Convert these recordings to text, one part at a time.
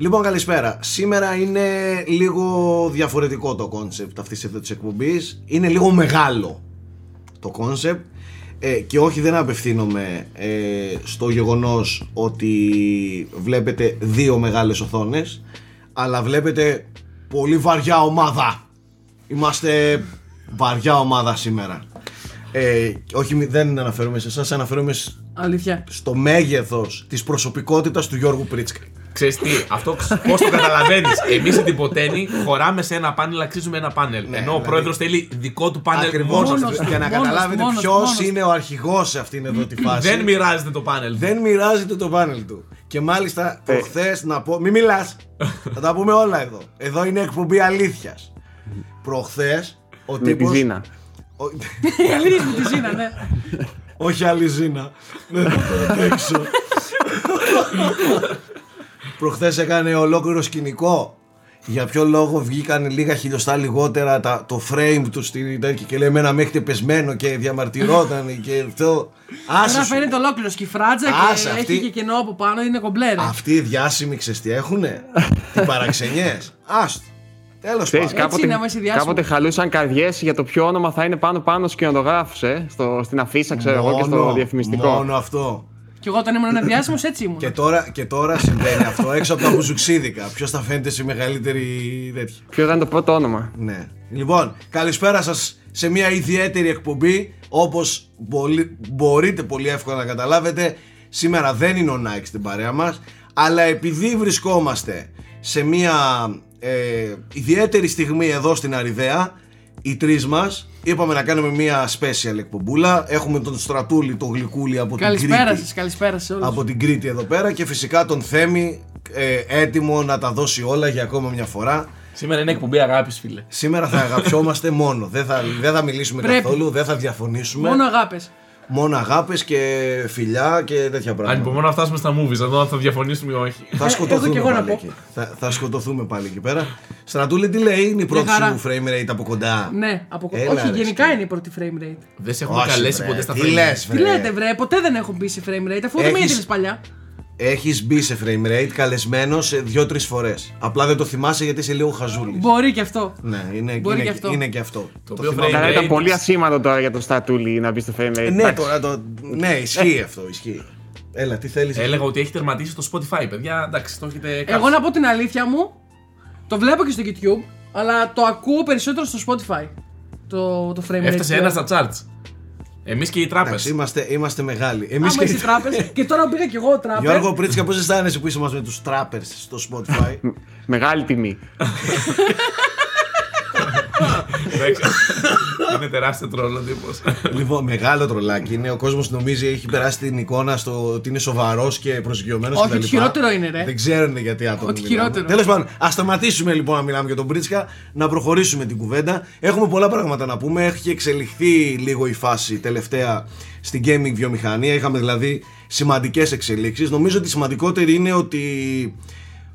Λοιπόν, καλησπέρα. Σήμερα είναι λίγο διαφορετικό το concept αυτής εδώ της εκπομπής. Είναι λίγο μεγάλο το concept. Ε, και όχι δεν απευθύνομαι ε, στο γεγονός ότι βλέπετε δύο μεγάλες οθόνες αλλά βλέπετε πολύ βαριά ομάδα είμαστε βαριά ομάδα σήμερα ε, όχι δεν αναφέρομαι σε εσάς αναφέρομαι Αλήθεια. στο μέγεθος της προσωπικότητας του Γιώργου Πρίτσκα Ξέρεις τι, αυτό πώς το καταλαβαίνεις. Εμείς οι τυποτένοι χωράμε σε ένα πάνελ, αξίζουμε ένα πάνελ. Ναι, ενώ ο δηλαδή- πρόεδρος θέλει δικό του πάνελ Ακριβώς μόνος Μόνος του. του. για να μόνος, καταλάβετε μόνος, ποιος μόνος. είναι ο αρχηγός σε αυτήν εδώ τη φάση Δεν μοιράζεται το πάνελ. Δεν μοιράζεται το πάνελ του. Και μάλιστα προχθές να πω. Μην μιλάς! Θα τα πούμε όλα εδώ. Εδώ είναι εκπομπή αλήθειας. Προχθές ο Με τη τύπος... Ζήνα. ο- Η αλήθεια μου τη ζήνα, ναι. Όχι άλλη Ζήνα. Δεν θα το αντέξω. Προχθές έκανε ολόκληρο σκηνικό. Για ποιο λόγο βγήκαν λίγα χιλιοστά λιγότερα τα, το frame τους στην τέτοια και λέει εμένα με έχετε πεσμένο και διαμαρτυρόταν και αυτό. Άσε Τώρα σου. φαίνεται ολόκληρος σκυφράτζα Άσε, και αυτή- έχει και κενό από πάνω, είναι κομπλέ. ρε. Αυτοί οι διάσημοι ξέρεις τι έχουνε; Τι παραξενιές Άστο Τέλος Ξέρεις, πάντων Έτσι κάποτε, είναι, άμα είσαι διάσημος. κάποτε χαλούσαν καρδιές για το ποιο όνομα θα είναι πάνω πάνω στους κινηματογράφους, ε, στο, στην αφίσα, ξέρω εγώ, και στο Μόνο- διαφημιστικό. Μόνο αυτό Και εγώ όταν ήμουν ένα διάσημος έτσι ήμουν. και τώρα, και τώρα συμβαίνει αυτό έξω από τα μπουζουξίδικα Ποιος θα φαίνεται σε μεγαλύτερη τέτοια Ποιο θα είναι το πρώτο όνομα; Ναι Λοιπόν καλησπέρα σας σε μια ιδιαίτερη εκπομπή Όπως πολύ- μπορείτε πολύ εύκολα να καταλάβετε Σήμερα δεν είναι ο Nike στην παρέα μας Αλλά επειδή βρισκόμαστε σε μια ε, ιδιαίτερη στιγμή εδώ στην Αριδαία Οι τρεις μας είπαμε να κάνουμε μια special εκπομπούλα Έχουμε τον Στρατούλη, τον Γλυκούλη από την Καλησπέρα Κρήτη σας, καλησπέρα σε όλους. από την Κρήτη εδώ πέρα και φυσικά τον Θέμη ε, έτοιμο να τα δώσει όλα για ακόμα μια φορά. Σήμερα είναι εκπομπή αγάπης, φίλε. Σήμερα θα αγαπιόμαστε μόνο. Δεν θα, δεν θα μιλήσουμε Πρέπει. καθόλου, δεν θα διαφωνήσουμε. Μόνο αγάπες. Μόνο αγάπες και φιλιά και τέτοια πράγματα. Ανυπομονώ να φτάσουμε στα movies, να δω αν θα διαφωνήσουμε ή όχι. Θα Ε, σκοτωθούμε έχω κι εγώ να πάλι πω. εκεί. Θα, θα σκοτωθούμε πάλι εκεί πέρα. Στρατούλη, τι λέει, είναι η πρώτη χαρά. σου frame rate από κοντά. Ναι, από Έλα, Όχι, ρε, γενικά σκύλε. είναι η πρώτη frame rate. Δεν σε έχουμε Όχι, καλέσει βρε, ποτέ στα Τι frame. λες, Τι λέτε, βρε, ποτέ δεν έχω μπει σε frame rate αφού δεν με Έχεις- είδες παλιά. Έχεις μπει σε frame rate καλεσμένος σε δύο-τρεις φορές. Απλά δεν το θυμάσαι γιατί είσαι λίγο χαζούλης. Μπορεί και αυτό. Ναι, είναι, Μπορεί είναι, και αυτό. είναι και αυτό. Το οποίο θυμάμαι. frame Καλά, ήταν rate- πολύ ασήμαντο τώρα για το Στατούλη να μπεις στο frame rate. Ε, ναι, Εντάξει. τώρα το. Ναι, ισχύει αυτό, ισχύει. Έλα, τι θέλεις; Έλεγα ότι έχει τερματίσει το Spotify, παιδιά. Εντάξει, το έχετε κάνει. Εγώ να πω την αλήθεια μου, το βλέπω και στο YouTube, αλλά το ακούω περισσότερο στο Spotify. Το, το frame rate. Έφτασε του. ένα στα charts. Εμείς και οι τράπεζες. Εντάξει, είμαστε, είμαστε μεγάλοι. Εμείς Άμα και. είσαι τράπεζα. και τώρα πήγα κι εγώ τράπεζα. Γιώργο Πρίτσικα, πώς αισθάνεσαι που είσαι μαζί με τους trappers στο Spotify; Μεγάλη τιμή. Εντάξει. Είναι τεράστιο τρόλο τύπος. λοιπόν, μεγάλο τρολάκι είναι. Ο κόσμος νομίζει έχει περάσει την εικόνα στο ότι είναι σοβαρός και προσγειωμένος. Όχι, ότι χειρότερο είναι, ρε. Δεν ξέρουν γιατί άτομο. Ότι χειρότερο. Τέλος πάντων, ας σταματήσουμε λοιπόν να μιλάμε για τον Πρίτσικα, να προχωρήσουμε την κουβέντα. Έχουμε πολλά πράγματα να πούμε. Έχει εξελιχθεί λίγο η φάση τελευταία στην gaming βιομηχανία. Είχαμε δηλαδή σημαντικές εξελίξεις. Νομίζω ότι η σημαντικότερη είναι ότι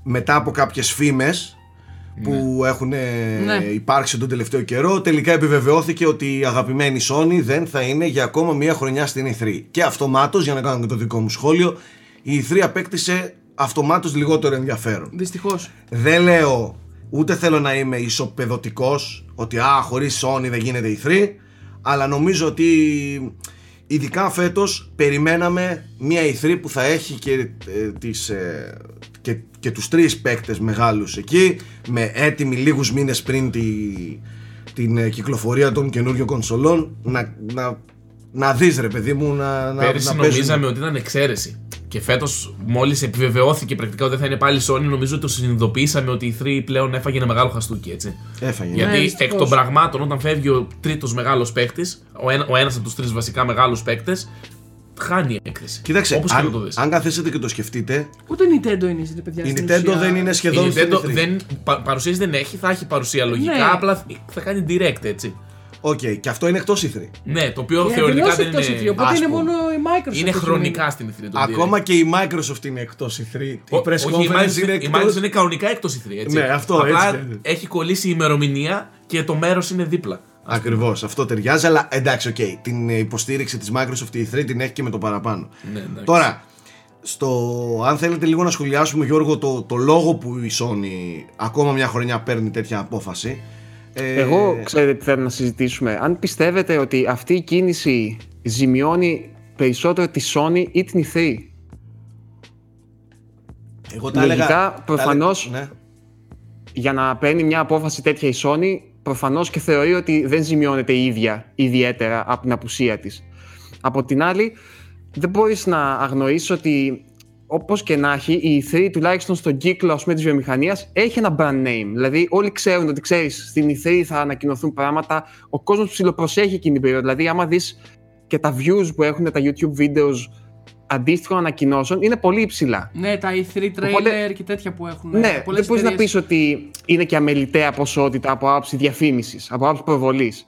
μετά από κάποιες φήμες που έχουν ε, Ναι. υπάρξει τον τελευταίο καιρό. Τελικά επιβεβαιώθηκε ότι η αγαπημένη Sony δεν θα είναι για ακόμα μία χρονιά στην E3. Και αυτομάτως, για να κάνω και το δικό μου σχόλιο, η E3 απέκτησε αυτομάτως λιγότερο ενδιαφέρον. Δυστυχώς. Δεν λέω, ούτε θέλω να είμαι ισοπεδωτικός, ότι α, χωρίς Sony δεν γίνεται η 3, αλλά νομίζω ότι ειδικά φέτος περιμέναμε μια E3 που θα έχει και, ε, τις, ε, και, και τους τρεις παίκτες μεγάλους εκεί, με έτοιμοι λίγους μήνες πριν τη, την ε, κυκλοφορία των καινούριων κονσολών, να, να, να δεις ρε παιδί μου, να, να, Πέρυσι να παίζουν. νομίζαμε ότι ήταν εξαίρεση. Και φέτος, μόλις επιβεβαιώθηκε πρακτικά ότι δεν θα είναι πάλι Sony, νομίζω ότι το συνειδητοποιήσαμε ότι η 3 πλέον έφαγε ένα μεγάλο χαστούκι, έτσι. Έφαγε. Γιατί Ναι, δυστυχώς. εκ των πραγμάτων, όταν φεύγει ο τρίτος μεγάλος παίκτης, ο, ένα, ο ένας από τους τρεις βασικά μεγάλους παίκτες, χάνει η έκθεση. Κοίταξε, Όπως και να το αν, δεις. αν καθίσετε και το σκεφτείτε, Ούτε Nintendo είναι η παιδιά. η στην Nintendo ουσία. δεν είναι Η σχεδόν στην Nintendo E3. δεν, πα, παρουσίαση δεν έχει, θα έχει παρουσία λογικά, Ναι. απλά θα κάνει direct έτσι. Οκ, και αυτό είναι εκτός E3. Ναι, το οποίο Είναι θεωρητικά εντελώς δεν εκτός είναι. E3, Οπότε Ας είναι πούμε. μόνο η Microsoft. Είναι που χρονικά στην E3 το Ακόμα direct. και η Microsoft είναι εκτός E3. Η Ο- press όχι, η conference Microsoft, είναι η εκτός. Microsoft είναι κανονικά εκτός E3, έτσι. Ναι, αυτό, Απλά έτσι είναι. έχει κολλήσει η ημερομηνία και το μέρος είναι δίπλα. Ακριβώς, αυτό ταιριάζει, αλλά εντάξει, οκ. την υποστήριξη της Microsoft η E3 την έχει και με το παραπάνω. Ναι, εντάξει. Τώρα, στο, αν θέλετε λίγο να σχολιάσουμε Γιώργο το, το λόγο που η Sony ακόμα μια χρονιά παίρνει τέτοια απόφαση. Ε... Εγώ ξέρετε τι θέλω να συζητήσουμε. Αν πιστεύετε ότι αυτή η κίνηση ζημιώνει περισσότερο τη Sony ή την E3. Εγώ τα έλεγα... προφανώς, ναι. για να παίρνει μια απόφαση τέτοια η Sony, προφανώς και θεωρεί ότι δεν ζημιώνεται η ίδια ιδιαίτερα από την απουσία της. Από την άλλη, δεν μπορείς να αγνοήσεις ότι όπως και να έχει, η E3 τουλάχιστον στον κύκλο ας πούμε, της βιομηχανίας έχει ένα brand name. Δηλαδή όλοι ξέρουν ότι ξέρεις, στην E3 θα ανακοινωθούν πράγματα, ο κόσμος ψηλοπροσέχει εκείνη την περίοδο. Δηλαδή άμα δεις και τα views που έχουν τα YouTube videos αντίστοιχων ανακοινώσεων είναι πολύ υψηλά. Ναι, τα E3 trailer και τέτοια που έχουν. Ναι, δεν μπορείς να πεις ότι είναι και αμεληταία ποσότητα από άποψη διαφήμισης, από άποψη προβολής.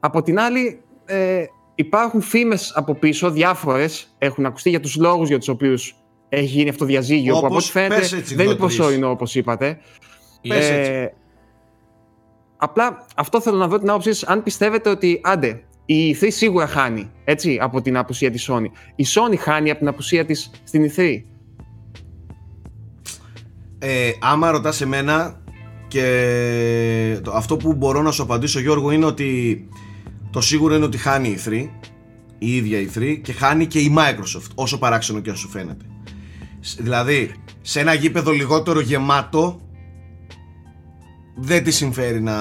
Από την άλλη, ε, υπάρχουν φήμες από πίσω, διάφορες έχουν ακουστεί για τους λόγους για τους οποίους έχει γίνει αυτό το διαζύγιο. Όπως, που από ό,τι φαίνεται δεν είναι προσωρινό, όπως είπατε. Ε, απλά αυτό θέλω να δω την άποψή σας. Αν πιστεύετε ότι άντε, η E3 σίγουρα χάνει έτσι, από την απουσία της Sony. Η Sony χάνει από την απουσία της στην E3. Ε, άμα ρωτάς εμένα και το, αυτό που μπορώ να σου απαντήσω Γιώργο είναι ότι το σίγουρο είναι ότι χάνει η E3 η ίδια η E3 και χάνει και η Microsoft όσο παράξενο και αν σου φαίνεται δηλαδή σε ένα γήπεδο λιγότερο γεμάτο δεν τη συμφέρει να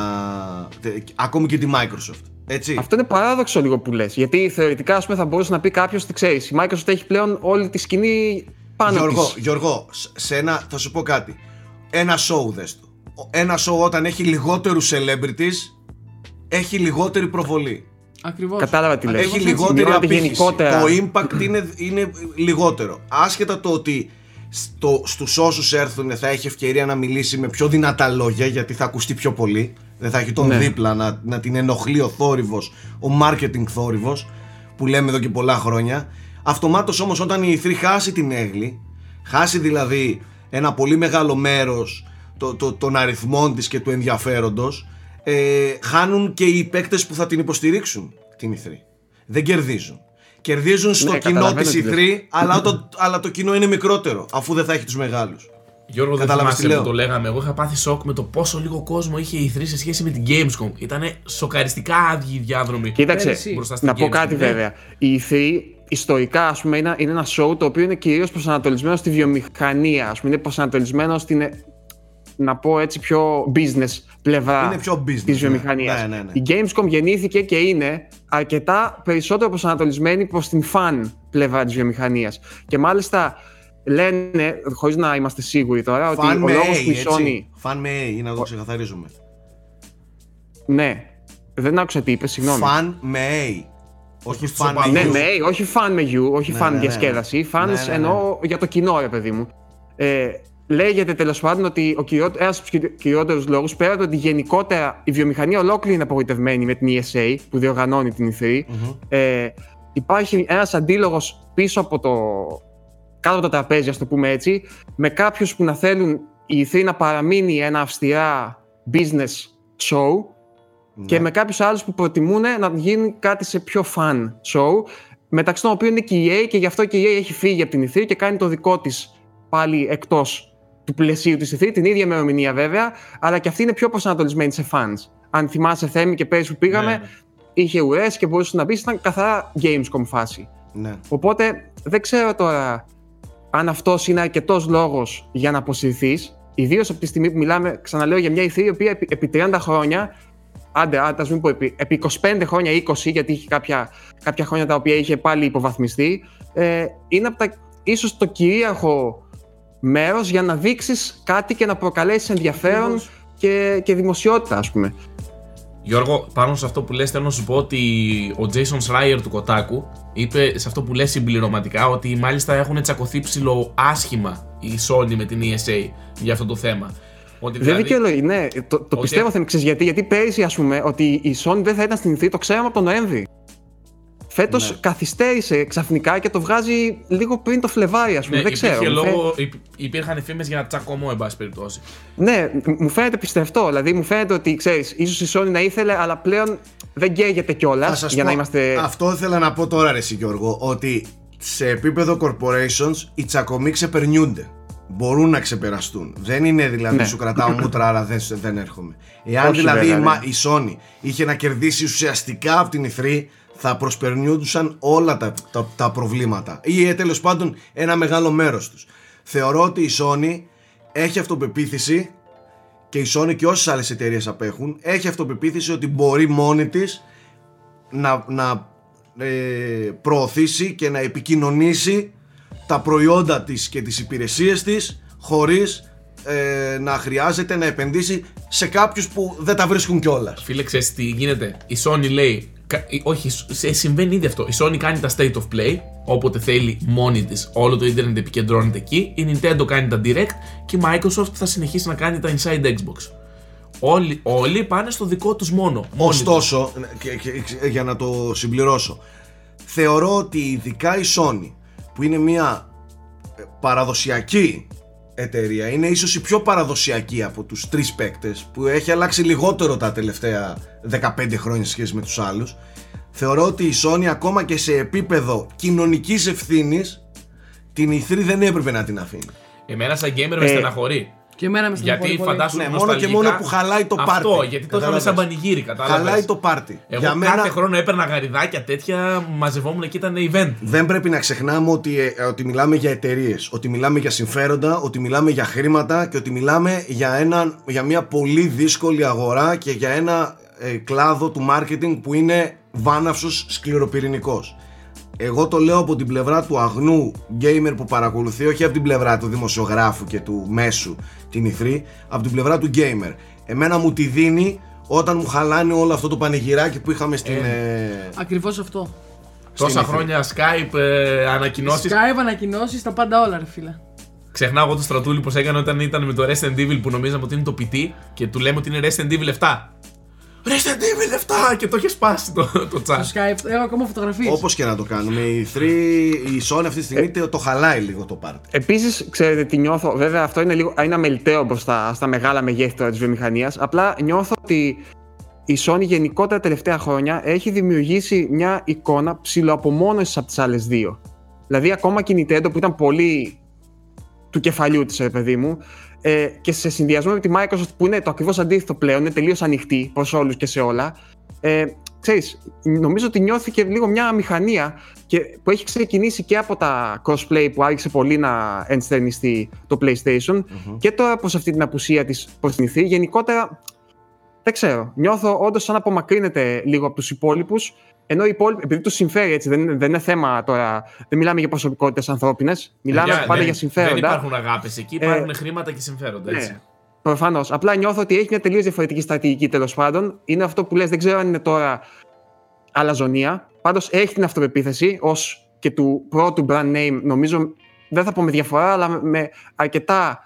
ακόμη και τη Microsoft έτσι. Αυτό είναι παράδοξο λίγο που λες. Γιατί θεωρητικά ας πούμε, θα μπορούσε να πει κάποιος ότι ξέρεις, η Microsoft έχει πλέον όλη τη σκηνή πάνω Γιώργο, της. Γιώργο, σε ένα, θα σου πω κάτι. Ένα show δες το. Ένα show όταν έχει λιγότερους celebrities έχει λιγότερη προβολή. Ακριβώς. Κατάλαβα τι λες. Έχει λιγότερη Σημειώνεται απήχηση. γενικότερα. Το impact είναι, είναι λιγότερο. Άσχετα το ότι στο, στους όσους έρθουν θα έχει ευκαιρία να μιλήσει με πιο δυνατά λόγια γιατί θα ακουστεί πιο πολύ. Δεν θα έχει τον Ναι. δίπλα να, να την ενοχλεί ο θόρυβος, ο marketing θόρυβος που λέμε εδώ και πολλά χρόνια. Αυτομάτως όμως όταν η E3 χάσει την έγκλη, χάσει δηλαδή ένα πολύ μεγάλο μέρος το, το, των αριθμών της και του ενδιαφέροντος, ε, χάνουν και οι παίκτες που θα την υποστηρίξουν την E3. Δεν κερδίζουν. Κερδίζουν στο Ναι, κοινό καταλαβαίνω της τι E3, λες. αλλά το, αλλά το κοινό είναι μικρότερο, αφού δεν θα έχει τους μεγάλους. Γιώργο, δεν Κατάλαβες θυμάσαι τι που λέω. το λέγαμε. Εγώ είχα πάθει σοκ με το πόσο λίγο κόσμο είχε η 3 σε σχέση με την Gamescom. Ήταν σοκαριστικά άδειοι οι διάδρομοι. Κοίταξε, Πέρυσι. Μπροστά στην να πω Gamescom. κάτι Ναι. βέβαια. Η E3 ιστορικά ας πούμε, είναι, είναι ένα show το οποίο είναι κυρίως προσανατολισμένο στη βιομηχανία. Ας πούμε, είναι προσανατολισμένο στην, ε, να πω έτσι, πιο business πλευρά Είναι πιο business, της ναι. βιομηχανίας. Ναι, ναι, ναι. Η Gamescom γεννήθηκε και είναι αρκετά περισσότερο προσανατολισμένη προς την fan πλευρά της βιομηχανίας. Και μάλιστα λένε, χωρίς να είμαστε σίγουροι τώρα, ότι Φαν ο με λόγος A, που η Sony... έτσι. Φαν με A, για να το ξεκαθαρίζουμε. Ναι, δεν άκουσα τι είπες, συγγνώμη. Φαν με A. Όχι στους φαν με οπαδούς. Ναι, U. ναι, όχι fan με you, όχι Ναι, fan ναι, ναι, διασκέδαση. ναι. Fans Ναι, ναι, ναι. εννοώ για το κοινό, ρε παιδί μου. Ε, λέγεται τέλος πάντων ότι ο κυριό, ένας από τους κυριότερους λόγους, πέρα από το ότι γενικότερα η βιομηχανία ολόκληρη είναι απογοητευμένη με την ESA που διοργανώνει την E3, ε, υπάρχει ένας αντίλογος πίσω από το. κάτω από το τραπέζι, ας το πούμε έτσι, με κάποιους που να θέλουν η E3 να παραμείνει ένα αυστηρά business show Ναι. και με κάποιους άλλους που προτιμούν να γίνει κάτι σε πιο fun show. Μεταξύ των οποίων είναι και η EA και γι' αυτό και η EA έχει φύγει από την E3 και κάνει το δικό της πάλι εκτός του πλαισίου της E3, την ίδια ημερομηνία βέβαια, αλλά και αυτή είναι πιο προσανατολισμένη σε fans. Αν θυμάσαι Θέμη και πέρυσι που πήγαμε, Ναι, ναι. είχε ουρές και μπορούσες να μπει, ήταν καθαρά Gamescom φάση. Ναι. Οπότε δεν ξέρω τώρα αν αυτός είναι αρκετός λόγος για να αποσυρθείς. Ιδίως από τη στιγμή που μιλάμε, ξαναλέω, για μια ηθή η οποία επί, επί 30 χρόνια, άντε, άντε ας μην πω επί, επί 25 χρόνια, 20, γιατί είχε κάποια, κάποια χρόνια τα οποία είχε πάλι υποβαθμιστεί, ε, είναι από τα, ίσως το κυρίαρχο μέρος για να δείξεις κάτι και να προκαλέσεις ενδιαφέρον Ακριβώς. και, και δημοσιότητα, ας πούμε. Γιώργο, πάνω σε αυτό που λες θέλω να σου πω ότι ο Jason Schreier του Kotaku είπε σε αυτό που λες συμπληρωματικά ότι μάλιστα έχουν τσακωθεί ψηλό άσχημα η Sony με την ESA για αυτό το θέμα. Ότι Δεν δηλαδή- δικαιολογεί, ναι. Το, το Ότι- πιστεύω, θα ξέρεις γιατί. Γιατί πέρυσι, ας πούμε, ότι η Sony δεν θα ήταν στην ηθή, το ξέραμε από τον Νοέμβρη. Φέτος Ναι. καθυστέρησε ξαφνικά και το βγάζει λίγο πριν το Φλεβάρι, ας πούμε. Ναι, δεν ξέρω. υπήρχε Μου φαίνεται- λόγο, υπ- υπήρχαν φήμες για τσακωμό, εν πάση περιπτώσει. Ναι, μ- μου φαίνεται πιστευτό. Δηλαδή, μου φαίνεται ότι ξέρεις, ίσως η Sony να ήθελε, αλλά πλέον δεν καίγεται κιόλας Θα σας για πω, να είμαστε. Αυτό ήθελα να πω τώρα, ρε εσύ, Γιώργο, ότι σε επίπεδο corporations οι τσακωμοί ξεπερνιούνται. Μπορούν να ξεπεραστούν. Δεν είναι δηλαδή Ναι. σου κρατάω μούτρα, αλλά δεν, δεν έρχομαι. Εάν Όχι, δηλαδή βέβαια, η, ναι. Μα- η Sony είχε να κερδίσει ουσιαστικά από την E3, θα προσπερνιούντουσαν όλα τα, τα, τα προβλήματα. Ή ε, τέλος πάντων ένα μεγάλο μέρος τους. Θεωρώ ότι η Sony έχει αυτοπεποίθηση και η Sony και όσες άλλες εταιρείες απέχουν, έχει αυτοπεποίθηση ότι μπορεί μόνη της να, να ε, προωθήσει και να επικοινωνήσει τα προϊόντα της και τις υπηρεσίες της χωρίς ε, να χρειάζεται να επενδύσει σε κάποιους που δεν τα βρίσκουν κιόλας. Φίλε, ξέρεις τι γίνεται; Η Sony λέει. Κα- η- Όχι, σε- συμβαίνει ήδη αυτό. Η Sony κάνει τα state of play όποτε θέλει μόνη της. Όλο το Ιντερνετ επικεντρώνεται εκεί. Η Nintendo κάνει τα direct και η Microsoft θα συνεχίσει να κάνει τα inside Xbox. Όλοι, όλοι πάνε στο δικό τους μόνο. μόνοι τους. Ωστόσο, και, και- και- για να το συμπληρώσω, θεωρώ ότι ειδικά η Sony που είναι μια ε, παραδοσιακή εταιρεία, είναι ίσως η πιο παραδοσιακή από τους τρεις παίκτες που έχει αλλάξει λιγότερο τα τελευταία 15 χρόνια σε σχέση με τους άλλους θεωρώ ότι η Sony ακόμα και σε επίπεδο κοινωνικής ευθύνης την E3 δεν έπρεπε να την αφήνει. Εμένα σαν gamer με Ε, στεναχωρεί. Και εμένα μες Γιατί στεναχωρεί πολύ. φαντάσου Ναι, μόνο νοσταλγικά- και μόνο που χαλάει το πάρτι. Αυτό, γιατί το είχαμε Κατάλαβες. σαν πανηγύρι, κατάλαβες. Χαλάει το πάρτι. Εγώ Για κάθε μένα χρόνο έπαιρνα γαριδάκια τέτοια, μαζευόμουν και ήταν event. δεν πρέπει να ξεχνάμε ότι, ε, ότι μιλάμε για εταιρείες, ότι μιλάμε για συμφέροντα, ότι μιλάμε για χρήματα και ότι μιλάμε για, ένα, για μια πολύ δύσκολη αγορά και για ένα ε, κλάδο του marketing που είναι βάναυσος σκληροπυρηνικός. Εγώ το λέω από την πλευρά του αγνού gamer που παρακολουθεί, όχι από την πλευρά του δημοσιογράφου και του μέσου την ηθρή, από την πλευρά του gamer. Εμένα μου τη δίνει όταν μου χαλάνε όλο αυτό το πανηγυράκι που είχαμε στην... Ε, Ακριβώς αυτό. Τόσα E3. χρόνια Skype ε, ανακοινώσεις. Skype ανακοινώσεις, τα πάντα όλα, ρε φίλε. Ξεχνάω εγώ το στρατούλη πώς έκανε όταν ήταν με το Resident Evil που νομίζαμε ότι είναι το PT και του λέμε ότι είναι Resident Evil 7. Resident Evil 7! Και το είχε σπάσει το, το chat. Στο Skype έχω ακόμα φωτογραφίες. Όπως και να το κάνουμε, η 3, η Sony αυτή τη στιγμή το, το χαλάει λίγο το πάρτι. Επίσης, ξέρετε τι νιώθω. Βέβαια, αυτό είναι, λίγο, είναι αμεληταίο μπροστά στα μεγάλα μεγέθη τώρα της βιομηχανίας. Απλά νιώθω ότι η Sony γενικότερα τα τελευταία χρόνια έχει δημιουργήσει μια εικόνα ψηλοαπομόνωσης από τις άλλες δύο. Δηλαδή, ακόμα και η Nintendo που ήταν πολύ του κεφαλιού της, ρε παιδί μου, ε, και σε συνδυασμό με τη Microsoft που είναι το ακριβώς αντίθετο πλέον, είναι τελείως ανοιχτή προς όλους και σε όλα. Ε, ξέρεις, νομίζω ότι νιώθηκε λίγο μια μηχανία και που έχει ξεκινήσει και από τα crossplay που άρχισε πολύ να ενστερνιστεί το PlayStation και τώρα προς αυτή την απουσία της προς την E3. Γενικότερα, δεν ξέρω, νιώθω όντως σαν να απομακρύνεται λίγο από τους υπόλοιπους ενώ οι υπόλοιποι, επειδή τους συμφέρει έτσι, δεν, είναι- δεν είναι θέμα τώρα, δεν μιλάμε για προσωπικότητες ανθρώπινες, μιλάμε Παιδιά, πάντα δεν- για συμφέροντα. Δεν υπάρχουν αγάπες εκεί, Ε, υπάρχουν χρήματα και συμφέροντα. Έτσι. Ναι, προφανώς. Απλά νιώθω ότι έχει μια τελείως διαφορετική στρατηγική τέλος πάντων. Είναι αυτό που λες, δεν ξέρω αν είναι τώρα αλαζονία. Πάντως έχει την αυτοπεποίθηση ως και του πρώτου brand name, νομίζω δεν θα πω με διαφορά, αλλά με- με αρκετά.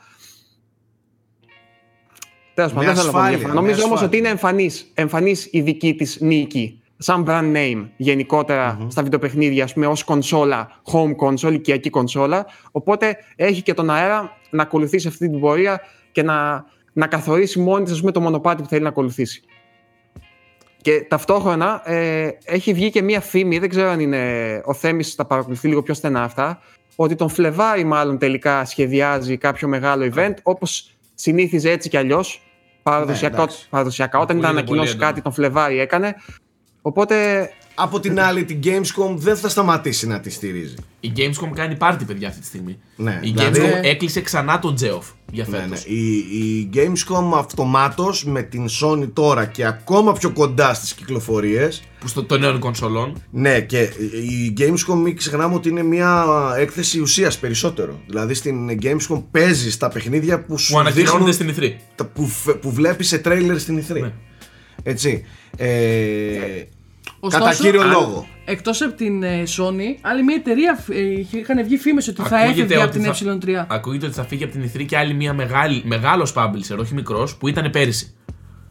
Τέλος πάντων, Με δεν θέλω να πω με ασφάλεια, διαφορά. με Νομίζω όμως ασφάλεια. ότι είναι εμφανής εμφανής η δική της νίκη. Σαν brand name γενικότερα στα βιντεοπαιχνίδια, ας πούμε, ως κονσόλα, home console, οικιακή κονσόλα. Οπότε έχει και τον αέρα να ακολουθήσει αυτή την πορεία και να, να καθορίσει μόνη της, ας πούμε, το μονοπάτι που θέλει να ακολουθήσει. Και ταυτόχρονα ε, έχει βγει και μία φήμη, δεν ξέρω αν είναι ο Θέμης τα παρακολουθεί λίγο πιο στενά αυτά, ότι τον Φλεβάρι μάλλον τελικά σχεδιάζει κάποιο μεγάλο event, όπως συνήθιζε έτσι κι αλλιώς, παραδοσιακά, Ναι, εντάξει. παραδοσιακά όταν ήταν Ακούγεται πολύ ανακοινώσει έντονα. κάτι τον Φλεβάρι έκανε. Οπότε Από την άλλη, την Gamescom δεν θα σταματήσει να τη στηρίζει. Η Gamescom κάνει πάρτι, παιδιά, αυτή τη στιγμή. Ναι, η δηλαδή- Gamescom έκλεισε ξανά τον Geoff για Ναι, φέτος. ναι. Η, η Gamescom αυτομάτως με την Sony τώρα και ακόμα πιο κοντά στις κυκλοφορίες Που στο, των νέων κονσολών. Ναι, και η Gamescom μην ξεχνάμε ότι είναι μια έκθεση ουσίας περισσότερο. Δηλαδή στην Gamescom παίζεις τα παιχνίδια που σου Που ανακοινώνονται δείχνουν στην E3. τα που, φε- που βλέπεις σε τρέιλερ στην E3. Ναι. Έτσι. Ε, Ωστόσο, κατά κύριο αν- λόγο. Εκτός από την ε, Sony, άλλη μια εταιρεία ε, είχε- είχαν βγει φήμες ότι θα Ακούγεται έφευγε από ότι την θα- ε3. Ακούγεται ότι θα φύγει από την E3 και άλλη μια μεγάλη, μεγάλος publisher, όχι μικρός, που ήταν πέρυσι.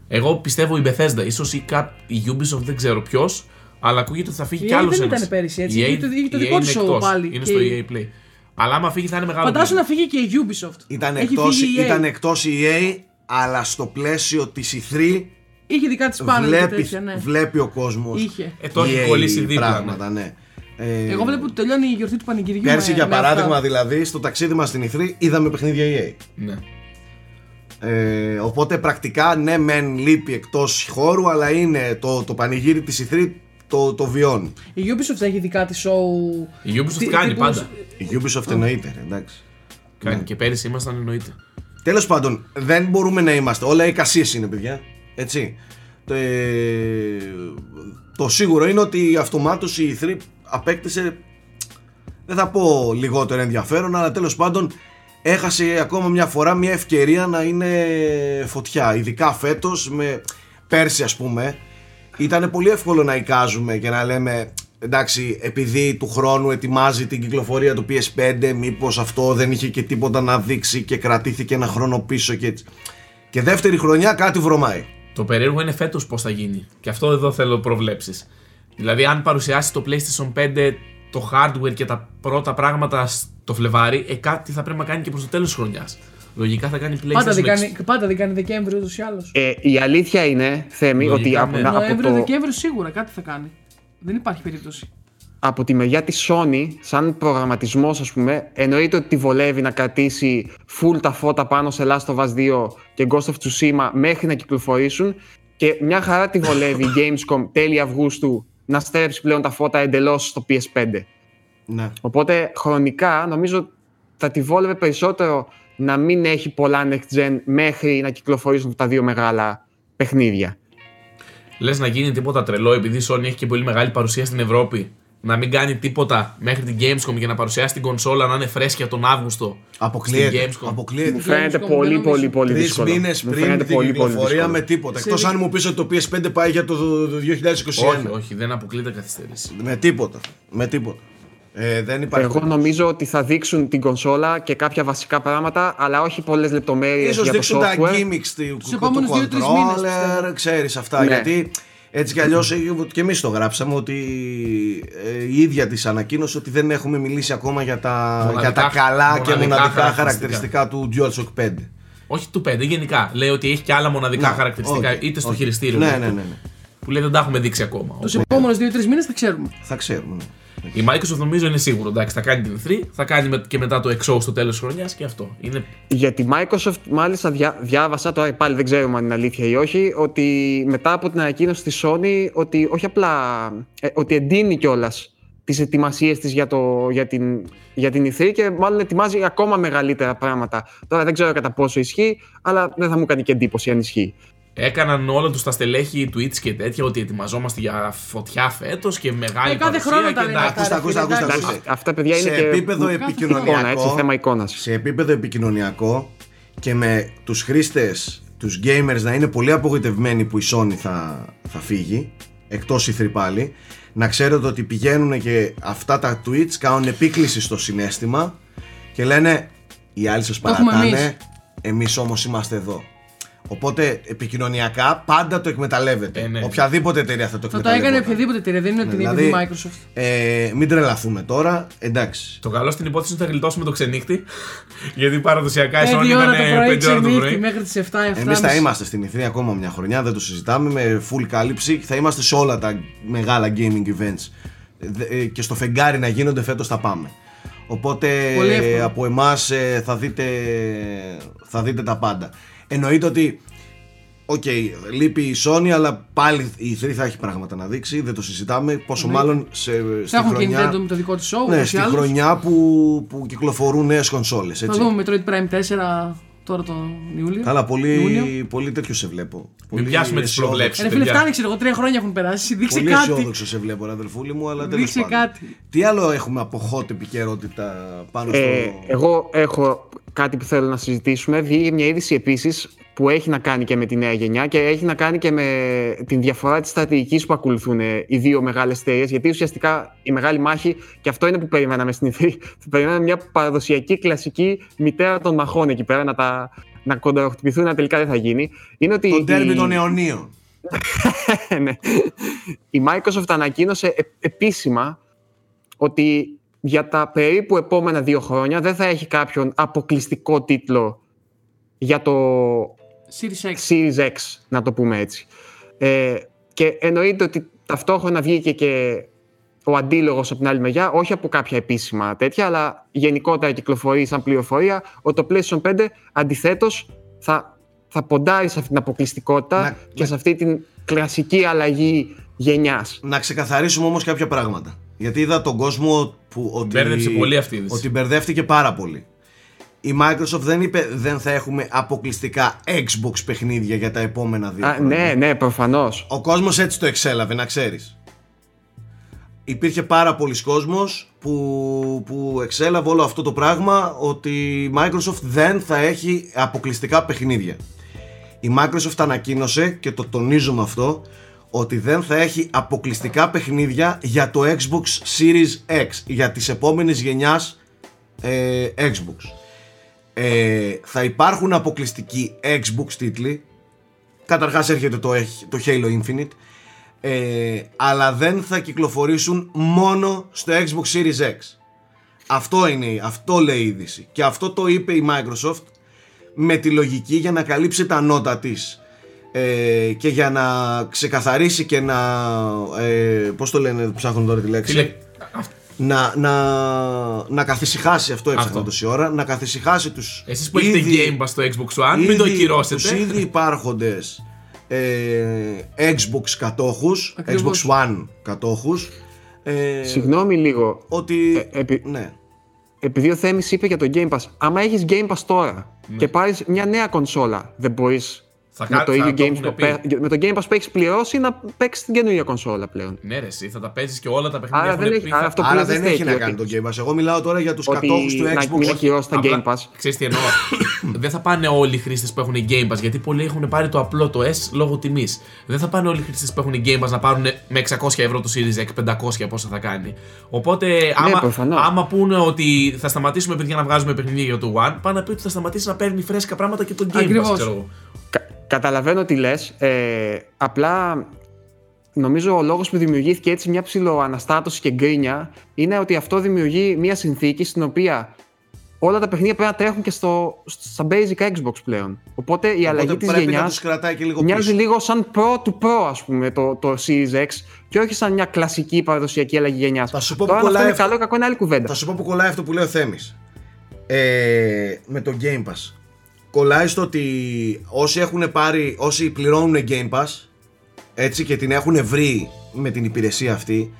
Εγώ πιστεύω η Bethesda, ίσως η, Cap, η Ubisoft, δεν ξέρω ποιος, αλλά ακούγεται ότι θα φύγει Η κι EA άλλος δεν ένας. ήταν πέρυσι, έτσι, Η EA είχε το- είχε το η δικό EA της είναι show εκτός, πάλι Είναι και στο η- EA Play. Αλλά άμα φύγει θα είναι μεγάλο. Φαντάσου πρόβλημα. να φύγει και η Ubisoft. Ήταν Έχει εκτός, φύγει η EA. ήταν εκτός η EA, αλλά στο πλαίσιο της E3 Είχε δικά της πάνελ και βλέπει, τέτοια, ναι. βλέπει ο κόσμος Είχε. Ε, το έχει EA κολλήσει δίπλα, πράγματα, ναι. Ε, Εγώ βλέπω ότι τελειώνει η γιορτή του πανηγυριού. Πέρσι, με- για με παράδειγμα, αυτά. δηλαδή, στο ταξίδι μας στην Ιθρή είδαμε παιχνίδια EA. Ναι. Ε, οπότε πρακτικά ναι, μεν λείπει εκτός χώρου, αλλά είναι το, το πανηγύρι της Ιθρή το, το βιώνει. Η Ubisoft έχει δικά της show. Η Ubisoft Τι- κάνει τύπου- πάντα. Η Ubisoft εννοείται, ρε, εντάξει. Κάνει. Και πέρυσι ήμασταν εννοείται. Τέλος πάντων, δεν μπορούμε να είμαστε. Όλα εικασίες είναι, παιδιά. Έτσι. Το, ε, το σίγουρο είναι ότι αυτομάτως η E3 απέκτησε δεν θα πω λιγότερο ενδιαφέρον αλλά τέλος πάντων έχασε ακόμα μια φορά μια ευκαιρία να είναι φωτιά ειδικά φέτος με πέρσι ας πούμε. Ήταν πολύ εύκολο να εικάζουμε και να λέμε εντάξει επειδή του χρόνου ετοιμάζει την κυκλοφορία του PS5 μήπως αυτό δεν είχε και τίποτα να δείξει και κρατήθηκε ένα χρόνο πίσω και έτσι. Και δεύτερη χρονιά κάτι βρωμάει Το περίεργο είναι φέτος πώς θα γίνει. Και αυτό εδώ θέλω προβλέψεις. Δηλαδή, αν παρουσιάσεις το PlayStation 5 το hardware και τα πρώτα πράγματα στο Φλεβάρι, ε, κάτι θα πρέπει να κάνει και προς το τέλος της χρονιάς. Λογικά θα κάνει PlayStation Πάντα δεν, Next. κάνει, πάντα δεν κάνει Δεκέμβριο ούτως ή άλλως. Ε, η αλήθεια είναι, Θέμη, Λογικά, ότι από, ναι. να- από, Νοέμβριο, το, Δεκέμβριο σίγουρα κάτι θα κάνει. Δεν υπάρχει περίπτωση. από τη μεριά της Sony, σαν προγραμματισμός ας πούμε, εννοείται ότι τη βολεύει να κρατήσει full τα φώτα πάνω σε Last of Us 2 και Ghost of Tsushima μέχρι να κυκλοφορήσουν και μια χαρά τη βολεύει η Gamescom τέλη Αυγούστου να στρέψει πλέον τα φώτα εντελώς στο PS5. ναι. Οπότε χρονικά νομίζω θα τη βόλευε περισσότερο να μην έχει πολλά next gen μέχρι να κυκλοφορήσουν τα δύο μεγάλα παιχνίδια. Λες να γίνει τίποτα τρελό επειδή η Sony έχει και πολύ μεγάλη παρουσία στην Ευρώπη; Να μην κάνει τίποτα μέχρι την Gamescom για να παρουσιάσει την κονσόλα να είναι φρέσκια τον Αύγουστο. Αποκλείεται. Στην Gamescom. Αποκλείεται. Μου φαίνεται Gamescom πολύ δεν πολύ νομίζω. πολύ Τρεις δύσκολο. μήνες Μου πριν φαίνεται την πολύ, πολύ κυκλοφορία δύσκολο. με τίποτα. Σε Εκτός δι- αν μου πεις ότι το PS5 πάει για το 2021. Όχι, όχι, δεν αποκλείεται καθυστέρηση. Με τίποτα. Με τίποτα. Ε, δεν υπάρχει. Εγώ νομίζω ότι θα δείξουν την κονσόλα και κάποια βασικά πράγματα, αλλά όχι πολλές λεπτομέρειες Ίσως για το δείξουν τα software. gimmicks του, του επόμενους δύο-τρεις μήνες, controller, πιστεύω. ξέρεις αυτά. Ναι. Γιατί έτσι κι αλλιώς ε, και εμείς το γράψαμε ότι ε, η ίδια της ανακοίνωσε ότι δεν έχουμε μιλήσει ακόμα για τα, Μοναδικά- για τα καλά και μοναδικά μοναδικά χαρακτηριστικά. χαρακτηριστικά του DualShock 5. Όχι του 5, γενικά. Λέει ότι έχει και άλλα μοναδικά Να, χαρακτηριστικά, όχι, είτε στο όχι. χειριστήριο. Ναι, είτε ναι, του- ναι, ναι. Που λέει δεν τα έχουμε δείξει ακόμα. Τους Οπότε, επόμενους 2-3 μήνες θα ξέρουμε. Θα ξέρουμε. ναι. Η Microsoft νομίζω είναι σίγουρο. Εντάξει, θα κάνει την 3, θα κάνει με- και μετά το XO στο τέλος της χρονιάς και αυτό. Είναι Για τη Microsoft, μάλιστα, διά, διάβασα, τώρα πάλι δεν ξέρουμε αν είναι αλήθεια ή όχι, ότι μετά από την ανακοίνωση της Sony, ότι όχι απλά, ε, ότι εντείνει κιόλας τις ετοιμασίες της για, το, για, την, για την E3 και μάλλον ετοιμάζει ακόμα μεγαλύτερα πράγματα. Τώρα δεν ξέρω κατά πόσο ισχύει, αλλά δεν θα μου κάνει και εντύπωση αν ισχύει. Έκαναν όλα τους τα στελέχη Twitch και τέτοια ότι ετοιμαζόμαστε για φωτιά φέτος και μεγάλη Ε, κάθε παρουσία χρόνο και τα λένε εντάξει. αυτά. Ακούστε, ακούστε, ακούστε, Εντάξει. ακούστε. Αυτά παιδιά είναι σε και επίπεδο κάθε επικοινωνιακό, εικόνα, έτσι, θέμα εικόνας. σε επίπεδο επικοινωνιακό και με τους χρήστες, τους gamers να είναι πολύ απογοητευμένοι που η Sony θα, θα φύγει, εκτός η πάλι, να ξέρετε ότι πηγαίνουν και αυτά τα tweets κάνουν επίκληση στο συνέστημα και λένε οι άλλοι σας Το έχουμε παρατάνε, εμείς. εμείς όμως είμαστε εδώ. Οπότε επικοινωνιακά πάντα το εκμεταλλεύεται. Ε, ναι. Οποιαδήποτε εταιρεία θα το Θα το εκμεταλλεύεται. έκανε οποιαδήποτε εταιρεία, δεν είναι ότι Ναι, είναι δηλαδή, επειδή Microsoft. Ε, μην τρελαθούμε τώρα. Εντάξει. Το καλό στην υπόθεση είναι ότι θα γλιτώσουμε το ξενύχτη. γιατί παραδοσιακά η Sony 5 ώρα ήταν το πρωί 5 ώρα το ξενύχτη πρωί. μέχρι τις 7 7. Εμείς θα είμαστε στην Ιθρή ακόμα μια χρονιά, δεν το συζητάμε. Με full κάλυψη θα είμαστε σε όλα τα μεγάλα gaming events. Δε- ε, Και στο φεγγάρι να γίνονται φέτος θα πάμε. Οπότε Πολύ εύκολο. από εμάς θα, δείτε, θα δείτε τα πάντα. Εννοείται ότι. Οκ, λείπει η Sony, αλλά πάλι η E3 θα έχει πράγματα να δείξει, δεν το συζητάμε. Πόσο Ναι. μάλλον σε, στη Θα έχουν και χρονιά, Nintendo με το δικό της show. ναι, ούτως ή στη άλλως. χρονιά που, που κυκλοφορούν νέες κονσόλες. Θα δούμε Metroid Prime 4 τώρα τον Ιούλιο. Καλά, πολύ, Ιούνιο. πολύ τέτοιο σε βλέπω. Πολύ πιάσουμε τις αισιόδοξο. προβλέψεις. Ρε φίλε, παιδιά. φτάνει, ξέρω εγώ, τρία χρόνια έχουν περάσει. Δείξε Πολύ κάτι. αισιόδοξο σε βλέπω, ρε αδελφούλη μου, αλλά τέλος Δείξε πάντων. κάτι. Τι άλλο έχουμε από hot επικαιρότητα πάνω στο. Ε, εγώ έχω κάτι που θέλω να συζητήσουμε. Βγήκε μια είδηση επίσης που έχει να κάνει και με τη νέα γενιά και έχει να κάνει και με την διαφορά της στρατηγικής που ακολουθούν ε, οι δύο μεγάλες εταιρείε. Γιατί ουσιαστικά η μεγάλη μάχη, και αυτό είναι που περιμέναμε στην ηθρή, περιμέναμε μια παραδοσιακή κλασική μητέρα των μαχών εκεί πέρα να, τα, να κονταροχτυπηθούν, αλλά τελικά δεν θα γίνει. Είναι ότι. Το τέρμι η- των αιωνίων. ναι. Η Microsoft ανακοίνωσε ε- επίσημα ότι για τα περίπου επόμενα δύο χρόνια δεν θα έχει κάποιον αποκλειστικό τίτλο για το Series X. Series X, να το πούμε έτσι. Ε, και εννοείται ότι ταυτόχρονα βγήκε και ο αντίλογος από την άλλη μεριά, όχι από κάποια επίσημα τέτοια, αλλά γενικότερα κυκλοφορεί σαν πληροφορία ότι το PlayStation 5 αντιθέτως θα, θα ποντάρει σε αυτή την αποκλειστικότητα Να- και σε αυτή την κλασική αλλαγή γενιάς. Να ξεκαθαρίσουμε όμως κάποια πράγματα. Γιατί είδα τον κόσμο που. Ότι, Μπέρδεψε πολύ αυτή η είδηση. Ότι μπερδεύτηκε πάρα πολύ. Η Microsoft δεν είπε δεν θα έχουμε αποκλειστικά Xbox παιχνίδια για τα επόμενα δύο. Α, χρόνια. ναι, ναι, προφανώς. Ο κόσμος έτσι το εξέλαβε, να ξέρεις. Υπήρχε πάρα πολλοί κόσμος που, που εξέλαβε όλο αυτό το πράγμα ότι η Microsoft δεν θα έχει αποκλειστικά παιχνίδια. Η Microsoft ανακοίνωσε και το τονίζουμε αυτό ότι δεν θα έχει αποκλειστικά παιχνίδια για το Xbox Series X για τις επόμενες γενιάς ε, Xbox. Ε, θα υπάρχουν αποκλειστικοί Xbox τίτλοι Καταρχάς έρχεται το, το Halo Infinite ε, αλλά δεν θα κυκλοφορήσουν μόνο στο Xbox Series X. Αυτό είναι, αυτό λέει η είδηση. Και αυτό το είπε η Microsoft με τη λογική για να καλύψει τα νότα της ε, και για να ξεκαθαρίσει και να ε, πώς το λένε ψάχνουν τώρα τη λέξη Φίλε, αυ- να, να, να καθησυχάσει αυτό έψαχνα Αυτό. τόση ώρα να καθησυχάσει τους εσείς που έχετε ήδη- Game Pass στο Xbox One, μην το ήδη- κυρώσετε. τους ήδη υπάρχοντες ε, Xbox κατόχους Ακριβώς. Xbox One κατόχους ε, Συγγνώμη λίγο. ότι Ε, επει- ναι Επειδή ο Θέμης είπε για το Game Pass, άμα έχεις Game Pass τώρα και πάρεις μια νέα κονσόλα, δεν μπορείς Θα με κα- το θα ίδιο το Game έχουνε Pass, πει. με το Game Pass που έχεις πληρώσει να παίξεις την καινούργια κονσόλα πλέον. Ναι, ρε, εσύ θα τα παίζεις και όλα τα παιχνίδια. Άρα έχουν δεν έχει- πει, άρα θα- αυτό που άρα λες δεν δεν έχει να στέκει, κάνει ότι- τον Game Pass εγώ μιλάω τώρα για τους Ότι κατόχους του να Xbox μην ακυρώσει τα Απλά, Game Pass. Ξέρεις τι εννοώ. δεν θα πάνε όλοι οι χρήστες που έχουν Game Pass γιατί πολλοί έχουν πάρει το απλό το S λόγω τιμής. Δεν θα πάνε όλοι οι χρήστες που έχουν Game Pass να πάρουν με 600 ευρώ το Series X, 500 πόσα θα κάνει. Οπότε, άμα, προφανώς. άμα πούνε ότι θα σταματήσουμε παιδιά να βγάζουμε παιχνίδια για το One, πάνε να πει ότι θα σταματήσει να παίρνει φρέσκα πράγματα και το Game Pass, Ακριβώς. ξέρω εγώ. Κα- καταλαβαίνω τι λες. Ε, απλά νομίζω ο λόγος που δημιουργήθηκε έτσι μια ψηλοαναστάτωση και γκρίνια είναι ότι αυτό δημιουργεί μια συνθήκη στην οποία όλα τα παιχνίδια πρέπει να τρέχουν και στο, στα basic Xbox πλέον. Οπότε η αλλαγή Οπότε της πρέπει να γενιάς τους κρατάει και λίγο μοιάζει πίσω λίγο σαν Pro του Pro ας πούμε το, το Series X και όχι σαν μια κλασική παραδοσιακή αλλαγή γενιάς. Θα σου πω Τώρα που αν αυτό κολλάει είναι αυτό. καλό ή κακό είναι άλλη κουβέντα. Θα σου πω που κολλάει αυτό που λέει ο Θέμης ε, με το Game Pass. Κολλάει στο ότι όσοι έχουν πάρει, όσοι πληρώνουν Game Pass έτσι και την έχουν βρει με την υπηρεσία αυτή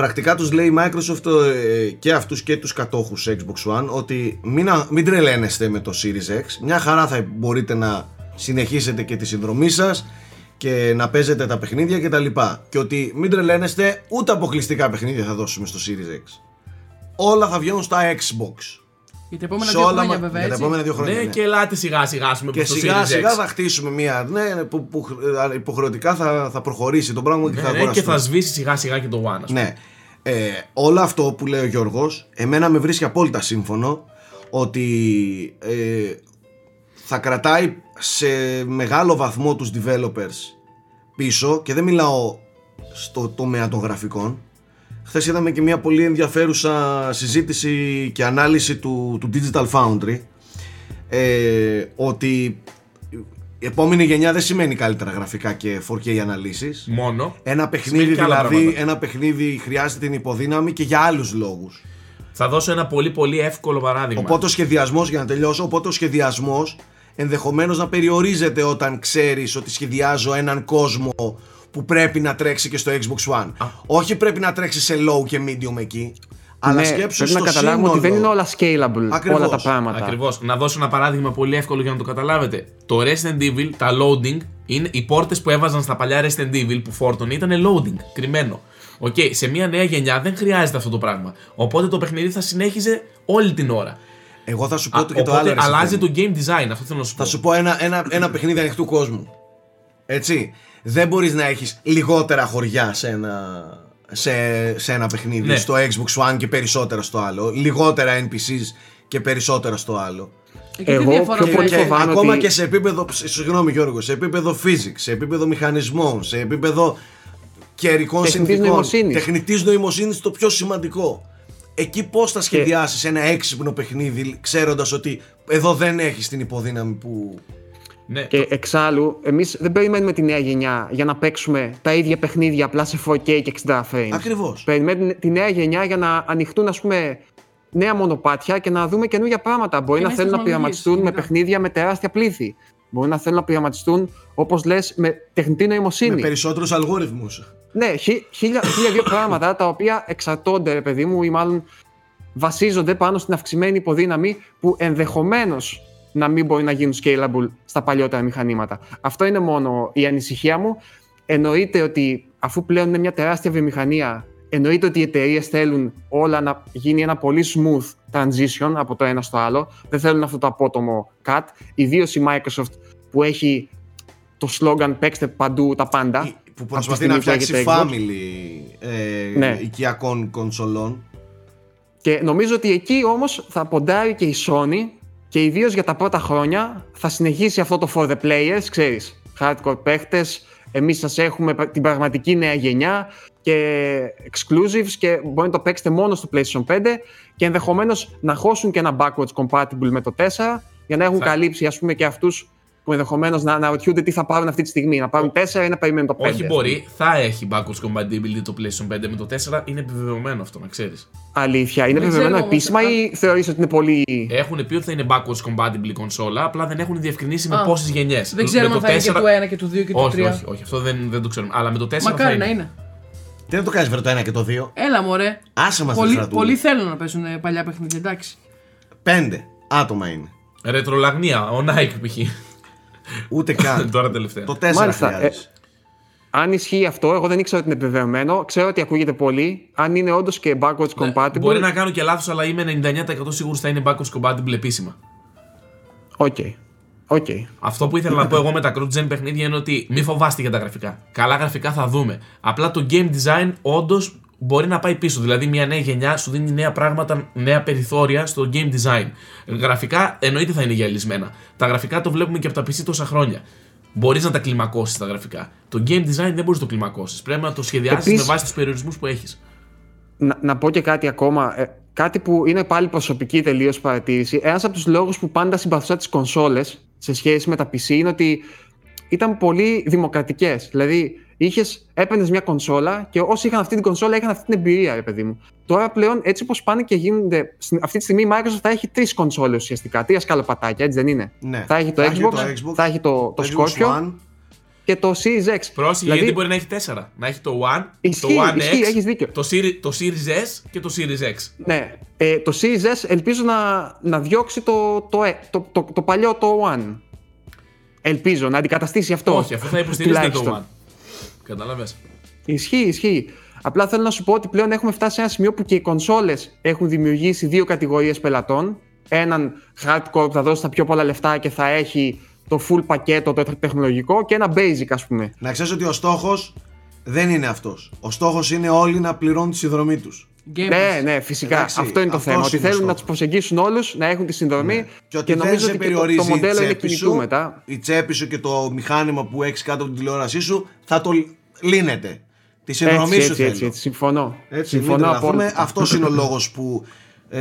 πρακτικά τους λέει η Microsoft ε, και αυτούς και τους κατόχους Xbox One ότι μην, α- μην τρελαίνεστε με το Series X. Μια χαρά θα μπορείτε να συνεχίσετε και τη συνδρομή σας και να παίζετε τα παιχνίδια και τα λοιπά. Και ότι μην τρελαίνεστε ούτε αποκλειστικά παιχνίδια θα δώσουμε στο Series X. Όλα θα βγαίνουν στα Xbox Για τα επόμενα Σε δύο όλα χρόνια, μα- βέβαια. για τα Έτσι. επόμενα δύο χρόνια Ναι, ναι. και ελάτε σιγά σιγά ας πούμε, Και προς το σιγά Series σιγά X. θα χτίσουμε μια. Ναι, που, που ε, υποχρεωτικά θα, θα προχωρήσει το πράγμα και Ναι, θα ναι, και αγοραστεί. θα σβήσει σιγά σιγά και το One. ας πούμε. Ναι. Ε, όλο αυτό που λέει ο Γιώργος εμένα με βρίσκει απόλυτα σύμφωνο ότι ε, θα κρατάει σε μεγάλο βαθμό τους developers πίσω και δεν μιλάω στο τομέα των γραφικών Χθες είδαμε και μια πολύ ενδιαφέρουσα συζήτηση και ανάλυση του, του Digital Foundry ε, ότι η επόμενη γενιά δεν σημαίνει καλύτερα γραφικά και 4K αναλύσεις Μόνο. ένα παιχνίδι Σημαίνει και άλλα δηλαδή, πράγματα. ένα παιχνίδι χρειάζεται την υποδύναμη και για άλλους λόγους. Θα δώσω ένα πολύ πολύ εύκολο παράδειγμα. Οπότε ο σχεδιασμός, για να τελειώσω, οπότε ο σχεδιασμός ενδεχομένως να περιορίζεται όταν ξέρεις ότι σχεδιάζω έναν κόσμο που πρέπει να τρέξει και στο Xbox One. Όχι πρέπει να τρέξει σε low και medium εκεί, αλλά Ναι, σκέψου πρέπει στο να καταλάβουμε σύνολο. ότι δεν είναι όλα scalable Ακριβώς, όλα τα πράγματα. Ακριβώς. Να δώσω ένα παράδειγμα πολύ εύκολο για να το καταλάβετε. Το Resident Evil, τα loading, είναι οι πόρτες που έβαζαν στα παλιά Resident Evil που φόρτωνε ήταν loading, κρυμμένο. Οκ, σε μια νέα γενιά δεν χρειάζεται αυτό το πράγμα. Οπότε το παιχνίδι θα συνέχιζε όλη την ώρα. Εγώ θα σου πω Α, το και το οπότε άλλο. ρε αλλάζει Σεφίλη. το game design, αυτό θέλω να σου πω. Θα σου πω ένα, ένα, ένα παιχνίδι ανοιχτού κόσμου. Έτσι. Δεν μπορείς να έχεις λιγότερα χωριά σε ένα, σε, σε ένα παιχνίδι Ναι. στο Xbox One και περισσότερα στο άλλο. Λιγότερα NPCs και περισσότερα στο άλλο. Εκεί τι Εγώ διαφορά πιο είναι. πολύ και φοβάμαι ακόμα ότι- και σε επίπεδο, ψ- συγγνώμη Γιώργο, σε επίπεδο physics, σε επίπεδο μηχανισμών, σε επίπεδο καιρικών Τεχνητής συνθήκων, νοημοσύνης. τεχνητής νοημοσύνης το πιο σημαντικό. Εκεί πώς θα σχεδιάσεις ένα έξυπνο παιχνίδι ξέροντας ότι εδώ δεν έχεις την υποδύναμη που... Ναι, Και εξάλλου, εμείς δεν περιμένουμε τη νέα γενιά για να παίξουμε τα ίδια παιχνίδια απλά σε 4K και 60 frames. Ακριβώς. Περιμένουμε τη νέα γενιά για να ανοιχτούν, ας πούμε, νέα μονοπάτια και να δούμε καινούργια πράγματα. Μπορεί Και να νέες θέλουν να τεχνολογίες, πειραματιστούν με γενικά. παιχνίδια με τεράστια πλήθη. Μπορεί να θέλουν να πειραματιστούν, όπως λες, με τεχνητή νοημοσύνη. Με περισσότερους αλγόριθμους. Ναι, χι- χίλια, χίλια δύο πράγματα τα οποία εξαρτώνται, ρε παιδί μου, ή μάλλον βασίζονται πάνω στην αυξημένη υποδύναμη που ενδεχομένως να μην μπορεί να γίνουν scalable στα παλιότερα μηχανήματα. Αυτό είναι μόνο η ανησυχία μου. Εννοείται ότι αφού πλέον είναι μια τεράστια βιομηχανία, εννοείται ότι οι εταιρείες θέλουν όλα να γίνει ένα πολύ smooth transition από το ένα στο άλλο. Δεν θέλουν αυτό το απότομο cut. Ιδίως η Microsoft που έχει το slogan παίξτε παντού τα πάντα. Που από τη προσπαθεί στιγμή να που φτιάξει λέγεται Xbox. family ε, Ναι. οικιακών κονσολών. Και νομίζω ότι εκεί όμως θα ποντάρει και η Sony και ιδίως για τα πρώτα χρόνια θα συνεχίσει αυτό το for the players, ξέρεις, hardcore παίχτες, εμείς σας έχουμε την πραγματική νέα γενιά και exclusives και μπορεί να το παίξετε μόνο στο PlayStation 5 και ενδεχομένως να χώσουν και ένα backwards compatible με το 4 για να έχουν Θα- καλύψει ας πούμε και αυτούς που ενδεχομένως να αναρωτιούνται τι θα πάρουν αυτή τη στιγμή. Να πάρουν 4 ή να περιμένουν το 5. όχι μπορεί, θα έχει backwards compatibility το PlayStation 5 με το 4. Είναι επιβεβαιωμένο αυτό, να ξέρεις. Αλήθεια. Είναι Δεν βεβαιωμένο ξέρω όμως, επίσημα αν- ή θεωρείς ότι είναι πολύ. Έχουν πει ότι θα είναι backwards compatible κονσόλα, απλά δεν έχουν διευκρινίσει με Α, πόσες γενιές. Δεν ξέρουμε αν θα είναι και του 1 και του 2 και του 3. Όχι, όχι, όχι, αυτό δεν, δεν το ξέρουμε. Αλλά με το 4 θα Μακάρι είναι. να είναι. Τι να το κάνεις βρε το ένα και το δύο; Έλα μωρέ. Άσε μας Πολλοί, τη πολλοί θέλουν να παίζουν ε, παλιά παιχνίδια, εντάξει. Πέντε άτομα είναι. Ρετρολαγνία, ο Nike π.χ. Ούτε καν. Τώρα τελευταία. το τέσσερα Μάλιστα, χρειάζεσαι. Αν ισχύει αυτό, εγώ δεν ήξερα ότι είναι επιβεβαιωμένο. Ξέρω ότι ακούγεται πολύ. Αν είναι όντως και backwards compatible. Ναι, Μπορεί να κάνω και λάθος, αλλά είμαι 99% σίγουρος θα είναι backwards compatible επίσημα. Οκ. Οκ. Αυτό που ήθελα να πω εγώ με τα cross-gen παιχνίδια είναι ότι μη φοβάστε για τα γραφικά. Καλά γραφικά θα δούμε. Απλά το game design όντως μπορεί να πάει πίσω. Δηλαδή, μια νέα γενιά σου δίνει νέα πράγματα, νέα περιθώρια στο game design. Γραφικά εννοείται θα είναι γυαλισμένα. Τα γραφικά το βλέπουμε και από τα PC τόσα χρόνια. Μπορείς να τα κλιμακώσεις τα γραφικά. Το game design δεν μπορείς να το κλιμακώσεις. Πρέπει να το σχεδιάσεις Επίσης- με βάση τους περιορισμούς που έχεις. Να, να πω και κάτι ακόμα. Ε, κάτι που είναι πάλι προσωπική τελείως παρατήρηση. Ένας από τους λόγους που πάντα συμπαθούσα τις κονσόλες σε σχέση με τα PC είναι ότι ήταν πολύ δημοκρατικές. Δηλαδή, είχες, έπαιρνες μια κονσόλα και όσοι είχαν αυτή την κονσόλα είχαν αυτή την εμπειρία, ρε παιδί μου. Τώρα πλέον, έτσι όπως πάνε και γίνονται. στην- Αυτή τη στιγμή η Microsoft θα έχει τρεις κονσόλες ουσιαστικά. Τρία σκαλοπατάκια, έτσι δεν είναι; Ναι. Θα έχει το, Θα έχει Xbox, το Xbox, θα έχει το, το, Xbox Scorpio One. και το Series X. Πρόσεχε Δηλαδή, γιατί μπορεί να έχει 4. Να έχει το One, Ισχύει, το One ισχύει, X, έχεις δίκιο. Το, Series, το Series S και το Series X. Ναι. Ε, το Series S ελπίζω να, να διώξει το, το, ε- το, το, το παλιό το One. Ελπίζω να αντικαταστήσει αυτό. Όχι, αυτό θα υποστηρίζεται το Τουλάχιστον. One. Κατάλαβες. Ισχύει, ισχύει. Απλά θέλω να σου πω ότι πλέον έχουμε φτάσει σε ένα σημείο που και οι κονσόλες έχουν δημιουργήσει δύο κατηγορίες πελατών. Έναν hardcore που θα δώσει τα πιο πολλά λεφτά και θα έχει το full πακέτο το τεχνολογικό και ένα basic, ας πούμε. Να ξέρεις ότι ο στόχος δεν είναι αυτός. Ο στόχος είναι όλοι να πληρώνουν τη συνδρομή τους. Game Ναι, Pass. ναι, φυσικά. Εντάξει, αυτό είναι το αυτός θέμα. Ότι είναι ο θέλουν να στόχος. τους προσεγγίσουν όλους, να έχουν τη συνδρομή Ναι. Και ότι δεν νομίζω σε ότι και το, περιορίζει το μοντέλο η είναι τσέπη κινητού σου, μετά. η τσέπη σου και το μηχάνημα που έχεις κάτω από την τηλεόρασή σου θα το λύνεται. Τη συνδρομή Έτσι, σου έτσι, θέλω. έτσι, έτσι, συμφωνώ. Έτσι, μην συμφωνώ τρελαθούμε. απόλυτα. Αυτός είναι ο λόγος που. Ε,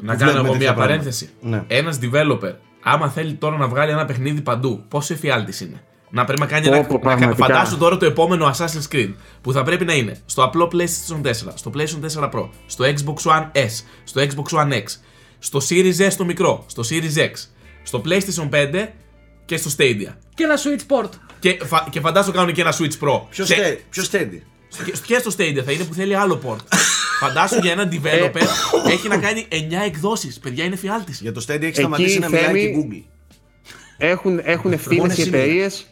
Να που κάνω βλέπουμε εγώ τέτοια μια πράγματα. παρένθεση. Ναι. Ένας developer, άμα θέλει τώρα να βγάλει ένα παιχνίδι παντού, πόσο εφιάλτης είναι; Να πρέπει να κάνει Πω, ένα. πω, να κα- πραγματικά. Φαντάσου τώρα το επόμενο Assassin's Creed που θα πρέπει να είναι στο απλό PlayStation 4, στο PlayStation 4 Pro, στο Xbox One S, στο Xbox One X, στο Series S το μικρό, στο Series X, στο PlayStation 5 και στο Stadia. Και ένα Switch Port. Και, φα, και φαντάσου κάνουν και ένα Switch Pro. Ποιος Και- στέ- ποιος στέντι. και- Και στο Stadia θα είναι που θέλει άλλο port. Φαντάσου για έναν developer έχει να κάνει 9 εκδόσεις. Παιδιά είναι φιάλτης. Για το Steady έχει Εκεί σταματήσει να μιλάει Θέμη, και η Google. Έχουν, έχουν ευθύνες Μόνο οι εσύ εταιρείες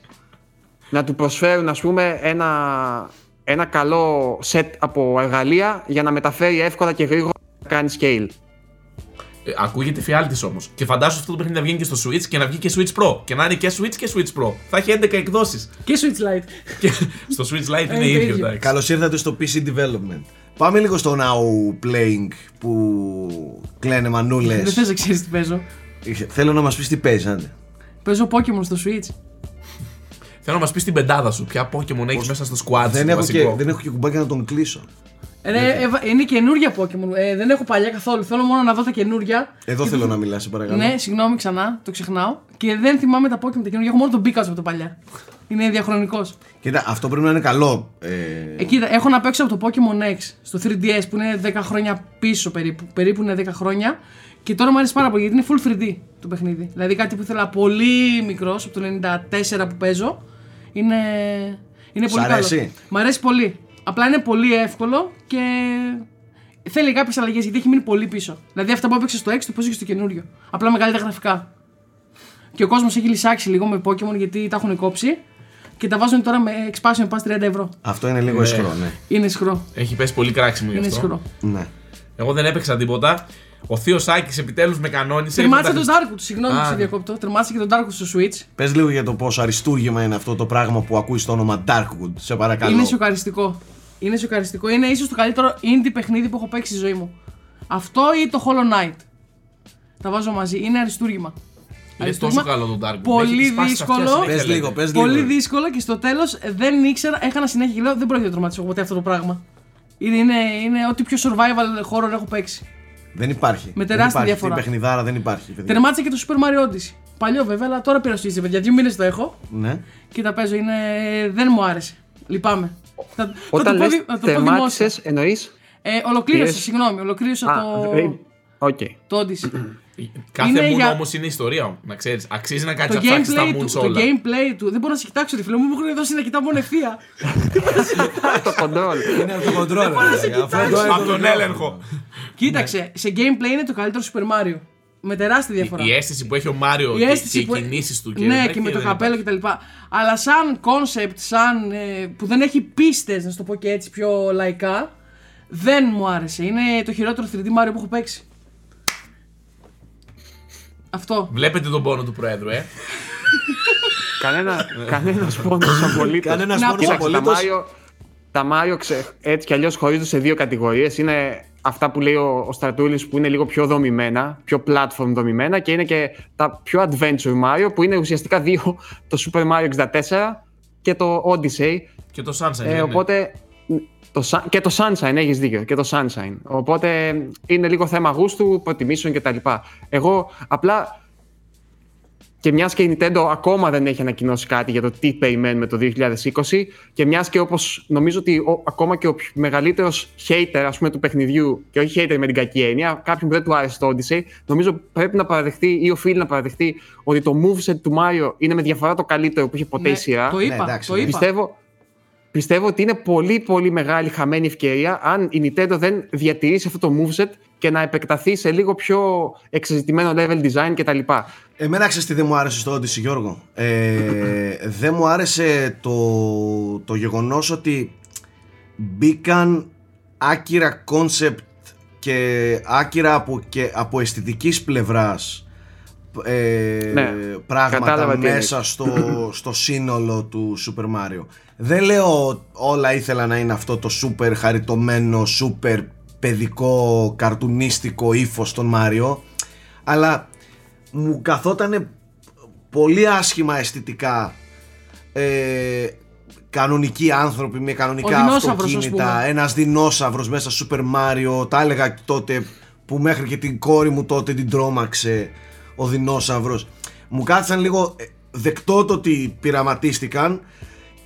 να του προσφέρουν ας πούμε ένα, ένα καλό set από εργαλεία για να μεταφέρει εύκολα και γρήγορα να κάνει scale. Ε, ακούγεται φιάλτης όμως. Και φαντάσου αυτό το παιχνίδι να βγαίνει και στο Switch και να βγει και Switch Pro. Και να είναι και Switch και Switch Pro. Θα έχει 11 εκδόσεις. Και Switch Lite. και στο Switch Lite είναι το ίδιο, ίδιο. εντάξει. Καλώς ήρθατε στο PC Development. Πάμε λίγο στο Now Playing που κλαίνε μανούλες. Δεν θες να ξέρεις τι παίζω. Θέλω να μας πεις τι παίζεις, άντε. Παίζω Pokémon στο Switch. Θέλω να μας πεις την πεντάδα σου. Ποια Pokémon έχεις μέσα στο squad Δεν σου, έχω, και, βασικό. δεν έχω και κουμπάκι να τον κλείσω. Ρε, έβα- είναι καινούργια Pokemon. Ε, δεν έχω παλιά καθόλου. Θέλω μόνο να δω τα καινούργια. Εδώ θέλω να μιλάς, σε παρακαλώ. Ναι, συγγνώμη ξανά, το ξεχνάω. Και δεν θυμάμαι τα Pokemon τα καινούργια. Έχω μόνο τον Pikachu από το παλιά. Είναι διαχρονικός. Κοίτα, αυτό πρέπει να είναι καλό. Ε, Ε, κοίτα, έχω να παίξω από το Pokemon X στο 3DS που είναι 10 χρόνια πίσω περίπου. Περίπου είναι 10 χρόνια. Και τώρα μου αρέσει πάρα πολύ γιατί είναι full 3D το παιχνίδι. Δηλαδή κάτι που ήθελα πολύ μικρός, από το 94 που παίζω. Είναι, είναι Σ' πολύ αρέσει; καλό. Μ' αρέσει πολύ. Απλά είναι πολύ εύκολο και θέλει κάποιες αλλαγές γιατί έχει μείνει πολύ πίσω. Δηλαδή αυτά που έπαιξε στο 6 το παίζω και στο καινούριο. Απλά μεγαλύτερα γραφικά. Και ο κόσμος έχει λυσάξει λίγο με Pokemon γιατί τα έχουν κόψει και τα βάζουν τώρα με expansion pass 30 ευρώ. αυτό είναι λίγο ισχυρό, ναι. Είναι ισχυρό. Έχει πέσει πολύ κράξιμο γι' Είναι αυτό. ισχυρό. ναι. Εγώ δεν έπαιξα τίποτα. Ο Θείος Άκης επιτέλους με κανόνισε. Τερμάτισε Ήρθε τον τα- Darkwood, συγγνώμη που Α, σε ναι. διακόπτω. Τερμάτισε και τον Darkwood στο Switch. Πες λίγο για το πόσο αριστούργημα είναι αυτό το πράγμα που ακούεις το όνομα Darkwood. Σε παρακαλώ. Είναι σοκαριστικό. Είναι σοκαριστικό. Είναι ίσως το καλύτερο indie παιχνίδι που έχω παίξει στη ζωή μου. Αυτό ή το Hollow Knight. Τα βάζω μαζί. Είναι αριστούργημα. Είναι τόσο καλό το Dark. Πολύ δύσκολο. Πες λίγο, πες λίγο. Πολύ δύσκολο και στο τέλος δεν ήξερα, έκανα συνέχεια και λέω δεν πρόκειται να τροματίσω ποτέ αυτό το πράγμα. Είναι, είναι, είναι ό,τι πιο survival horror έχω παίξει. Δεν υπάρχει. Με δεν τεράστια υπάρχει. διαφορά. Αυτή η παιχνιδάρα δεν υπάρχει. παιδιά. Τερμάτισα και το Super Mario Odyssey. Παλιό βέβαια, αλλά τώρα πήρα στο Easy, παιδιά. Δύο μήνες το έχω Ναι. και τα παίζω. Είναι... Δεν μου άρεσε. Λυπάμαι. Θα, θα Όταν το πω, λες δη- θα το πω δημόσια. τερμάτισες, εννοείς... Ε, ολοκλήρωσα, Πήρες- συγγνώμη, ολοκλήρωσα Α, το, ε, Οκ. το Odyssey. Κάθε Είναι moon για- όμως είναι ιστορία. Να ξέρεις. Αξίζει να κάτσεις το, να ψάξεις τα gameplay moons του, το όλα. gameplay του. Δεν μπορώ να σε κοιτάξω, ρε φίλε μου. Μου έχουν δώσει να κοιτάω μόνο ευθεία. το control. Είναι από το controller. παιδιά. Αυτό είναι το- Από τον έλεγχο. Κοίταξε, σε gameplay είναι το καλύτερο Super Mario. Με τεράστια διαφορά. Η αίσθηση που έχει ο Μάριο Η και, αίσθηση και οι που- κινήσεις του. ναι, τέτοια και με το δεν καπέλο υπάρχει. κτλ. Αλλά σαν concept, σαν. ε, που δεν έχει πίστες, να σου το πω και έτσι πιο λαϊκά, δεν μου άρεσε. Είναι το χειρότερο 3D Mario που έχω παίξει. Αυτό. Βλέπετε τον πόνο του Προέδρου, ε. Κανένα, κανένας πόνος απολύτως. Κανένας Να πόνος πω- Κοίταξε, τα απολύτως. Mario, τα Mario ξε, έτσι κι αλλιώς χωρίζονται σε δύο κατηγορίες. Είναι αυτά που λέει ο, ο Στρατούλης που είναι λίγο πιο δομημένα, πιο platform δομημένα και είναι και τα πιο adventure Mario που είναι ουσιαστικά δύο, το Super Mario 64 και το Odyssey. Και το Sunshine. Ε, είναι. Οπότε, το, Sun- και το Sunshine, έχεις δίκιο, και το Sunshine. Οπότε είναι λίγο θέμα γούστου, προτιμήσεων κτλ. Εγώ απλά και μιας και η Nintendo ακόμα δεν έχει ανακοινώσει κάτι για το τι περιμένουμε το 2020 και μιας και όπως νομίζω ότι ο, ακόμα και ο πιο μεγαλύτερος hater ας πούμε του παιχνιδιού και όχι hater με την κακή έννοια, κάποιον που δεν του άρεσε το Odyssey, νομίζω πρέπει να παραδεχτεί ή οφείλει να παραδεχτεί ότι το moveset του Mario είναι με διαφορά το καλύτερο που είχε ποτέ η Ναι, σειρά. Το είπα. Ναι, εντάξει, το ναι. είπα. Πιστεύω, πιστεύω ότι είναι πολύ πολύ μεγάλη χαμένη ευκαιρία αν η Nintendo δεν διατηρήσει αυτό το moveset και να επεκταθεί σε λίγο πιο εξεζητημένο level design κτλ. Εμένα ξέρεις τι δεν μου άρεσε στο Odyssey Γιώργο; Ε, Δεν μου άρεσε το, το γεγονός ότι μπήκαν άκυρα κόνσεπτ και άκυρα από, και από αισθητικής πλευράς ε, Ναι, πράγματα κατάλαβα τι μέσα στο, στο σύνολο του Super Mario. Δεν λέω όλα ήθελα να είναι αυτό το super χαριτωμένο, super παιδικό, καρτουνίστικο ύφος των Μάριο, αλλά μου καθότανε πολύ άσχημα αισθητικά ε, κανονικοί άνθρωποι με κανονικά Ο δεινόσαυρος, ας αυτοκίνητα, πούμε. ένας δεινόσαυρος μέσα στο Super Mario, τα έλεγα τότε που μέχρι και την κόρη μου τότε την τρόμαξε ο δεινόσαυρος. Μου κάθισαν λίγο ε, δεκτό το ότι πειραματίστηκαν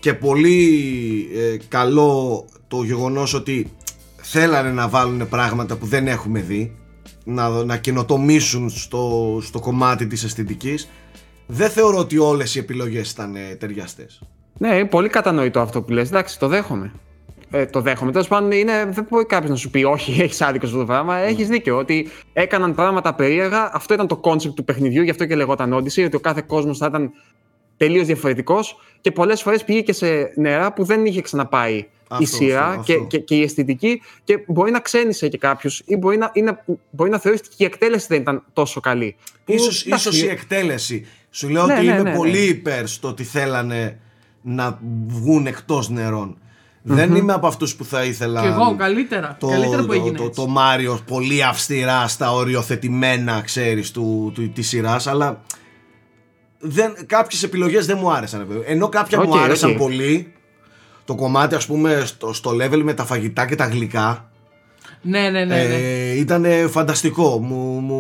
και πολύ ε, καλό το γεγονός ότι θέλανε να βάλουν πράγματα που δεν έχουμε δει να, να καινοτομήσουν στο, στο κομμάτι της αισθητικής δεν θεωρώ ότι όλες οι επιλογές ήταν ε, ταιριαστές Ναι, είναι πολύ κατανοητό αυτό που λες. Εντάξει, το δέχομαι. Ε, το δέχομαι. Τέλος πάντων, είναι, δεν μπορεί κάποιος να σου πει Όχι, έχεις άδικο αυτό το πράγμα. Έχεις δίκιο. Ότι έκαναν πράγματα περίεργα. Αυτό ήταν το κόνσεπτ του παιχνιδιού, γι' αυτό και λεγόταν Odyssey. Ότι ο κάθε κόσμος θα ήταν τελείως διαφορετικός και πολλές φορές πήγε και σε νερά που δεν είχε ξαναπάει η Αυτό, σειρά αυτό, και, αυτό. και, και η αισθητική. Και μπορεί να ξένησε και κάποιους ή μπορεί να, είναι, μπορεί να θεωρήσει ότι και η εκτέλεση δεν ήταν τόσο καλή. Που, ίσως, εντάξει, ίσως η εκτέλεση σου λέω Ναι, ότι ναι, είμαι ναι, ναι. πολύ υπέρ στο ότι θέλανε να βγουν εκτός νερών δεν είμαι από αυτούς που θα ήθελα Και εγώ, καλύτερα. το, καλύτερα που το, έγινες. το, έτσι. το Mario πολύ αυστηρά στα οριοθετημένα ξέρεις του, του, της σειράς αλλά δεν, κάποιες επιλογές δεν μου άρεσαν βέβαια. ενώ κάποια μου Οκ, άρεσαν οκ. πολύ το κομμάτι ας πούμε στο, στο level με τα φαγητά και τα γλυκά Ναι, ναι, ναι. ναι. ε, ήταν φανταστικό. Μου, μου,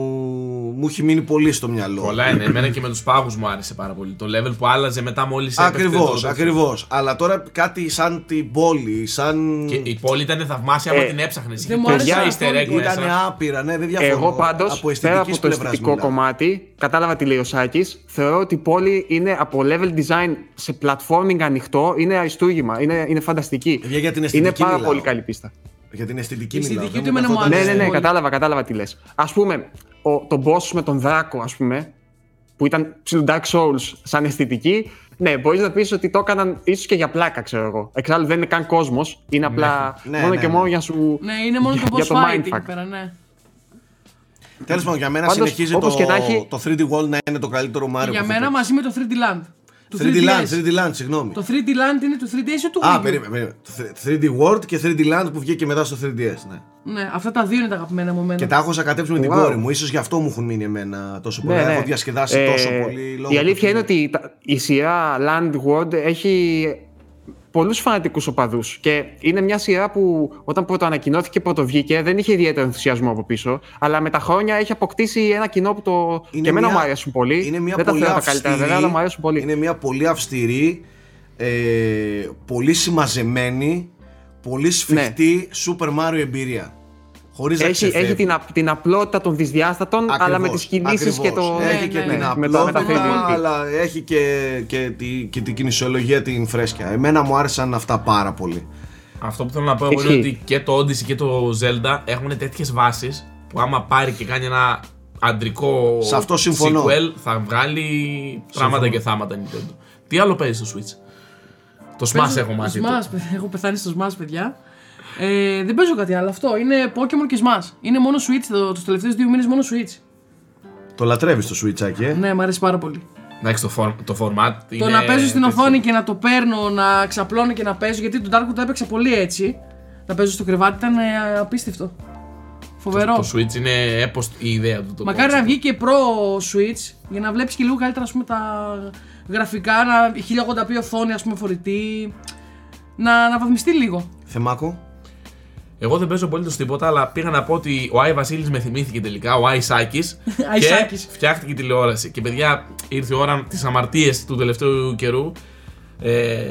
μου έχει μείνει πολύ στο μυαλό. Πολλά είναι. Εμένα και με τους πάγους μου άρεσε πάρα πολύ. Το level που άλλαζε μετά μόλις έπεφτε. Ακριβώς, το- ακριβώς. Αλλά τώρα κάτι σαν την πόλη, σαν. Και η πόλη ήταν θαυμάσια άμα Ε, την έψαχνες. δεν μου άρεσε Είχε καθόλου. easter egg Ήταν μέσα. άπειρα, ναι, δεν διαφωνώ. Εγώ πάντως, από πέρα αισθητικής από το πλευράς αισθητικό μιλάω. κομμάτι, κατάλαβα τι λέει ο Σάκης. Θεωρώ ότι η πόλη είναι από level design σε platforming ανοιχτό, είναι αριστούργημα, είναι, είναι φανταστική. Για- για την είναι αισθητική πάρα μιλάω. πολύ καλή πίστα. Για την αισθητική Η μιλάω. αισθητική δεν του μου εμένα μου καθόταν- Ναι, άρεσε. ναι, ναι, πολύ. κατάλαβα, κατάλαβα τι λες. Α πούμε, ο, το boss με τον δράκο, ας πούμε, που ήταν ψηλό Dark Souls σαν αισθητική, ναι, μπορείς να πεις ότι το έκαναν ίσως και για πλάκα, ξέρω εγώ. Εξάλλου δεν είναι καν κόσμος, είναι απλά Ναι, μόνο ναι, και ναι. μόνο για σου. Ναι, είναι μόνο για- το για boss το fight mindfuck. εκεί πέρα, ναι. Τέλος πάντων, για μένα Πάντως, συνεχίζει το, όπως και να έχει- το 3D World να είναι το καλύτερο Mario. Για που μένα έχω μαζί με το 3D Land. Το 3D 3DS. Land, 3D Land, συγγνώμη. Το 3D Land είναι του 3DS ή του Α, Wii U? περίμενε, περίμενε. Το 3D World και 3D Land που βγήκε μετά στο 3DS, ναι. Ναι, αυτά τα δύο είναι τα αγαπημένα μου εμένα. Και τα έχω σακατέψει με την Wow. κόρη μου. Ίσως γι' αυτό μου έχουν μείνει εμένα τόσο πολύ. Ναι, Έχω ναι. διασκεδάσει Ε, τόσο πολύ. λόγω Η του αλήθεια είναι 3D. ότι τα- η σειρά Land World έχει πολλούς φανατικούς οπαδούς και είναι μια σειρά που όταν πρώτο ανακοινώθηκε, πρώτο βγήκε, δεν είχε ιδιαίτερο ενθουσιασμό από πίσω, αλλά με τα χρόνια έχει αποκτήσει ένα κοινό που το... Είναι και εμένα μια- μου αρέσουν πολύ. Είναι μια δεν τα πολύ θέλω τα καλύτερα, αυστηρή, βέβαια, αλλά μου αρέσουν πολύ. Είναι μια πολύ αυστηρή, ε, πολύ συμμαζεμένη, πολύ σφιχτή Super Mario εμπειρία. Χωρίς να Ναι. Έχει, ξεφεύγει. έχει την, απ- την απλότητα των δυσδιάστατων, αλλά με Ακριβώς, τις κινήσεις και ακριβώς. το... Έχει Ναι, και ναι, την ναι. Με το- με τα απλότητα, 3D. αλλά έχει και, και, τη, και την κινησιολογία την φρέσκια. Εμένα μου άρεσαν αυτά πάρα πολύ. Αυτό που θέλω να πω εγώ είναι Ισχύει. ότι και το Odyssey και το Zelda έχουν τέτοιες βάσεις που άμα πάρει και κάνει ένα αντρικό Σε αυτό συμφωνώ. sequel θα βγάλει πράγματα και θάματα Nintendo. Τι άλλο παίζει στο Switch; Το Smash Παίζω- έχω μάθει. Smash, παιδιά. έχω πεθάνει στο Smash, παιδιά. Ε, δεν παίζω κάτι άλλο. Αυτό είναι Pokemon και Smash. Είναι μόνο Switch το, τους τελευταίους δύο μήνες μόνο Switch. Το λατρεύεις το Switch, ε; Ναι, μου αρέσει πάρα πολύ. Εντάξει, το, for, το format Το είναι να παίζω στην τέτοιο. οθόνη και να το παίρνω, να ξαπλώνω και να παίζω. Γιατί τον Dark το έπαιξα πολύ έτσι. Να παίζω στο κρεβάτι ήταν ε, απίστευτο. Φοβερό. Το Switch είναι έπος η ιδέα του. Το Μακάρι concept. να βγει και Pro Switch για να βλέπεις και λίγο καλύτερα ας πούμε, τα γραφικά, να 1080p οθόνη, ας πούμε, φορητή. Να, να βαθμιστεί λίγο. Θεμάκο. Εγώ δεν παίζω πολύ τίποτα, αλλά πήγα να πω ότι ο Άι Βασίλης με θυμήθηκε τελικά, ο Άι Σάκης. Άι και Σάκης. φτιάχτηκε τηλεόραση. Και παιδιά, ήρθε η ώρα της αμαρτίε του τελευταίου καιρού. Ε,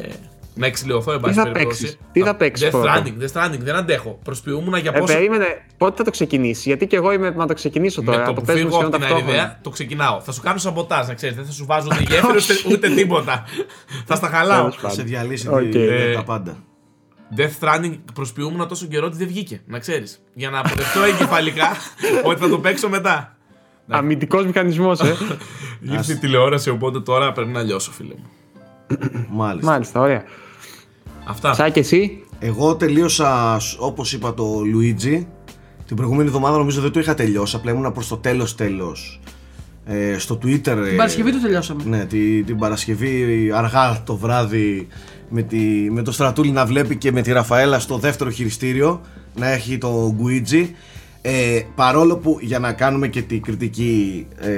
να εξηλαιωθώ, εν πάση θα περιπτώσει. παίξεις; Τι θα παίξεις Death πρώτα; Stranding, Death Stranding, δεν αντέχω. Προσποιούμουν για Ε, πόσο. περίμενε, πότε θα το ξεκινήσει, γιατί και εγώ είμαι να το ξεκινήσω τώρα. με το να που παίζουμε φύγω από σχεδόν την άλλη ταυτόχρονα. ιδέα, το ξεκινάω. Θα σου κάνω σαμποτάζ, να ξέρεις. Δεν θα σου βάζω ούτε γέφυρα ούτε, ούτε τίποτα. θα στα χαλάω. Τέλος Θα πάντων. σε διαλύσει Οκ. τη- Ε, τα πάντα. Death Stranding προσποιούμουν τόσο καιρό ότι δεν βγήκε, να ξέρεις. Για να αποδεχτώ εγκεφαλικά ότι θα το παίξω μετά. Αμυντικός μηχανισμός, ε. Ήρθε η τηλεόραση, οπότε τώρα πρέπει να λιώσω, φίλε μου. Μάλιστα. Μάλιστα, ωραία. Αυτά. Σάκη, εσύ; Εγώ τελείωσα, όπως είπα, το Luigi. Την προηγούμενη εβδομάδα νομίζω δεν το είχα τελειώσει. Απλά ήμουνα προς το τέλος τέλος. Ε, στο Twitter. Την Παρασκευή το τελειώσαμε. Ναι, τη, την Παρασκευή αργά το βράδυ με, τη, με το Στρατούλη να βλέπει και με τη Ραφαέλα στο δεύτερο χειριστήριο να έχει το Guigi. Ε, παρόλο που, για να κάνουμε και την κριτική, ε,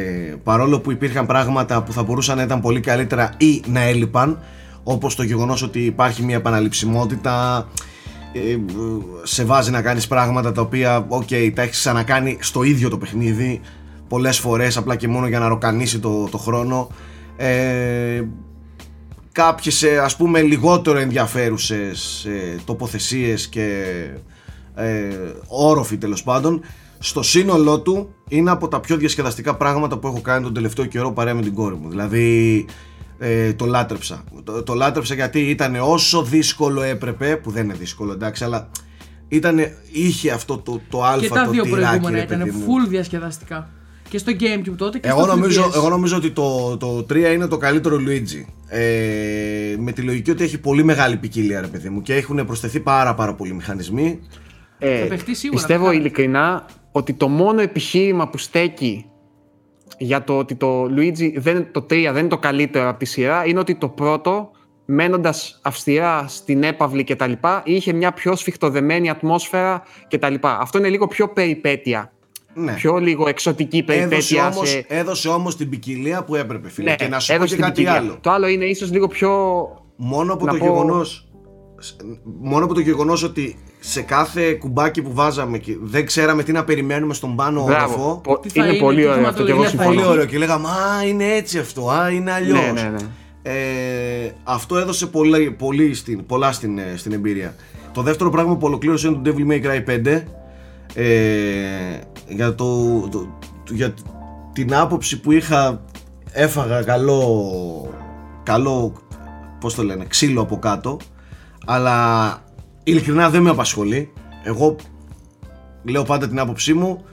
παρόλο που υπήρχαν πράγματα που θα μπορούσαν να ήταν πολύ καλύτερα ή να έλειπαν, όπως το γεγονός ότι υπάρχει μια επαναληψιμότητα, ε, σε βάζει να κάνεις πράγματα τα οποία, οκ, τα έχεις ξανακάνει στο ίδιο το παιχνίδι πολλές φορές απλά και μόνο για να ροκανίσει το, το χρόνο ε, κάποιες ε, ας πούμε λιγότερο ενδιαφέρουσες ε, τοποθεσίες και ε, όροφοι τέλος πάντων στο σύνολό του είναι από τα πιο διασκεδαστικά πράγματα που έχω κάνει τον τελευταίο καιρό παρέα με την κόρη μου δηλαδή ε, το λάτρεψα το, το λάτρεψα γιατί ήταν όσο δύσκολο έπρεπε που δεν είναι δύσκολο εντάξει αλλά ήτανε, είχε αυτό το, το αλφα Και τα το δύο τυράκι, προηγούμενα ρε ήταν παιδί μου. full διασκεδαστικά. Και στο Gamecube τότε και Εγώ στο νομίζω, 3DS. εγώ νομίζω ότι το, το 3 είναι το καλύτερο Luigi. Ε, με τη λογική ότι έχει πολύ μεγάλη ποικιλία, ρε παιδί μου, και έχουν προσθεθεί πάρα πάρα πολλοί μηχανισμοί. Ε, Θα παιχτεί σίγουρα, πιστεύω θα. ειλικρινά ότι το μόνο επιχείρημα που στέκει για το ότι το Luigi δεν, το 3 δεν είναι το καλύτερο από τη σειρά είναι ότι το πρώτο μένοντας αυστηρά στην έπαυλη κτλ. είχε μια πιο σφιχτοδεμένη ατμόσφαιρα κτλ. Αυτό είναι λίγο πιο περιπέτεια. Ναι. Πιο λίγο εξωτική Έδωσε περιπέτεια. όμως, σε... έδωσε όμως την ποικιλία που έπρεπε, φίλε. Ναι, και να σου πω έδωσε και την κάτι ποικιλία. άλλο. Το άλλο είναι ίσως λίγο πιο Μόνο από να το πω- γεγονός σ- μόνο από το γεγονός ότι σε κάθε κουμπάκι που βάζαμε και δεν ξέραμε τι να περιμένουμε στον πάνω Μπράβο. όροφο. Πο- Τι θα Είναι είναι, πολύ τι ωραίο αυτό και εγώ θεματολογία θα συμφωνώ. Πολύ ωραίο και λέγαμε Α, είναι έτσι αυτό, Α, είναι αλλιώς. Ναι, ναι, ναι. Ε, αυτό έδωσε πολύ, πολύ στην, πολλά στην, ε, στην εμπειρία. Το δεύτερο πράγμα που ολοκλήρωσε είναι το Devil May Cry 5. Ε, για, το, το- το- για την άποψη που είχα έφαγα καλό, καλό πώς το λένε, ξύλο από κάτω αλλά ειλικρινά δεν με απασχολεί. Εγώ λέω πάντα την άποψή μου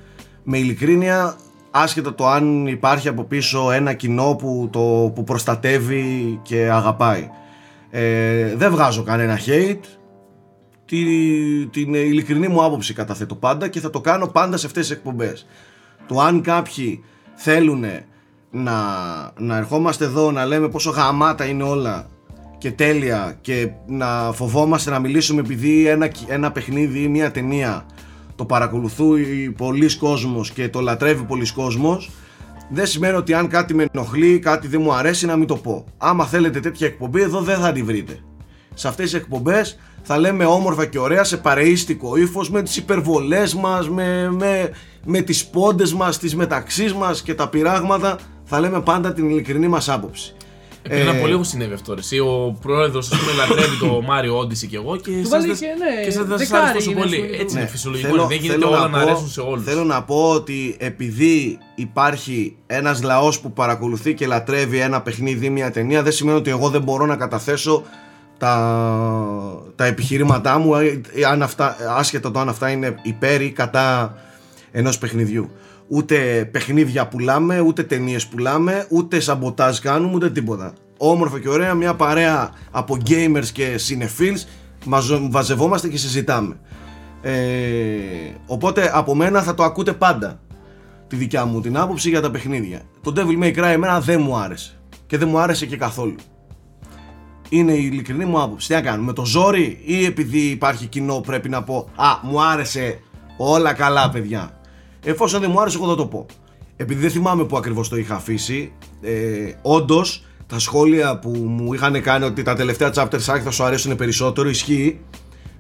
με ειλικρίνεια άσχετα το αν υπάρχει από πίσω ένα κοινό που, το, που προστατεύει και αγαπάει. Ε, δεν βγάζω κανένα hate τη, την ειλικρινή μου άποψη καταθέτω πάντα και θα το κάνω πάντα σε αυτές τις εκπομπές το αν κάποιοι θέλουν να, να ερχόμαστε εδώ να λέμε πόσο γαμάτα είναι όλα και τέλεια και να φοβόμαστε να μιλήσουμε επειδή ένα, ένα παιχνίδι ή μια ταινία το παρακολουθούει πολλοί κόσμος και το λατρεύει πολλοί κόσμος δεν σημαίνει ότι αν κάτι με ενοχλεί, κάτι δεν μου αρέσει να μην το πω. Άμα θέλετε τέτοια εκπομπή εδώ δεν θα τη βρείτε. Σε αυτές τις εκπομπές θα λέμε όμορφα και ωραία σε παρεΐστικο ύφος με τις υπερβολές μας, με, με, με τις πόντες μας, τις μεταξύ μας και τα πειράγματα θα λέμε πάντα την ειλικρινή μας άποψη. Πριν Ε, από λίγο συνέβη αυτό. ρε. Εσύ, ο πρόεδρος, ας πούμε, λατρεύει το Mario Odyssey και εγώ και εσάς βάλει δεν- και, ναι, και εσάς δεν σας δεκάρι αρέσει τόσο είναι, πολύ. ας πούμε, Έτσι το- είναι Ναι, φυσιολογικό. θέλω- δεν γίνεται θέλω όλα να, πω- αρέσουν σε όλους. Θέλω να πω ότι επειδή υπάρχει ένας λαός που παρακολουθεί και λατρεύει ένα παιχνίδι ή μια ταινία δεν σημαίνει ότι εγώ δεν μπορώ να καταθέσω τα, τα επιχειρήματά μου ε, ε, αν αυτά, άσχετα το αν αυτά είναι υπέρ ή κατά ενός παιχνιδιού. Ούτε παιχνίδια πουλάμε, ούτε ταινίες πουλάμε, ούτε σαμποτάζ κάνουμε, ούτε τίποτα. Όμορφα και ωραία, μια παρέα από gamers και cinephiles μαζο- βαζευόμαστε και συζητάμε. Ε, οπότε από μένα θα το ακούτε πάντα τη δικιά μου την άποψη για τα παιχνίδια. Το Devil May Cry εμένα δεν μου άρεσε και δεν μου άρεσε και καθόλου. Είναι η ειλικρινή μου άποψη. Τι να κάνουμε, με το ζόρι ή επειδή υπάρχει κοινό πρέπει να πω Α, μου άρεσε όλα καλά παιδιά. Εφόσον δεν μου άρεσε εγώ θα το πω. Επειδή δεν θυμάμαι που ακριβώς το είχα αφήσει, ε, όντως τα σχόλια που μου είχαν κάνει ότι τα τελευταία chapters άρχι θα σου αρέσουν περισσότερο ισχύει.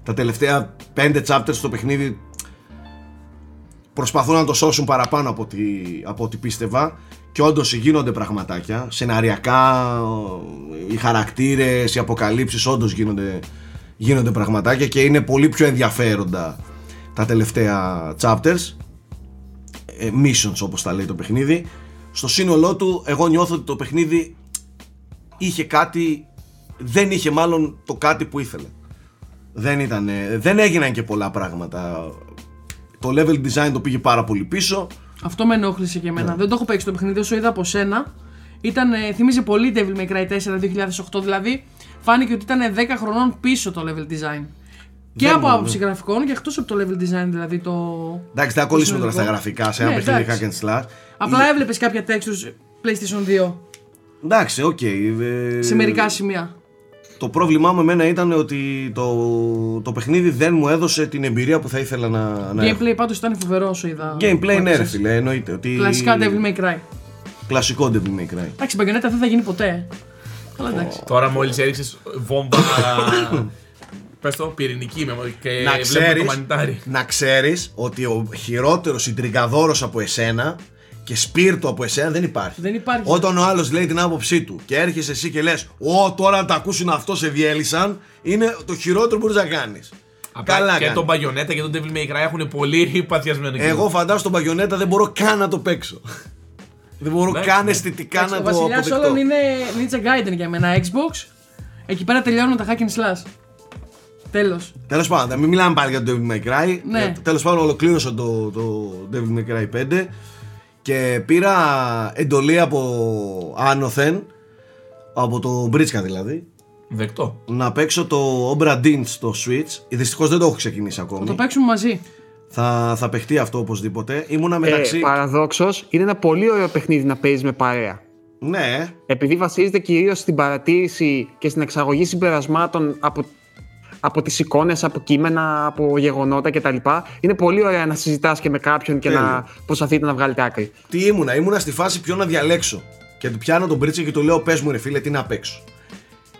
Τα τελευταία 5 chapters στο παιχνίδι προσπαθούν να το σώσουν παραπάνω από ό,τι, από ό,τι πίστευα και όντως γίνονται πραγματάκια. Σεναριακά οι χαρακτήρες, οι αποκαλύψεις όντως γίνονται, γίνονται πραγματάκια και είναι πολύ πιο ενδιαφέροντα τα τελευταία chapters. Ε, missions όπως τα λέει το παιχνίδι. Στο σύνολό του εγώ νιώθω ότι το παιχνίδι είχε κάτι δεν είχε μάλλον το κάτι που ήθελε. Δεν, ήταν, δεν έγιναν και πολλά πράγματα. Το level design το πήγε πάρα πολύ πίσω Αυτό με ενόχλησε και Ναι. εμένα. Δεν το έχω παίξει το παιχνίδι, όσο είδα από σένα. Ήταν, ε, θύμιζε πολύ Devil May Cry 4 2008, δηλαδή φάνηκε ότι ήταν 10 χρονών πίσω το level design. Και Δεν από είναι, άποψη γραφικών και εκτός από το level design, δηλαδή το. εντάξει θα κολλήσουμε τώρα στα συνολικό. γραφικά σε ένα Ναι, παιχνίδι hack εντάξει. and slash Απλά Η- έβλεπες κάποια textures PlayStation 2 εντάξει οκ ε, σε μερικά σημεία. Το πρόβλημά μου εμένα ήταν ότι το, το παιχνίδι δεν μου έδωσε την εμπειρία που θα ήθελα να, να έχω. Gameplay πάντως ήταν φοβερό όσο είδα. Gameplay που ναι ρε έπαιζες. φίλε εννοείται ότι... Κλασικά Devil May Cry. Κλασικό Devil May Cry Εντάξει, η Bayonetta δεν θα γίνει ποτέ. Αλλά εντάξει. Τώρα μόλις έριξες βόμβα. Πες το, πυρηνική με και να βλέπουμε το ξέρεις, μανιτάρι. να ξέρεις ότι ο χειρότερος συντριγκαδόρος από εσένα και σπίρτο από εσένα δεν υπάρχει. Δεν υπάρχει. Όταν ο άλλος λέει την άποψή του και έρχεσαι εσύ και λες «Ω, τώρα να τα ακούσουν αυτό σε διέλυσαν», είναι το χειρότερο που μπορείς να κάνεις. Απλά Καλά και κάνεις. τον Bayonetta και τον Devil May Cry έχουν πολύ παθιασμένο κοινό. Εγώ φαντάζομαι τον Παγιονέτα δεν μπορώ καν να το παίξω. δεν μπορώ Εντάξει, καν ναι. αισθητικά Εντάξει, να ο το βασιλιάς αποδεκτώ. όλων είναι Ninja Gaiden για μένα. Xbox. Εκεί πέρα τελειώνουν τα hack and slash. Τέλος. Τέλος πάντων, να μην μιλάμε πάλι για το Devil May Cry. Ναι. Τέλος πάντων, ολοκλήρωσα το, το Devil May Cry 5 και πήρα εντολή από άνωθεν, από το Μπρίτσκα δηλαδή, Δεκτό. να παίξω το Obra Dinn στο Switch. Δυστυχώς δεν το έχω ξεκινήσει Θα ακόμη. το παίξουμε μαζί. Θα, θα παιχτεί αυτό οπωσδήποτε. Ήμουνα μεταξύ. Ε, παραδόξως, είναι ένα πολύ ωραίο παιχνίδι να παίζεις με παρέα. Ναι, Επειδή βασίζεται κυρίως στην παρατήρηση και στην εξαγωγή συμπερασμάτων από, από τις εικόνες, από κείμενα, από γεγονότα κτλ. Είναι πολύ ωραία να συζητάς και με κάποιον και Τέλειο. να προσπαθείτε να βγάλετε άκρη. τι ήμουνα, ήμουνα στη φάση ποιο να διαλέξω. Και του πιάνω τον Μπρίτσκα και του λέω: Πες μου, ρε φίλε, τι να παίξω.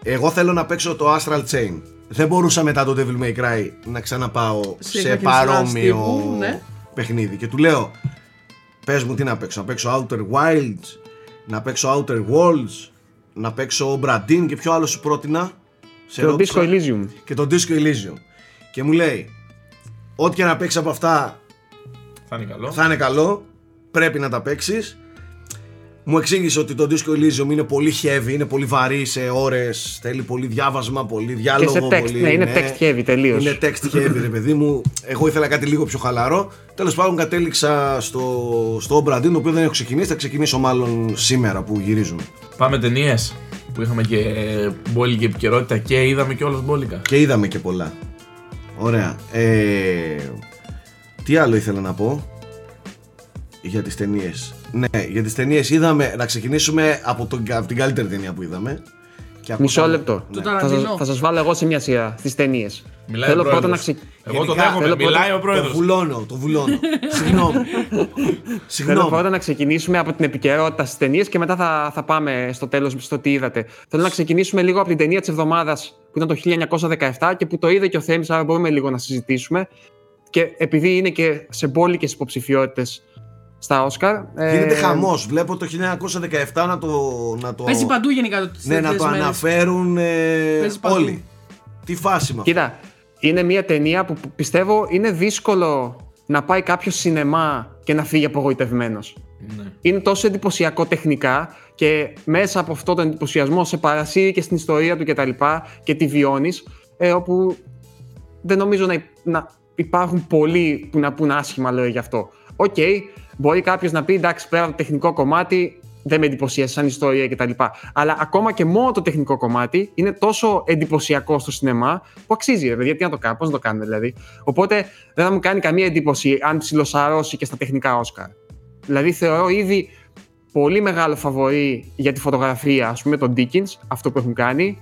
Εγώ θέλω να παίξω το Astral Chain. δεν μπορούσα μετά το Devil May Cry να ξαναπάω Σε σε, hack and slash παρόμοιο τύπου, ναι. παιχνίδι. Και του λέω, πες μου τι να παίξω, να παίξω Outer Wilds, να παίξω Outer Worlds, να παίξω Bradin και ποιο άλλο σου πρότεινα. Σε Και το ρώτησα. Disco Elysium. Και το Disco Elysium. Και μου λέει, ό,τι και να παίξεις από αυτά Θα είναι καλό. θα είναι καλό, πρέπει να τα παίξεις. Μου εξήγησε ότι το Disco Elysium είναι πολύ heavy, είναι πολύ βαρύ σε ώρες, θέλει πολύ διάβασμα, πολύ Και διάλογο. σε text, πολύ, ναι, είναι text heavy τελείως. Είναι text heavy, ρε παιδί μου. Εγώ ήθελα κάτι λίγο πιο χαλαρό. Τέλος πάντων, κατέληξα στο, στο Obra Dinn, το οποίο δεν έχω ξεκινήσει. Θα ξεκινήσω μάλλον σήμερα που γυρίζουμε. Πάμε ταινίες που είχαμε και μπόλικη επικαιρότητα και είδαμε και όλα μπόλικα. Και είδαμε και πολλά. Ωραία. Ε, τι άλλο ήθελα να πω για τις ταινίες. Ναι, για τις ταινίε είδαμε, να ξεκινήσουμε από, τον, από την καλύτερη ταινία που είδαμε. Και από Μισό τα- λεπτό. Ναι. Το Θα σας, Ταραντίνο. θα σας βάλω εγώ σε μια σειρά στις ταινίες. Μιλάει Θέλω ο πρώτα να πρόεδρος. ξεκ... Εγώ το Γενικά, δέχομαι. θέλω πρώτα- Μιλάει ο Το πρόεδρο. βουλώνω, το βουλώνω. Συγγνώμη. Θέλω Συγγνώμη. πρώτα να ξεκινήσουμε από την επικαιρότητα στις ταινίες και μετά θα, θα πάμε στο τέλος στο τι είδατε. Θέλω να ξεκινήσουμε λίγο από την ταινία της εβδομάδας που ήταν το 1917 και που το είδε και ο Θέμης, άρα μπορούμε λίγο να συζητήσουμε. Και επειδή είναι και σε μπόλικε υποψηφιότητες στα Όσκαρ. Γίνεται ε, χαμός. Βλέπω το 1917 να το... Να το... Παίζει παντού γενικά το τις Ναι, να τελευταίες το μέρες. αναφέρουν ε, Παίζει παντού. όλοι. Τι φάση με αυτό. Κοίτα, είναι μια ταινία που πιστεύω είναι δύσκολο να πάει κάποιος σινεμά και να φύγει απογοητευμένος. Ναι. είναι τόσο εντυπωσιακό τεχνικά και μέσα από αυτό τον εντυπωσιασμό σε παρασύρει και στην ιστορία του κτλ. Και, και τη βιώνεις, ε, όπου δεν νομίζω να, υ- να υπάρχουν πολλοί που να πούν άσχημα λόγια γι' αυτό. ΟΚ, μπορεί κάποιος να πει εντάξει, πέρα από το τεχνικό κομμάτι δεν με εντυπωσίασε σαν ιστορία κτλ. Αλλά ακόμα και μόνο το τεχνικό κομμάτι είναι τόσο εντυπωσιακό στο σινεμά που αξίζει, ρε παιδιά, τι να το κάνω, πώς να το κάνουμε δηλαδή. Οπότε δεν θα μου κάνει καμία εντύπωση αν ψιλοσαρώσει και στα τεχνικά Όσκαρ. Δηλαδή θεωρώ ήδη πολύ μεγάλο φαβορή για τη φωτογραφία, ας πούμε, τον Dickens, αυτό που έχουν κάνει,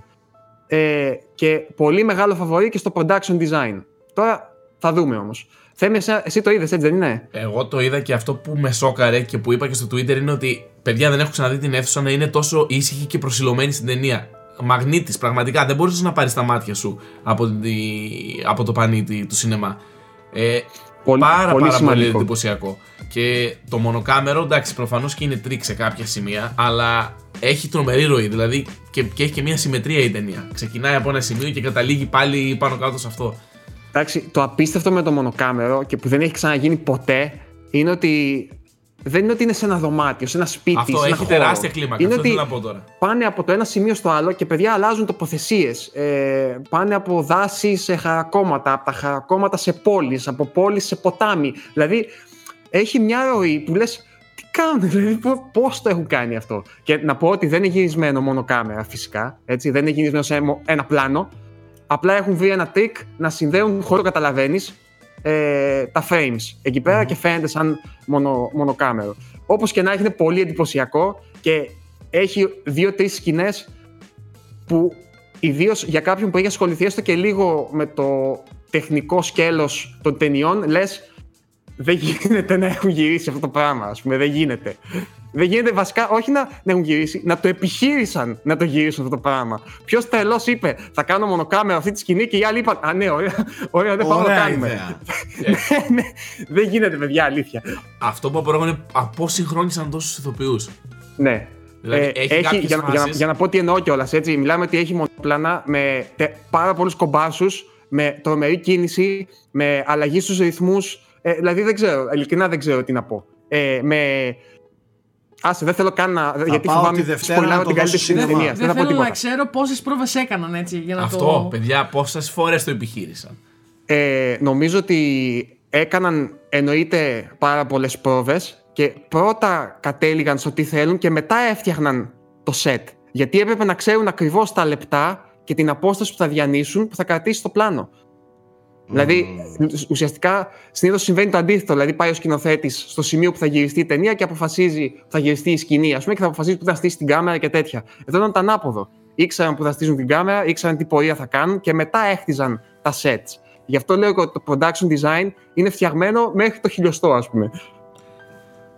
ε, και πολύ μεγάλο φαβορή και στο production design. Τώρα θα δούμε όμως. Θέμη, εσύ, εσύ το είδες, έτσι δεν είναι; Εγώ το είδα και αυτό που με σόκαρε και που είπα και στο Twitter είναι ότι παιδιά δεν έχω ξαναδεί την αίθουσα να είναι τόσο ήσυχη και προσιλωμένη στην ταινία. Μαγνήτης, πραγματικά. Δεν μπορείς να πάρεις τα μάτια σου από, τη, από το πανίτι του σινεμά. Ε, Πολύ- πάρα πολύ πάρα πολύ σημαντικό. εντυπωσιακό. Και το μονοκάμερο, εντάξει, προφανώς και είναι τρίξ σε κάποια σημεία, αλλά έχει τρομερή ροή. Δηλαδή και, και έχει και μια συμμετρία η ταινία. Ξεκινάει από ένα σημείο και καταλήγει πάλι πάνω κάτω σε αυτό. Εντάξει, το απίστευτο με το μονοκάμερο και που δεν έχει ξαναγίνει ποτέ είναι ότι δεν είναι ότι είναι σε ένα δωμάτιο, σε ένα σπίτι, αυτό σε ένα έχει χώρο. τεράστια κλίμακα. Είναι αυτό ότι θέλω να πω τώρα. πάνε από το ένα σημείο στο άλλο και παιδιά αλλάζουν τοποθεσίες. Ε, πάνε από δάση σε χαρακόμματα, από τα χαρακόμματα σε πόλεις, από πόλεις σε ποτάμι. Δηλαδή έχει μια ροή που λες τι κάνουν, δηλαδή πώς το έχουν κάνει αυτό. Και να πω ότι δεν είναι γυρισμένο μόνο κάμερα φυσικά, έτσι, δεν είναι γυρισμένο σε ένα- ένα πλάνο. Απλά έχουν βρει ένα τρικ να συνδέουν χώρο καταλαβαίνεις ε, τα frames εκεί πέρα και φαίνεται σαν μονο, μονοκάμερο. Όπως και να έχει, είναι πολύ εντυπωσιακό και έχει δύο-τρεις σκηνές που ιδίως για κάποιον που έχει ασχοληθεί έστω και λίγο με το τεχνικό σκέλος των ταινιών, λες. Δεν γίνεται να έχουν γυρίσει αυτό το πράγμα, ας πούμε. Δεν γίνεται. Δεν γίνεται βασικά, όχι να, να έχουν γυρίσει, να το επιχείρησαν να το γυρίσουν αυτό το πράγμα. Ποιος τρελός είπε, Θα κάνω μονοκάμερα αυτή τη σκηνή και οι άλλοι είπαν Α, ναι, ωραία, ωραία δεν πάμε να το Ωραία κάνουμε. ιδέα. ναι, ναι, δεν γίνεται, παιδιά, αλήθεια. Αυτό που απορρέω είναι από συγχρόνισαν τόσους ηθοποιούς. Ναι. Δηλαδή, έχει κάποιες για, για, να, φάσεις- για να πω τι εννοώ κιόλας, έτσι. Μιλάμε ότι έχει μονοπλάνα με τε- πάρα πολλούς κομπάσους, με τρομερή κίνηση, με αλλαγή στους ρυθμούς. Ε, δηλαδή δεν ξέρω, ειλικρινά δεν ξέρω τι να πω. Ε, με. Άσε, δεν θέλω καν να. γιατί πάω φοβάμαι τη Δευτέρα σποιλάρω να το την καλύτερη δώσω σκηνή σινεμά. ταινία. Δεν Δεν θα πω θέλω να τίποτα. ξέρω πόσες πρόβε έκαναν έτσι για να Αυτό, το. παιδιά, πόσες φορές το επιχείρησαν. Ε, νομίζω ότι έκαναν εννοείται πάρα πολλές πρόβες και πρώτα κατέληγαν στο τι θέλουν και μετά έφτιαχναν το set. Γιατί έπρεπε να ξέρουν ακριβώς τα λεπτά και την απόσταση που θα διανύσουν που θα κρατήσει το πλάνο. Δηλαδή, ουσιαστικά συνήθως συμβαίνει το αντίθετο. Δηλαδή, πάει ο σκηνοθέτης στο σημείο που θα γυριστεί η ταινία και αποφασίζει που θα γυριστεί η σκηνή, ας πούμε, και θα αποφασίζει που θα στήσει την κάμερα και τέτοια. Εδώ ήταν το ανάποδο. Ήξεραν που θα στήσουν την κάμερα, ήξεραν τι πορεία θα κάνουν και μετά έχτιζαν τα sets. Γι' αυτό λέω ότι το production design είναι φτιαγμένο μέχρι το χιλιοστό, ας πούμε.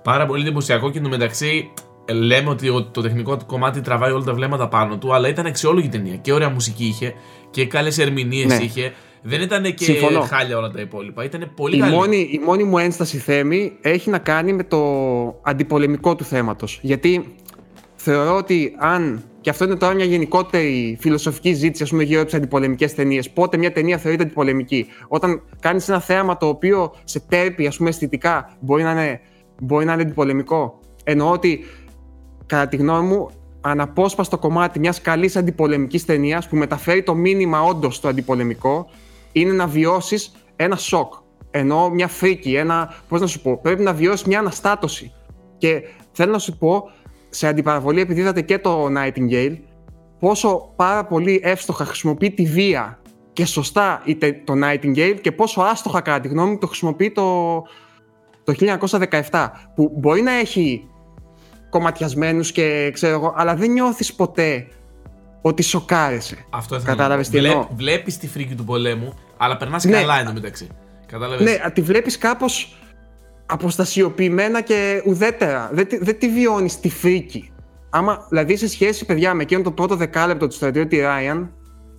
Πάρα πολύ εντυπωσιακό και εντωμεταξύ ε, λέμε ότι ο- το τεχνικό του κομμάτι τραβάει όλα τα βλέμματα πάνω του, αλλά ήταν αξιόλογη ταινία. Και ωραία μουσική είχε και καλές ερμηνείες Ναι. είχε. Δεν ήταν και Συμφωνώ. χάλια όλα τα υπόλοιπα. Ήταν πολύ Η καλή. μόνη, η μόνη μου ένσταση θέμη έχει να κάνει με το αντιπολεμικό του θέματος. Γιατί θεωρώ ότι αν, και αυτό είναι τώρα μια γενικότερη φιλοσοφική ζήτηση ας πούμε, γύρω από τις αντιπολεμικές ταινίες, πότε μια ταινία θεωρείται αντιπολεμική. Όταν κάνεις ένα θέαμα το οποίο σε τέρπει ας πούμε, αισθητικά, μπορεί να, είναι, μπορεί να είναι αντιπολεμικό. Εννοώ ότι, κατά τη γνώμη μου, αναπόσπαστο κομμάτι μιας καλής αντιπολεμικής ταινίας που μεταφέρει το μήνυμα όντως στο αντιπολεμικό είναι να βιώσεις ένα σοκ. Ενώ μια φρίκη, ένα. Πώς να σου πω, πρέπει να βιώσεις μια αναστάτωση. Και θέλω να σου πω, σε αντιπαραβολή, επειδή είδατε και το Nightingale, πόσο πάρα πολύ εύστοχα χρησιμοποιεί τη βία και σωστά η τε- το Nightingale και πόσο άστοχα, κατά τη γνώμη μου, το χρησιμοποιεί το, το 1917. Που μπορεί να έχει κομματιασμένους και ξέρω εγώ, αλλά δεν νιώθεις ποτέ ότι σοκάρεσαι. Αυτό ήθελα Κατάλαβες να πω. τι εννοώ; Βλέπεις τη φρίκη του πολέμου, αλλά περνάς Ναι. καλά εντωμεταξύ. Κατάλαβες; Ναι, τη βλέπεις κάπως αποστασιοποιημένα και ουδέτερα. Δεν, τη- δεν τη βιώνεις τη φρίκη. Άμα, δηλαδή σε σχέση, παιδιά, με εκείνο το πρώτο δεκάλεπτο του στρατιώτη Ράιαν,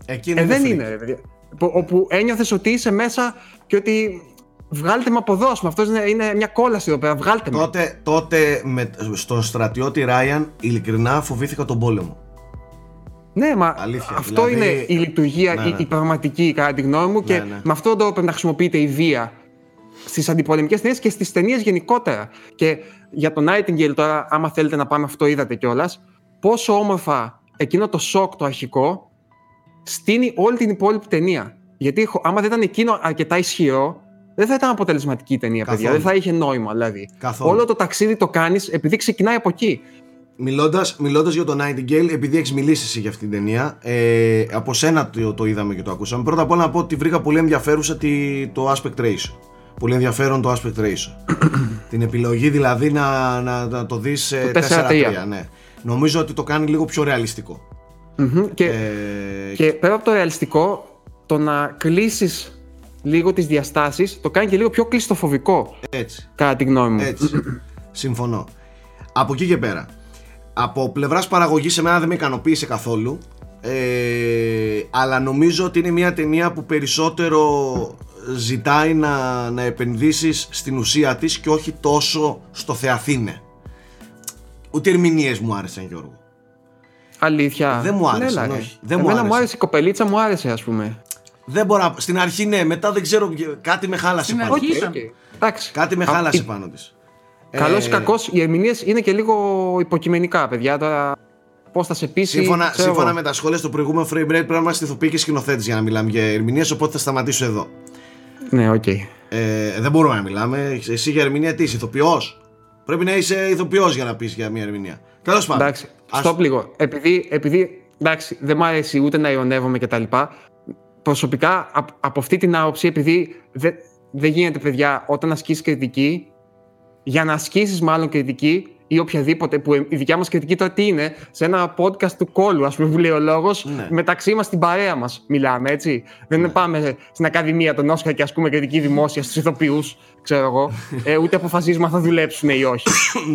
Εκείνη ε, δεν freak. είναι, ρε παιδιά. Που- Όπου ένιωθες ότι είσαι μέσα και ότι βγάλτε με από εδώ, ας πούμε. Αυτός είναι, είναι μια κόλαση εδώ πέρα, βγάλτε με. Τότε, τότε με, στον στρατιώτη Ράιαν, ειλικρινά φοβήθηκα τον πόλεμο. Ναι, μα Αλήθεια, αυτό δηλαδή- είναι η λειτουργία, Ναι, η, ναι. η πραγματική, κατά τη γνώμη μου, και Ναι, ναι. με αυτόν τον τρόπο πρέπει να χρησιμοποιείται η βία στις αντιπολεμικές ταινίες και στις ταινίες γενικότερα. Και για τον Nightingale τώρα, άμα θέλετε να πάμε, αυτό είδατε κιόλας, πόσο όμορφα εκείνο το σοκ το αρχικό στείνει όλη την υπόλοιπη ταινία. Γιατί χω- άμα δεν ήταν εκείνο αρκετά ισχυρό, δεν θα ήταν αποτελεσματική η ταινία, παιδιά. Καθόλου. Δεν θα είχε νόημα, δηλαδή. Καθόλου. Όλο το ταξίδι το κάνεις επειδή ξεκινάει από εκεί. Μιλώντας, μιλώντας για το Nightingale, επειδή έχεις μιλήσει εσύ για αυτήν την ταινία, ε, από σένα το, το είδαμε και το ακούσαμε. Πρώτα απ' όλα να πω ότι βρήκα πολύ ενδιαφέρουσα τη, το aspect ratio. Πολύ ενδιαφέρον το aspect ratio. την επιλογή δηλαδή να, να, να το δεις ε, Το 4-3. Ναι. Νομίζω ότι το κάνει λίγο πιο ρεαλιστικό. Μμμ. Και Ε, Και πέρα από το ρεαλιστικό, το να κλείσεις λίγο τις διαστάσεις το κάνει και λίγο πιο κλειστοφοβικό, έτσι. κατά τη γνώμη μου. Έτσι. Συμφωνώ. Από εκεί και πέρα. Από πλευράς παραγωγής, εμένα δεν με ικανοποίησε καθόλου. Ε, αλλά νομίζω ότι είναι μια ταινία που περισσότερο ζητάει να, να επενδύσεις στην ουσία της και όχι τόσο στο θεαθήναι. Ούτε ερμηνείες μου άρεσαν Γιώργο. Αλήθεια. Δεν μου άρεσε, Έλα, ρε. όχι. Δεν μου Εμένα άρεσε. μου άρεσε η κοπελίτσα, μου άρεσε, ας πούμε. Δεν μπορώ να... Στην αρχή ναι, μετά δεν ξέρω, κάτι με χάλασε Στην πάνω αρχή της. ήταν. ΟΚ. Εντάξει. Κάτι με Α, χάλασε η- πάνω της. Καλός Ε, ή κακός, οι ερμηνείες είναι και λίγο υποκειμενικά, παιδιά. Τώρα πώς θα σε πείσει. Σύμφωνα, ξέρω σύμφωνα εγώ. με τα σχόλια στο προηγούμενο frame rate πρέπει να είμαστε ηθοποιοί και σκηνοθέτες για να μιλάμε για ερμηνείες. Οπότε θα σταματήσω εδώ. Ναι, ΟΚ. Ε, δεν μπορούμε να μιλάμε. Εσύ για ερμηνεία τι είσαι, ηθοποιός; Πρέπει να είσαι ηθοποιός για να πεις για μια ερμηνεία. Τέλος πάντων. Εντάξει, Ας- stop λίγο. Επειδή, επειδή εντάξει, δεν μου αρέσει ούτε να ειρωνεύομαι κτλ. Προσωπικά, απ- από αυτή την άποψη, επειδή δεν, δεν γίνεται, παιδιά, όταν ασκείς κριτική, για να ασκήσεις μάλλον κριτική ή οποιαδήποτε, που η δικιά μας κριτική τώρα τι είναι, σε ένα podcast του κόλου, ας πούμε, που λέει ο λόγος, Ναι. μεταξύ μας στην παρέα μας μιλάμε, έτσι. Δεν πάμε στην Ακαδημία των Όσκαρ και ασκούμε κριτική δημόσια στους ηθοποιούς, ξέρω εγώ, ε, ούτε αποφασίζουμε αν θα δουλέψουν ή όχι.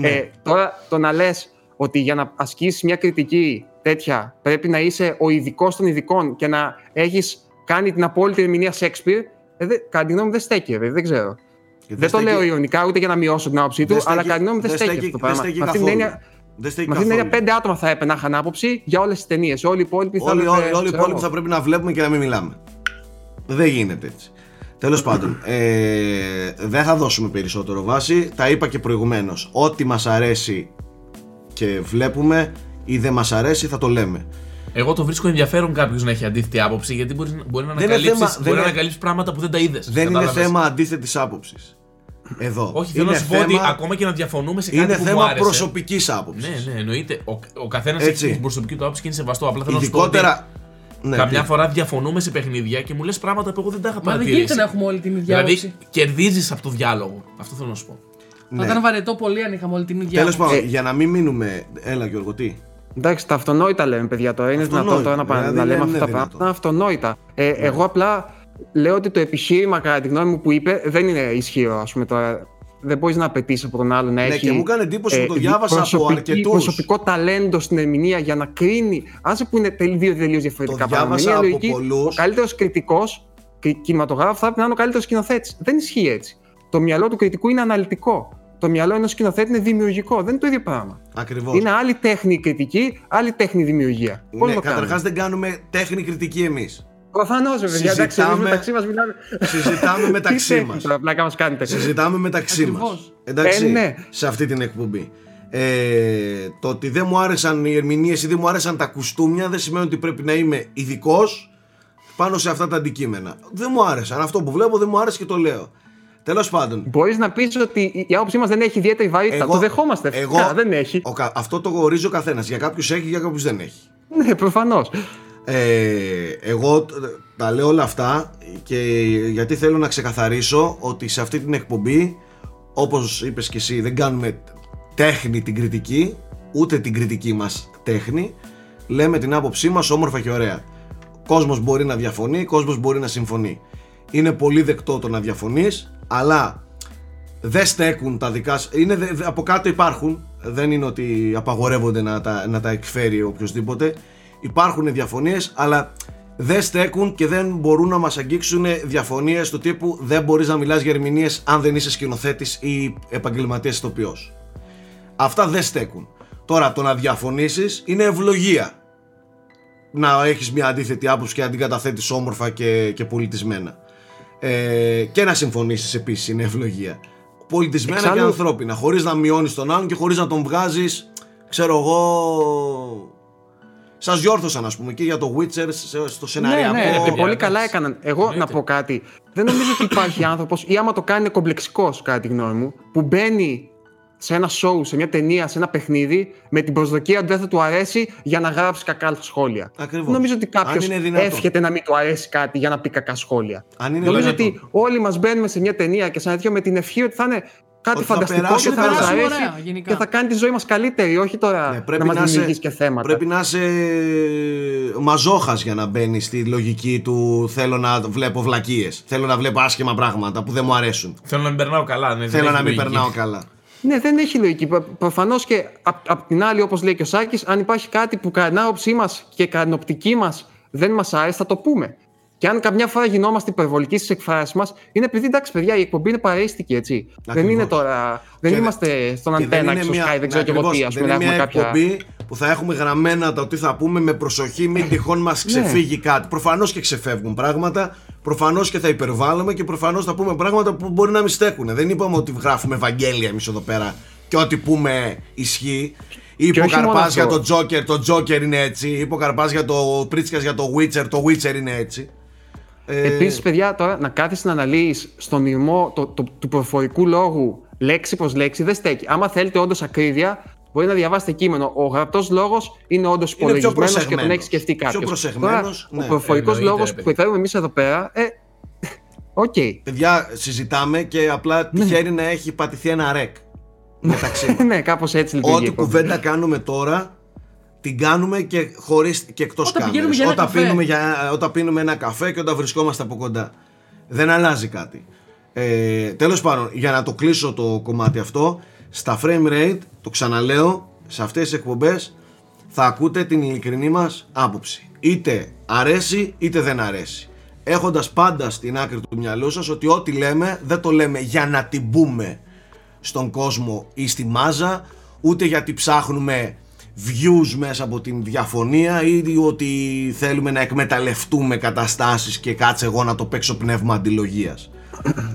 ε, τώρα, το να λες ότι για να ασκήσεις μια κριτική τέτοια πρέπει να είσαι ο ειδικός των ειδικών και να έχεις κάνει την απόλυτη ερμηνεία Shakespeare, ε, δε, κατά τη γνώμη μου δεν στέκει, ρε, δεν ξέρω. Και Δεν το στέκει- λέω ηρωνικά ούτε για να μειώσω την άποψή του, δεν αλλά στέκει- κατά τη γνώμη μου δεν δεν στέκει στέκει- αυτό το δεν πράγμα. στέκει Με αυτή την καθόλου. έννοια, Δεν στέκει με αυτή την έννοια καθόλου. πέντε άτομα θα έπαιρνα να είχαν άποψη για όλες τις ταινίες. Όλοι οι υπόλοιποι θα Όλοι, έπρεπε, όλοι, όλοι οι ξέρω υπόλοιποι εγώ. θα πρέπει να βλέπουμε και να μην μιλάμε. Δεν γίνεται έτσι. Τέλος πάντων, ε, δεν θα δώσουμε περισσότερο βάση. Τα είπα και προηγουμένως. Ό,τι μας αρέσει και βλέπουμε ή δεν μας αρέσει θα το λέμε. Εγώ το βρίσκω ενδιαφέρον κάποιος να έχει αντίθετη άποψη γιατί μπορεί, μπορεί να Δεν είναι ανακαλύψει θέμα- δεν είναι- ανακαλύψεις πράγματα που δεν τα είδες. Δεν είναι θέμα αντίθετης άποψης. Εδώ. Όχι, θέλω είναι να σου πω ότι θέμα- ακόμα και να διαφωνούμε σε κάτι Είναι που μου θέμα άρεσε. προσωπικής άποψης. Ναι, ναι, εννοείται. Ο, ο καθένας Έτσι. έχει την προσωπική του άποψη και είναι σεβαστό. Απλά θέλω να σου πω ότι Ειδικότερα. Ναι, καμιά τι- φορά διαφωνούμε σε παιχνίδια και μου λες πράγματα που εγώ δεν τα είχα Μα δεν παρατηρήσει. γίνεται να έχουμε όλη την ίδια Δηλαδή άποψη. κερδίζεις από το διάλογο. Αυτό θέλω να σου πω. Θα ήταν βαρετό πολύ αν είχαμε όλη την ίδια Τέλος άποψη. πάντων, Ε, για να μην μείνουμε. Έλα, Γιώργο, τι; Εντάξει, τα αυτονόητα λέμε, παιδιά τώρα. Είναι δυνατόν Αυτονόητα, τώρα να, πα- δηλαδή, να λέμε είναι αυτά τα δυνατόν. πράγματα. Είναι αυτονόητα. Ε, Εγώ απλά λέω ότι το επιχείρημα, κατά τη γνώμη μου, που είπε δεν είναι ισχυρό. Ας πούμε, τώρα. δεν μπορείς να απαιτήσει από τον άλλο να Ναι, έχει. και μου έκανε εντύπωση που το ε, διάβασα από προσωπική- αρκετούς. Προσωπικό ταλέντο στην ερμηνεία για να κρίνει. Άσε που είναι τελ- δύο τελείως διαφορετικά Το διάβασα Είναι από λογική, πολλούς. Ο καλύτερος κριτικός κινηματογράφου θα πρέπει να είναι ο καλύτερος σκηνοθέτης. Δεν ισχύει έτσι. Το μυαλό του κριτικού είναι αναλυτικό. Το μυαλό ενός σκηνοθέτη είναι δημιουργικό. Δεν είναι το ίδιο πράγμα. Ακριβώς. Είναι άλλη τέχνη η κριτική, άλλη τέχνη η δημιουργία. Πώς Ναι, το καταρχάς κάνουμε. δεν κάνουμε τέχνη κριτική εμείς. Προφανώς, βέβαια. Εντάξει, εμείς Συζητάμε- μεταξύ μας μιλάμε. Συζητάμε μεταξύ Τι μας. τέχνη τώρα, πλάκα μας κάνετε. Συζητάμε μεταξύ μας. Ακριβώς. Εντάξει, Ε, ναι. σε αυτή την εκπομπή. Ε, το ότι δεν μου άρεσαν οι ερμηνείες ή δεν μου άρεσαν τα κουστούμια δεν σημαίνει ότι πρέπει να είμαι ειδικός πάνω σε αυτά τα αντικείμενα. Δεν μου άρεσαν. Αυτό που βλέπω δεν μου άρεσε και το λέω. Τέλος πάντων. Μπορείς να πεις ότι η άποψή μας δεν έχει ιδιαίτερη βαρύτητα. Το δεχόμαστε. Φυσικά, δεν έχει. ο κα- αυτό το ορίζει ο καθένας. Για κάποιους έχει, για κάποιους δεν έχει. Ναι, προφανώς. Ε, εγώ τ- τα λέω όλα αυτά και γιατί θέλω να ξεκαθαρίσω ότι σε αυτή την εκπομπή όπως είπες και εσύ δεν κάνουμε τέχνη την κριτική ούτε την κριτική μας τέχνη λέμε την άποψή μας όμορφα και ωραία κόσμος μπορεί να διαφωνεί, κόσμος μπορεί να συμφωνεί είναι πολύ δεκτό το να διαφωνείς αλλά δεν στέκουν τα δικά σου. Είναι, δε- δε- από κάτω υπάρχουν. Δεν είναι ότι απαγορεύονται να τα, να τα εκφέρει οποιοδήποτε. Υπάρχουν διαφωνίες, αλλά δεν στέκουν και δεν μπορούν να μας αγγίξουν διαφωνίες του τύπου δεν μπορείς να μιλάς για ερμηνείες αν δεν είσαι σκηνοθέτης ή επαγγελματίας ηθοποιός. Αυτά δεν στέκουν. Τώρα το να διαφωνήσεις είναι ευλογία. Να έχεις μια αντίθετη άποψη και να την καταθέτεις όμορφα και, και πολιτισμένα. Ε, και να συμφωνήσεις επίσης είναι ευλογία. Πολιτισμένα Εξάλλου- και ανθρώπινα. Χωρίς να μειώνεις τον άλλον και χωρίς να τον βγάζεις, ξέρω εγώ... Σας διόρθωσαν ας πούμε και για το Witcher σε- στο σεναριακό. ναι, Και παιδιά, πολύ εντάξει. καλά έκαναν. Εγώ να Εννοείται. πω κάτι. Δεν νομίζω ότι υπάρχει άνθρωπος, ή άμα το κάνει είναι κομπλεξικός, κατά τη γνώμη μου, που μπαίνει σε ένα show, σε μια ταινία, σε ένα παιχνίδι, με την προσδοκία ότι δεν θα του αρέσει για να γράψει κακά σχόλια. Ακριβώς. Δεν νομίζω ότι Αν κάποιος είναι δυνατόν. εύχεται να μην του αρέσει κάτι για να πει κακά σχόλια. Αν είναι νομίζω δυνατόν. ότι όλοι μας μπαίνουμε σε μια ταινία και σαν τέτοιο με την ευχή ότι θα είναι κάτι Ότι θα φανταστικό και περάσουμε θα μα καλά. αρέσει Ωραία, γενικά. και θα κάνει τη ζωή μας καλύτερη, όχι τώρα Ναι, πρέπει να μας να είσαι- δημιουργήσει και θέματα. Πρέπει να είσαι μαζόχας για να μπαίνει στη λογική του θέλω να βλέπω βλακίες, θέλω να βλέπω άσχημα πράγματα που δεν μου αρέσουν. Θέλω να μην περνάω καλά. Ναι, δεν Θέλω έχει να μην λογική. περνάω καλά. Ναι, δεν έχει λογική. Προφανώς και απ' απ' την άλλη, όπως λέει και ο Σάκης, αν υπάρχει κάτι που κατά την άποψή μας και κατά την οπτική μας δεν μας άρεσε, θα το πούμε. Και αν καμιά φορά γινόμαστε υπερβολικοί στι εκφράσεις μας, είναι επειδή εντάξει, παιδιά, η εκπομπή είναι παρέστικη, έτσι. Δεν Ακριβώς. είναι τώρα. Δεν Και είμαστε στον Και αντένα είναι και στο μια- Sky, δεν ξέρω ναι, και εγώ τι, ακριβώς, ας πούμε, δεν να είναι έχουμε μια κάποια. εκπομπή που θα έχουμε γραμμένα τα ότι θα πούμε με προσοχή, μην τυχόν μας ξεφύγει κάτι. Προφανώς και ξεφεύγουν πράγματα, προφανώς και θα υπερβάλλουμε και προφανώς θα πούμε πράγματα που μπορεί να μην στέκουν. Δεν είπαμε ότι γράφουμε Ευαγγέλια εμείς εδώ πέρα και ό,τι πούμε ισχύει. Είπε ο όχι μόνο Καρπά για αυτό. το Τζόκερ, το Τζόκερ είναι έτσι. Είπε ο Καρπά για το Πρίτσικα για το Witcher, το Witcher είναι έτσι. Ε, Επίσης, παιδιά, τώρα να κάθεσαι να αναλύεις στον ηρμό το, το, του προφορικού λόγου λέξη προς λέξη δεν στέκει. Άμα θέλετε όντως ακρίβεια, μπορεί να διαβάσετε κείμενο. Ο γραπτός λόγος είναι όντως πιο υπολογισμένος και τον προσεγμένος. έχει σκεφτεί Πιο κάποιος. προσεγμένος, ναι. ο προφορικός Εννοείται, λόγος ρε που παιδί. εκφέρουμε εμείς εδώ πέρα. Ε, ΟΚ. Παιδιά, συζητάμε και απλά τυχαίνει να έχει πατηθεί ένα rec μεταξύ μας. ναι, κάπως έτσι λειτουργεί. Ό,τι η εκπομπή. κουβέντα κάνουμε τώρα την κάνουμε και χωρίς και εκτός Όταν κάμερας. πηγαίνουμε για ένα όταν, καφέ. πίνουμε για, όταν πίνουμε ένα καφέ και όταν βρισκόμαστε από κοντά. Δεν αλλάζει κάτι. Ε, τέλος πάντων, για να το κλείσω το κομμάτι αυτό, στα frame rate, το ξαναλέω, σε αυτές τις εκπομπές θα ακούτε την ειλικρινή μας άποψη. Είτε αρέσει είτε δεν αρέσει. Έχοντας πάντα στην άκρη του μυαλού σας ότι ό,τι λέμε δεν το λέμε για να την πούμε στον κόσμο ή στη μάζα, ούτε γιατί ψάχνουμε views μέσα από την διαφωνία ή ότι θέλουμε να εκμεταλλευτούμε καταστάσεις και κάτσε εγώ να το παίξω πνεύμα αντιλογίας.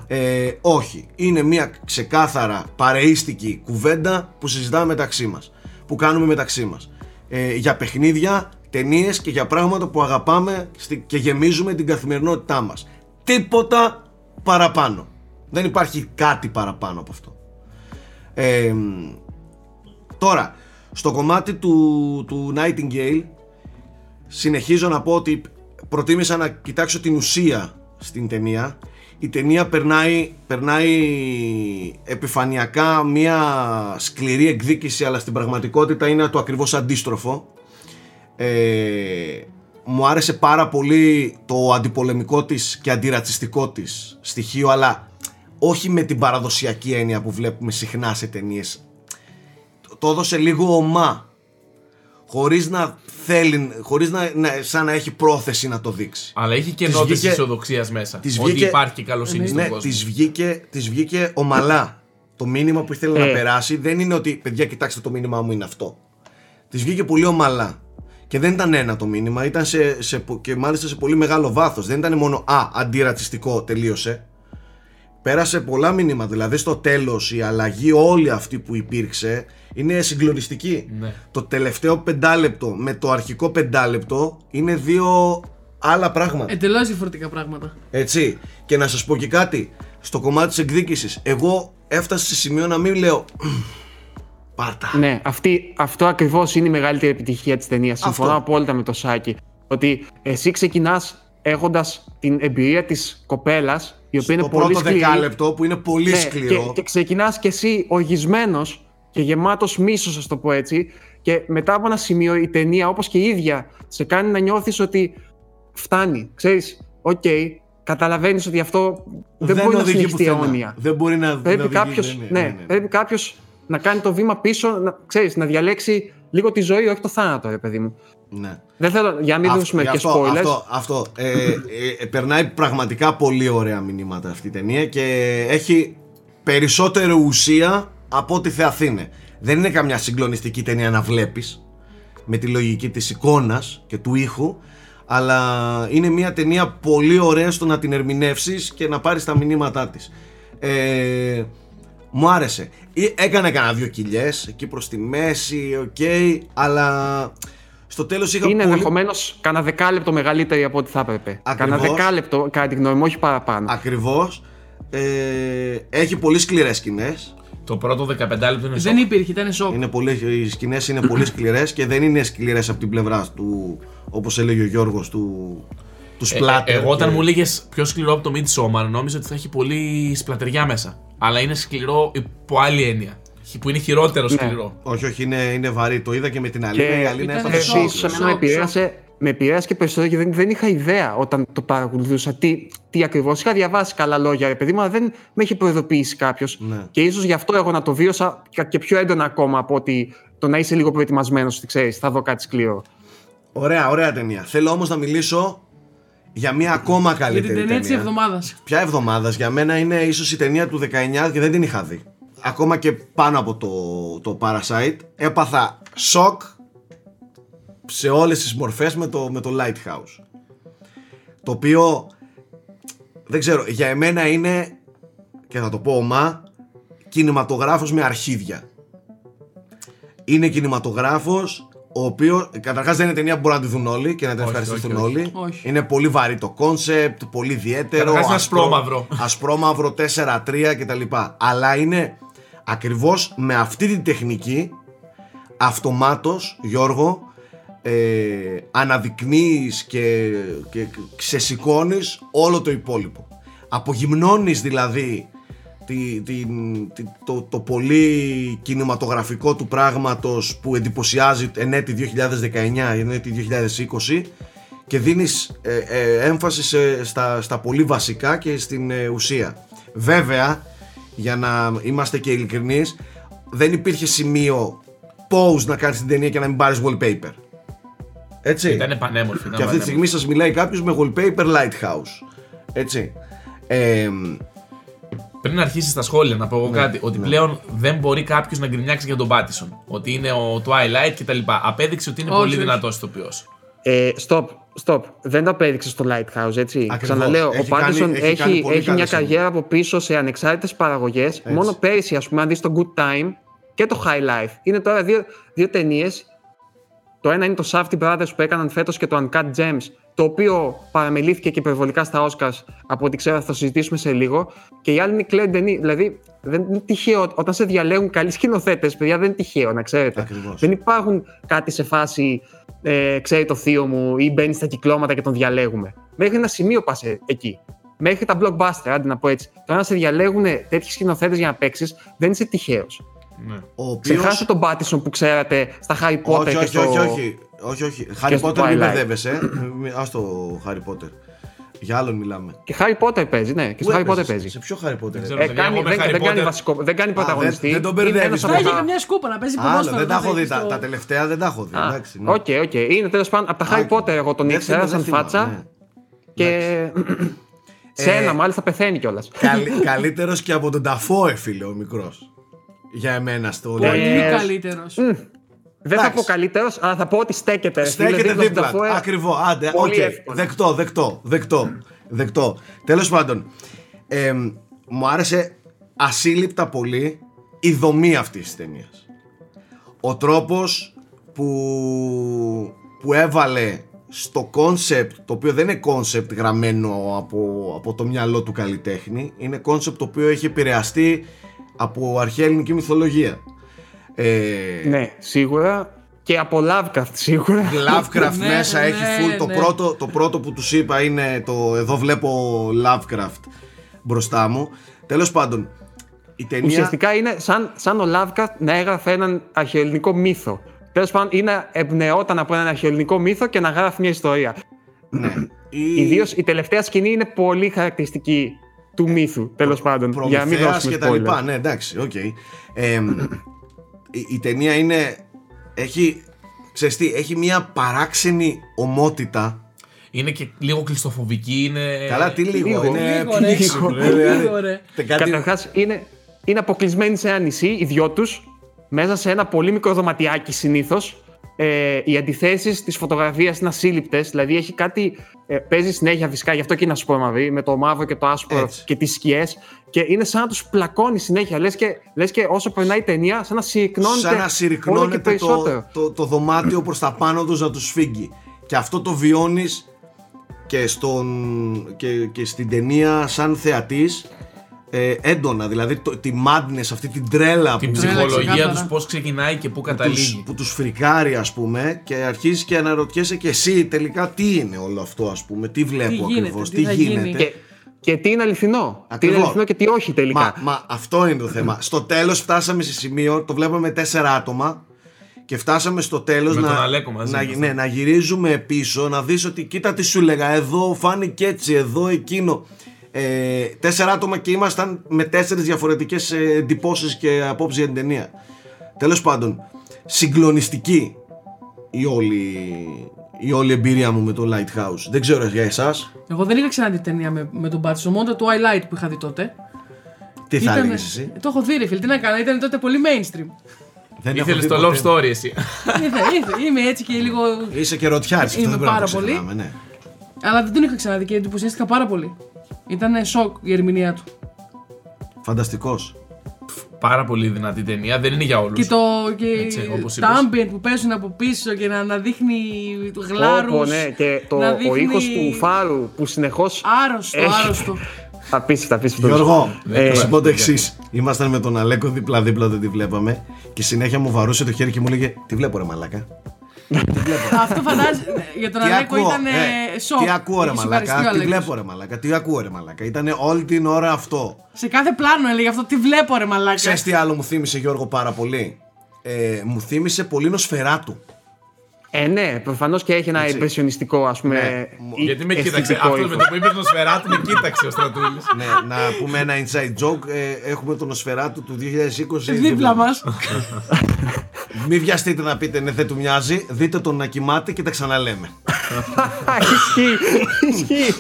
Ε, όχι, είναι μια ξεκάθαρα παρεΐστικη κουβέντα που συζητάμε μεταξύ μας, που κάνουμε μεταξύ μας. Ε, για παιχνίδια, ταινίες και για πράγματα που αγαπάμε στη- και γεμίζουμε την καθημερινότητά μας. Τίποτα παραπάνω. Δεν υπάρχει κάτι παραπάνω από αυτό. Ε, τώρα, στο κομμάτι του, του Nightingale συνεχίζω να πω ότι προτίμησα να κοιτάξω την ουσία στην ταινία. Η ταινία περνάει, περνάει επιφανειακά μια σκληρή εκδίκηση αλλά στην πραγματικότητα είναι το ακριβώς αντίστροφο. Ε, μου άρεσε πάρα πολύ το αντιπολεμικό της και αντιρατσιστικό της στοιχείο αλλά όχι με την παραδοσιακή έννοια που βλέπουμε συχνά σε ταινίες. Το έδωσε λίγο ομά. Χωρίς να θέλει, χωρίς να, να, σαν να έχει πρόθεση να το δείξει. Αλλά έχει και Της νότες βγήκε- αισιοδοξία μέσα. της Ότι βγήκε- υπάρχει και καλοσύνη στον Ναι, κόσμο. της βγήκε, της βγήκε ομαλά. Το μήνυμα που ήθελε να Ε. περάσει δεν είναι ότι παιδιά κοιτάξτε το μήνυμά μου είναι αυτό. Της βγήκε πολύ ομαλά. Και δεν ήταν ένα το μήνυμα, ήταν σε, σε, πο- και μάλιστα σε πολύ μεγάλο βάθος. Δεν ήταν μόνο «Α, αντιρατσιστικό, τελείωσε». Πέρασε πολλά μήνυμα, δηλαδή στο τέλος η αλλαγή όλη αυτή που υπήρξε είναι συγκλονιστική. Ναι. Το τελευταίο πεντάλεπτο με το αρχικό πεντάλεπτο είναι δύο άλλα πράγματα. Εντελώς διαφορετικά πράγματα. Έτσι. Και να σας πω και κάτι. Στο κομμάτι της εκδίκησης, εγώ έφτασα σε σημείο να μην λέω Πάρτα. Ναι, αυτή, αυτό ακριβώς είναι η μεγαλύτερη επιτυχία της ταινίας. Συμφωνώ Αυτό. απόλυτα με το Σάκη. Ότι εσύ ξεκινάς έχοντας την εμπειρία της κοπέλας, η οποία είναι Το πολύ πρώτο σκληρή. δεκάλεπτο που είναι πολύ Ναι, σκληρό. Και, και ξεκινάς κι εσύ οργισμένος και γεμάτος μίσος, ας το πω έτσι. Και μετά από ένα σημείο η ταινία, όπως και η ίδια, σε κάνει να νιώθεις ότι φτάνει. Ξέρεις, ΟΚ, καταλαβαίνεις ότι αυτό δεν, μπορεί να οδηγεί συνεχιστεί πουθενά. αιώνια. Δεν μπορεί να, να Πρέπει οδηγεί, κάποιος δεν είναι, ναι, ναι, ναι. πρέπει κάποιος να κάνει το βήμα πίσω, να, ξέρεις, να διαλέξει λίγο τη ζωή, όχι το θάνατο, ρε παιδί μου. Ναι. Δεν θέλω, για να μην Αυτό- δώσουμε γι' και αυτό, spoilers. Αυτό, αυτό. Ε, ε, ε, περνάει πραγματικά πολύ ωραία μηνύματα αυτή η ταινία και έχει περισσότερο ουσία από ό,τι θεαθήναι. Δεν είναι καμιά συγκλονιστική ταινία να βλέπεις με τη λογική της εικόνας και του ήχου αλλά είναι μια ταινία πολύ ωραία στο να την ερμηνεύσεις και να πάρεις τα μηνύματά της. Ε, μου άρεσε. Ή- Έκανε κανένα δύο κοιλιές εκεί προς τη μέση, ΟΚ, αλλά στο τέλος είχα είναι πολύ... ενδεχομένως κανένα δεκάλεπτο μεγαλύτερη από ό,τι θα έπρεπε. Ακριβώς. Κανένα δεκάλεπτο, κατά τη γνώμη μου, όχι παραπάνω. Ακριβώς. Ε, έχει πολύ σκληρές σκηνές. Το πρώτο 15λεπτο είναι Δεν σοκ. υπήρχε, ήταν σοκ. Είναι πολύ, οι σκηνές είναι πολύ σκληρές και δεν είναι σκληρές από την πλευρά του, όπως έλεγε ο Γιώργος, του, του Ε, σπλάτερ. ε, εγώ όταν και- μου έλεγες πιο σκληρό από το Midsommar, νόμιζα ότι θα έχει πολύ σπλατεριά μέσα. Αλλά είναι σκληρό υπό άλλη έννοια. Που είναι χειρότερο Ναι. σκληρό. Όχι, όχι, είναι, είναι βαρύ. Το είδα και με την Αλίνα. Και Η Αλίνα ήταν έπαθε σοκ. σοκ. Επίση, σοκ, εμένα με σοκ. επηρέασε, με επηρέασε και περισσότερο γιατί δεν, δεν είχα ιδέα όταν το παρακολουθούσα τι, τι ακριβώς. Είχα διαβάσει καλά λόγια, ρε παιδί μου, αλλά δεν με είχε προειδοποιήσει κάποιος. Ναι. Και ίσως γι' αυτό εγώ να το βίωσα και- και πιο έντονα ακόμα από ότι το να είσαι λίγο προετοιμασμένος ότι ξέρεις, θα δω κάτι σκληρό. Ωραία, ωραία ταινία. Θέλω όμως να μιλήσω για μια ακόμα Για καλύτερη την ταινία τη εβδομάδας. Ποια εβδομάδας; Για μένα είναι ίσως η ταινία του 19 και δεν την είχα δει. Ακόμα και πάνω από το, το Parasite έπαθα σοκ σε όλες τις μορφές με το, με το Lighthouse. Το οποίο δεν ξέρω, για εμένα είναι και θα το πω ωμά κινηματογράφος με αρχίδια. Είναι κινηματογράφος ο οποίος καταρχάς δεν είναι ταινία που μπορούν να τη δουν όλοι και να την Όχι, ευχαριστηθούν όχι, όχι. όλοι. Όχι. Είναι πολύ βαρύ το concept, πολύ ιδιαίτερο. Καταρχάς είναι ασπρό- ασπρόμαυρο. Ασπρόμαυρο 4-3 κτλ. Αλλά είναι ακριβώς με αυτή την τεχνική αυτομάτως Γιώργο ε, αναδεικνύεις και, και ξεσηκώνεις όλο το υπόλοιπο απογυμνώνεις δηλαδή τη, την- τη- το, το πολύ κινηματογραφικό του πράγματος που εντυπωσιάζει εν έτη 2019 εν έτη 2020 και δίνεις ε, ε, έμφαση σε- στα, στα πολύ βασικά και στην ε, ουσία βέβαια για να είμαστε και ειλικρινείς δεν υπήρχε σημείο pause να κάνεις την ταινία και να μην πάρεις wallpaper έτσι Ήταν πανέμορφη. ήταν και αυτή τη πανέμορφη. στιγμή σας μιλάει κάποιος με wallpaper lighthouse έτσι ε, Πριν αρχίσεις τα σχόλια, να πω εγώ Ναι, κάτι. Ότι ναι. πλέον δεν μπορεί κάποιος να γκρινιάξει για τον Πάτισον. Ότι είναι ο Twilight κτλ. Απέδειξε ότι είναι Όχι, πολύ όχι. δυνατός ηθοποιός. Ε, stop, stop. Δεν το απέδειξε στο Lighthouse, έτσι. Ακριβώς. Ξαναλέω, Έχει ο Πάντισον κάνει- έχει κάνει έχει, πολύ έχει καλή μια σειρά. καριέρα από πίσω σε ανεξάρτητες παραγωγές. Μόνο πέρυσι, ας πούμε, αν δεις το Good Time και το High Life. Είναι τώρα δύο, δύο ταινίες. Το ένα είναι το Safety Brothers που έκαναν φέτος και το Uncut Gems, το οποίο παραμελήθηκε και υπερβολικά στα Oscars, από ό,τι ξέρω θα το συζητήσουμε σε λίγο. Και η άλλη είναι η Claire Denis. Δηλαδή, δεν είναι τυχαίο. Όταν σε διαλέγουν καλοί σκηνοθέτες, παιδιά, δεν είναι τυχαίο, να ξέρετε. Ακριβώς. Δεν υπάρχουν κάτι σε φάση, ε, ξέρει το θείο μου, ή μπαίνει στα κυκλώματα και τον διαλέγουμε. Μέχρι ένα σημείο πας εκεί. Μέχρι τα blockbuster, άντε να πω έτσι. Τώρα να σε διαλέγουν τέτοιοι σκηνοθέτες για να παίξεις, δεν είσαι τυχαίος. Ναι. ο οποίος... Ξεχάστε τον Πάτισον που ξέρατε στα Harry Potter όχι, και όχι, στο. όχι, όχι, όχι, όχι. Harry στο Potter μην Twilight. μπερδεύεσαι. Μη- Ας το Harry Potter. Για άλλον μιλάμε. Και Harry Potter παίζει, ναι. Και στο Πού Harry Potter έπαιζες, παίζει. Σε ποιο Harry Potter. Δεν ε; ξέρω. Ε, παιδιά, κάνει, εγώ με δεν, Harry δεν κάνει Potter- βασικό, δεν κάνει πρωταγωνιστή. δεν τον Είναι μπερδεύεις, ένας δεν από Θα τα- είχε καμιά σκούπα να παίζει Άλλο, ποδόσφαιρο. δεν τα θα έχω δει. έχει Τα, στο- τα τελευταία δεν τα έχω δει. Α, εντάξει, ναι. Οκ, οκ. Είναι τέλος πάντων από τα Α, Harry Potter. Εγώ τον δεν ήξερα θυμάμαι, σαν δεν θυμάμαι, φάτσα. ναι. Και. Σε Ε, ένα, μάλιστα πεθαίνει κιόλας. Καλ, καλύτερος και από τον Dafoe, φίλε, ο μικρός. Για εμένα στο Πολύ Lighthouse. καλύτερος. Δεν θα εντάξει. πω καλύτερος, αλλά θα πω ότι στέκεται. ρε φίλε, Στέκεται στον δίπλα. Dafoe. Ακριβώς. Άντε, ΟΚ. Πολύ εύκολα. Δεκτό, δεκτό, δεκτό. δεκτό. Τέλος πάντων, ε, μου άρεσε ασύλληπτα πολύ η δομή αυτής της ταινίας. Ο τρόπος που, που έβαλε στο concept, το οποίο δεν είναι concept γραμμένο από, από το μυαλό του καλλιτέχνη, είναι concept το οποίο έχει επηρεαστεί από αρχαία ελληνική μυθολογία. Ε, Ναι, σίγουρα. Και από Lovecraft σίγουρα. Lovecraft Ναι, μέσα ναι, έχει full. Το, ναι. πρώτο, το πρώτο που τους είπα είναι το εδώ βλέπω Lovecraft μπροστά μου. Τέλος πάντων, η ταινία... Ουσιαστικά είναι σαν, σαν ο Lovecraft να έγραφε έναν αρχαιοελληνικό μύθο. Τέλος πάντων, είναι να εμπνεόταν από έναν αρχαιοελληνικό μύθο και να γράφει μια ιστορία. ναι, η... Ιδίως η τελευταία σκηνή είναι πολύ χαρακτηριστική του μύθου, τέλος πάντων. Για να μην Προμηθέας δώσουμε και τα λοιπά. spoiler. Ναι, εντάξει, οκ. Ε, η, η ταινία είναι... Έχει, ξέρεις τι, έχει μια παράξενη ωμότητα. Είναι και λίγο κλειστοφοβική. Είναι... Καλά, τι λίγο, λίγο, είναι λίγο, ρε. πνίξιμο, ρε, Λίγο, δηλαδή. ρε. Τε- κάτι- Καταρχάς, είναι, είναι αποκλεισμένοι σε ένα νησί, οι δυο τους, μέσα σε ένα πολύ μικρό δωματιάκι συνήθως. Ε, οι αντιθέσεις της φωτογραφίας είναι ασύλληπτες. Δηλαδή έχει κάτι. Ε, παίζει συνέχεια φυσικά, γι' αυτό και είναι ασπρόμαυρη, με το μαύρο και το άσπρο Έτσι. και τις σκιές. Και είναι σαν να τους πλακώνει συνέχεια. Λες και, λες και όσο περνάει η ταινία, σαν να συρρυκνώνεται, σαν να όλο και συρρυκνώνεται το, περισσότερο. το, το δωμάτιο προς τα πάνω τους να τους φύγει και αυτό το βιώνεις και, στον, και, και στην ταινία σαν θεατής ε, έντονα δηλαδή το, τη madness αυτή την τρέλα Την που, ψυχολογία ξεκάθαρα. τους πώς ξεκινάει και πού τους, καταλήγει. που τους φρικάρει ας πούμε και αρχίζεις και αναρωτιέσαι και εσύ τελικά τι είναι όλο αυτό ας πούμε τι βλέπω Τι γίνεται, ακριβώς τι τι θα γίνεται γίνει. Και, και τι είναι αληθινό. Τι είναι Ακριβώς. αληθινό και τι όχι τελικά. Μα, μα αυτό είναι το θέμα. Στο τέλος φτάσαμε σε σημείο, το βλέπαμε τέσσερα άτομα και φτάσαμε στο τέλος Με να, τον Αλέκο μαζί να, ήμασταν. ναι, να γυρίζουμε πίσω, να δεις ότι κοίτα τι σου λέγα, εδώ φάνηκε έτσι, εδώ εκείνο. Ε, τέσσερα άτομα και ήμασταν με τέσσερις διαφορετικές ε, εντυπώσεις και απόψεις για την ταινία. Τέλος πάντων, συγκλονιστική η όλη, η όλη εμπειρία μου με το Lighthouse. Δεν ξέρω για εσάς, Εγώ δεν είχα ξαναδεί ταινία με, με τον Πάτσο, μόνο το Twilight που είχα δει τότε. τι θα Ήτανε- έλεγες εσύ; Το έχω δει, ρε φίλε, τι να κάνω, ήταν τότε πολύ mainstream. Δεν έχω Ήθελες δει το ποτέ. love story εσύ. Ήρθε, ήρθε, είμαι έτσι και λίγο. Είσαι και ρωτιάρης, αυτό Είμαι δεν πρέπει να πάρα το πολύ. ξεχνάμε, ναι. Αλλά δεν τον είχα ξαναδεί και εντυπωσιάστηκα πάρα πολύ. Ήταν σοκ η ερμηνεία του. Φανταστικός. Πάρα πολύ δυνατή ταινία. Δεν είναι για όλους. Και, το, και Έτσι, όπως τα είπες. ambient που παίζουν από πίσω και να, να δείχνει γλάρους. Όπο, ναι, και το, να ο δείχνει ήχος του φάρου που συνεχώς Άρρωστο, Έχει. άρρωστο. Απίστευτα, απίστευτα. Γιώργο, Ε, θα σου πω το παιδιά. εξής. Ήμασταν με τον Αλέκο δίπλα-δίπλα, δεν τη βλέπαμε και συνέχεια μου βαρούσε το χέρι και μου έλεγε Τι βλέπω, ρε Μαλάκα; Αυτό φαντάζεσαι. Για τον Τι Αλέκο ακούω, ήταν ε, σοκ. τι ακούω, ρε Είχε Μαλάκα. σοκαριστεί ο Τι Αλέκος. βλέπω, ρε Μαλάκα. Τι ακούω, ρε Μαλάκα. Ήταν όλη την ώρα αυτό. Σε κάθε πλάνο έλεγε αυτό. Τι βλέπω, ρε Μαλάκα. Ξέρεις τι άλλο μου θύμισε, Γιώργο, πάρα πολύ; Ε, μου θύμισε πολύ νοσφαιράτου. Ε, ναι, προφανώς και έχει ένα Έτσι. εμπρεσιονιστικό, ας πούμε. Ναι. ή- Γιατί με κοίταξε. αισθητικό Αυτό με ύφος. το που είπες το σφαιράτου με κοίταξε ο Στρατούλης. ναι, να πούμε ένα inside joke. Ε, έχουμε τον Νοσφαιράτου του 2020 Δίπλα μας. Μην βιαστείτε να πείτε ναι, δεν του μοιάζει. Δείτε τον να κοιμάται και τα ξαναλέμε. Ισχύει, ισχύει.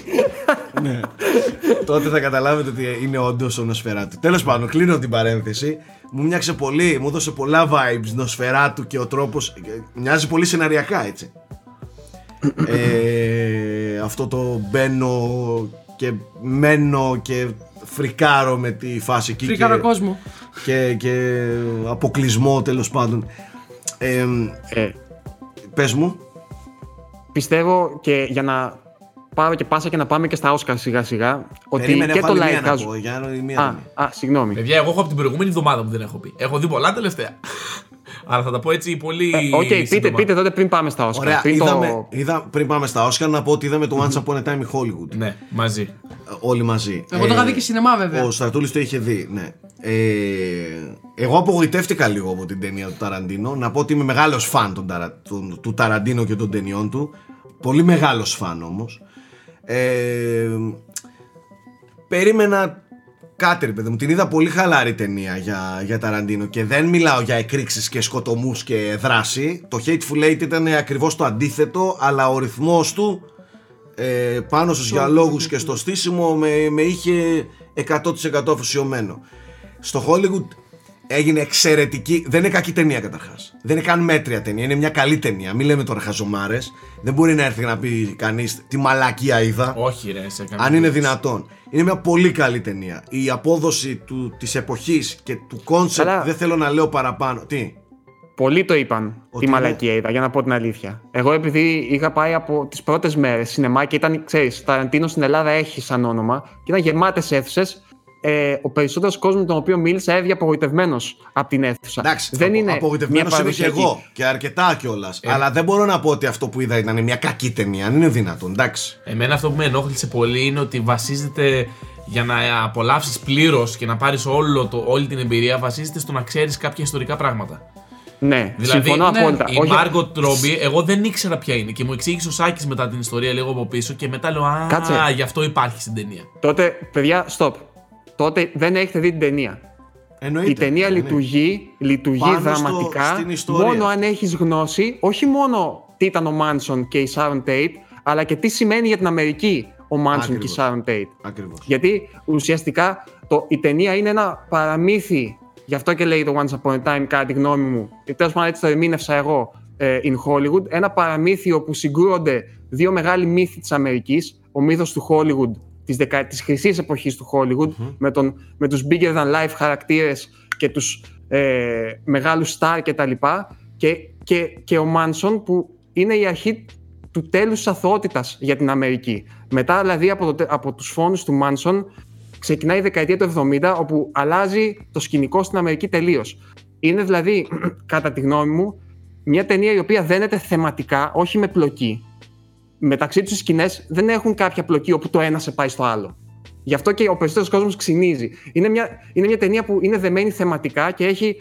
Τότε θα καταλάβετε ότι είναι όντως ο Νοσφαιράτου. Τέλος πάντων, κλείνω την παρένθεση. Μου μοιάξε πολύ, μου έδωσε πολλά vibes Νοσφαιράτου και ο τρόπος. Μοιάζει πολύ σεναριακά έτσι. ε, αυτό το μπαίνω και μένω και φρικάρω με τη φάση εκεί. Φρικάρω και, κόσμο. και, και αποκλεισμό τέλος πάντων. Ε, Ε, πες μου. πιστεύω και για να πάρω και πάσα και να πάμε και στα Όσκαρ σιγά σιγά. Ότι Περίμενε, και έχω το άλλη μία να Lighthouse. πω, για άλλη μία Α, να πω. α, συγγνώμη. Παιδιά, εγώ έχω από την προηγούμενη εβδομάδα που δεν έχω πει. Έχω δει πολλά τελευταία. Αλλά θα τα πω έτσι πολύ. Ε, Οκ, πείτε, σύντομα. πείτε τότε πριν πάμε στα Όσκαρ. Ωραία, πριν είδαμε, το... είδα, πριν πάμε στα Όσκαρ να πω ότι είδαμε το Once Upon a Time in Hollywood. Ναι, μαζί. Ε, Όλοι μαζί. Εγώ το είχα δει και σινεμά, βέβαια. Ο Στρατούλης το είχε δει, ναι. Ε, εγώ απογοητεύτηκα λίγο από την ταινία του Ταραντίνο. Να πω ότι είμαι μεγάλος φαν των, Ταρα- του, του Ταραντίνο και των ταινιών του. Πολύ μεγάλος φαν όμως. Ε, περίμενα κάτι ρε παιδί μου. Την είδα πολύ χαλάρη ταινία για, για Ταραντίνο και δεν μιλάω για εκρήξεις και σκοτωμούς και δράση. Το Hateful Eight ήταν ακριβώς το αντίθετο, αλλά ο ρυθμός του ε, πάνω στους διαλόγους και στο στήσιμο με, με είχε 100% αφοσιωμένο. Στο Hollywood έγινε εξαιρετική. Δεν είναι κακή ταινία καταρχάς. Δεν είναι καν μέτρια ταινία. Είναι μια καλή ταινία. Μην λέμε τώρα χαζομάρες. Δεν μπορεί να έρθει να πει κανείς τι μαλακία είδα. Όχι, ρε, σε καμία Αν είναι περίπτωση. δυνατόν. Είναι μια πολύ καλή ταινία. Η απόδοση του, της εποχής και του concept Αλλά- δεν θέλω να λέω παραπάνω. Τι; Πολλοί το είπαν Ότι τη είναι- μαλακία είδα, για να πω την αλήθεια. Εγώ επειδή είχα πάει από τις πρώτες μέρες σινεμά και ήταν, ξέρεις, Ταραντίνο στην Ελλάδα έχει σαν όνομα και ήταν γεμάτες αίθουσες. Ε, ο περισσότερος κόσμος με τον οποίο μίλησα έβγαινε απογοητευμένος από την αίθουσα. Εντάξει, δεν απο- είναι μια απογοητευμένος είμαι και παραδοσιακή. εγώ και αρκετά κιόλας. Ε. Αλλά δεν μπορώ να πω ότι αυτό που είδα ήταν μια κακή ταινία. Αν είναι δυνατόν, εντάξει. Εμένα αυτό που με ενόχλησε πολύ είναι ότι βασίζεται για να απολαύσεις πλήρως και να πάρεις όλη την εμπειρία, βασίζεται στο να ξέρεις κάποια ιστορικά πράγματα. Ναι, Δηλαδή, συμφωνώ ναι, απόλυτα. Η Όχι- Μάργκοτ Ρόμπι, εγώ δεν ήξερα ποια είναι και μου εξήγησε ο Σάκης μετά την ιστορία λίγο από πίσω και μετά λέω Α, Κάτσε. γι' αυτό υπάρχει στην ταινία. Τότε, παιδιά, stop. Τότε δεν έχετε δει την ταινία. Εννοείται. Η ταινία Ναι, ναι. λειτουργεί, λειτουργεί Πάνω στο- δραματικά στην ιστορία. μόνο αν έχεις γνώση, όχι μόνο τι ήταν ο Μάνσον και η Sharon Tate, αλλά και τι σημαίνει για την Αμερική ο Μάνσον και η Ακριβώς. Sharon Tate. Ακριβώς. Γιατί ουσιαστικά το, η ταινία είναι ένα παραμύθι, γι' αυτό και λέει το Once Upon a Time, κατά τη γνώμη μου, και τέλος πάντων έτσι το ερμήνευσα εγώ, ε, in Hollywood, ένα παραμύθι όπου συγκρούονται δύο μεγάλοι μύθοι της Αμερικής, ο μύθος του Hollywood, της, δεκα... της χρυσής εποχής του Hollywood, με, τον, με τους bigger than life χαρακτήρες και τους ε, μεγάλους star και τα λοιπά, και, και, και ο Μάνσον που είναι η αρχή του τέλους της αθωότητας για την Αμερική. Μετά δηλαδή από, το, τε- από τους φόνους του Μάνσον ξεκινάει η δεκαετία του 70 όπου αλλάζει το σκηνικό στην Αμερική τελείως. Είναι δηλαδή, κατά τη γνώμη μου, μια ταινία η οποία δένεται θεματικά, όχι με πλοκή. Μεταξύ τους οι σκηνές δεν έχουν κάποια πλοκή όπου το ένας σε πάει στο άλλο. Γι' αυτό και ο περισσότερος κόσμος ξυνίζει. Είναι μια, είναι μια ταινία που είναι δεμένη θεματικά και έχει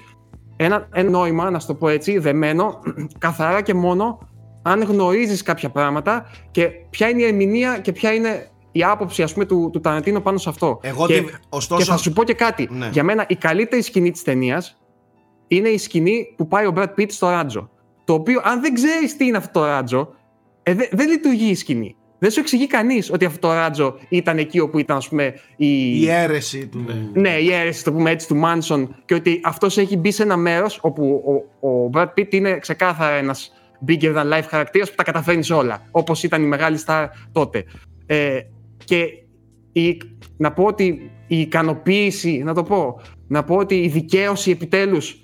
ένα, ένα νόημα, να σου το πω έτσι, δεμένο καθαρά και μόνο αν γνωρίζεις κάποια πράγματα και ποια είναι η ερμηνεία και ποια είναι η άποψη ας πούμε, του, του Ταραντίνο πάνω σε αυτό. Εγώ και, τι- ωστόσο- και θα σου πω και κάτι. Ναι. Για μένα η καλύτερη σκηνή της ταινίας είναι η σκηνή που πάει ο Brad Pitt στο ράτζο. Το οποίο, αν δεν ξέρεις τι είναι αυτό το ράτζο, ε, δε- δεν λειτουργεί η σκηνή. Δεν σου εξηγεί κανείς ότι αυτό το ράτζο ήταν εκεί όπου ήταν, ας πούμε, η, Η αίρεση του. ναι, η αίρεση, το πούμε έτσι, του Μάνσον και ότι αυτός έχει μπει σε ένα μέρος όπου ο, ο Brad Pitt είναι ξεκάθαρα ένας bigger than life χαρακτήρας που τα καταφέρνεις όλα. Όπως ήταν η μεγάλη star τότε. Ε, και η, να πω ότι η ικανοποίηση, να το πω, να πω ότι η δικαίωση επιτέλους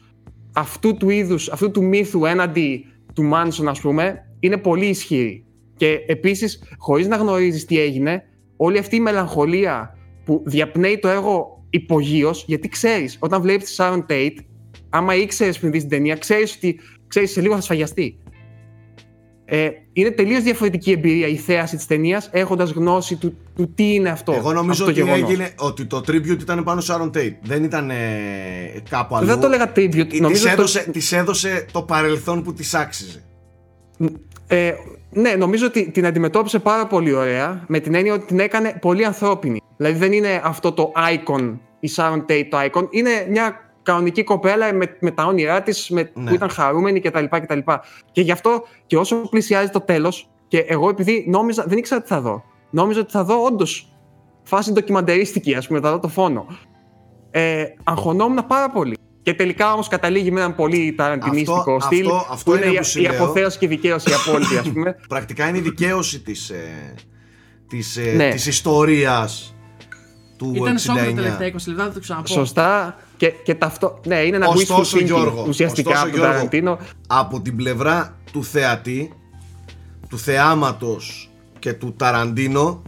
αυτού του είδους, αυτού του μύθου έναντι του Μάνσον ας πούμε, είναι πολύ ισχυρή. Και επίσης, χωρίς να γνωρίζεις τι έγινε, όλη αυτή η μελαγχολία που διαπνέει το έργο υπογείως, γιατί ξέρεις, όταν βλέπεις τη Sharon Tate, άμα ήξερες πριν δεις την ταινία, ξέρεις ότι ξέρεις, σε λίγο θα σφαγιαστεί. Ε, είναι τελείως διαφορετική εμπειρία η θέαση της ταινίας έχοντας γνώση του, του τι είναι αυτό. Εγώ νομίζω αυτό το ότι, γεγονός. έγινε, ότι το tribute ήταν πάνω σε Sharon Tate. Δεν ήταν ε, κάπου αλλού. Δεν το έλεγα tribute. Της νομίζω το- έδωσε, της έδωσε το παρελθόν που της άξιζε. Ε, ναι, νομίζω ότι την αντιμετώπισε πάρα πολύ ωραία με την έννοια ότι την έκανε πολύ ανθρώπινη. Δηλαδή δεν είναι αυτό το icon, η Sharon Tate το icon, είναι μια κανονική κοπέλα με, με τα όνειρά της, Ναι. που ήταν χαρούμενη κτλ. κτλ. Και γι' αυτό και όσο πλησιάζει το τέλος, και εγώ επειδή νόμιζα, δεν ήξερα τι θα δω. Νόμιζα ότι θα δω όντως φάση ντοκιμαντερίστικη, ας πούμε, θα δω το φόνο. Ε, αγχωνόμουν πάρα πολύ. Και τελικά όμως καταλήγει με έναν πολύ ταραντινίστικο Αυτό- στυλ. αυτό- αυτό που είναι είναι, που η- σου η, λέω. αποθέωση και η δικαίωση η απόλυτη, ας πούμε. Πρακτικά είναι η δικαίωση της, ε, της, ε, Ναι. της ιστορίας του Ήταν σοκ τα 69. τελευταία 20 λεπτά, θα το ξαναπώ. Σωστά. Και, και ταυτό. Ναι, είναι ένα Ωστόσο, wishful thinking Γιώργο, ουσιαστικά ωστόσο, από τον Γιώργο, Ταραντίνο. από την πλευρά του θεατή, του θεάματος και του Ταραντίνο,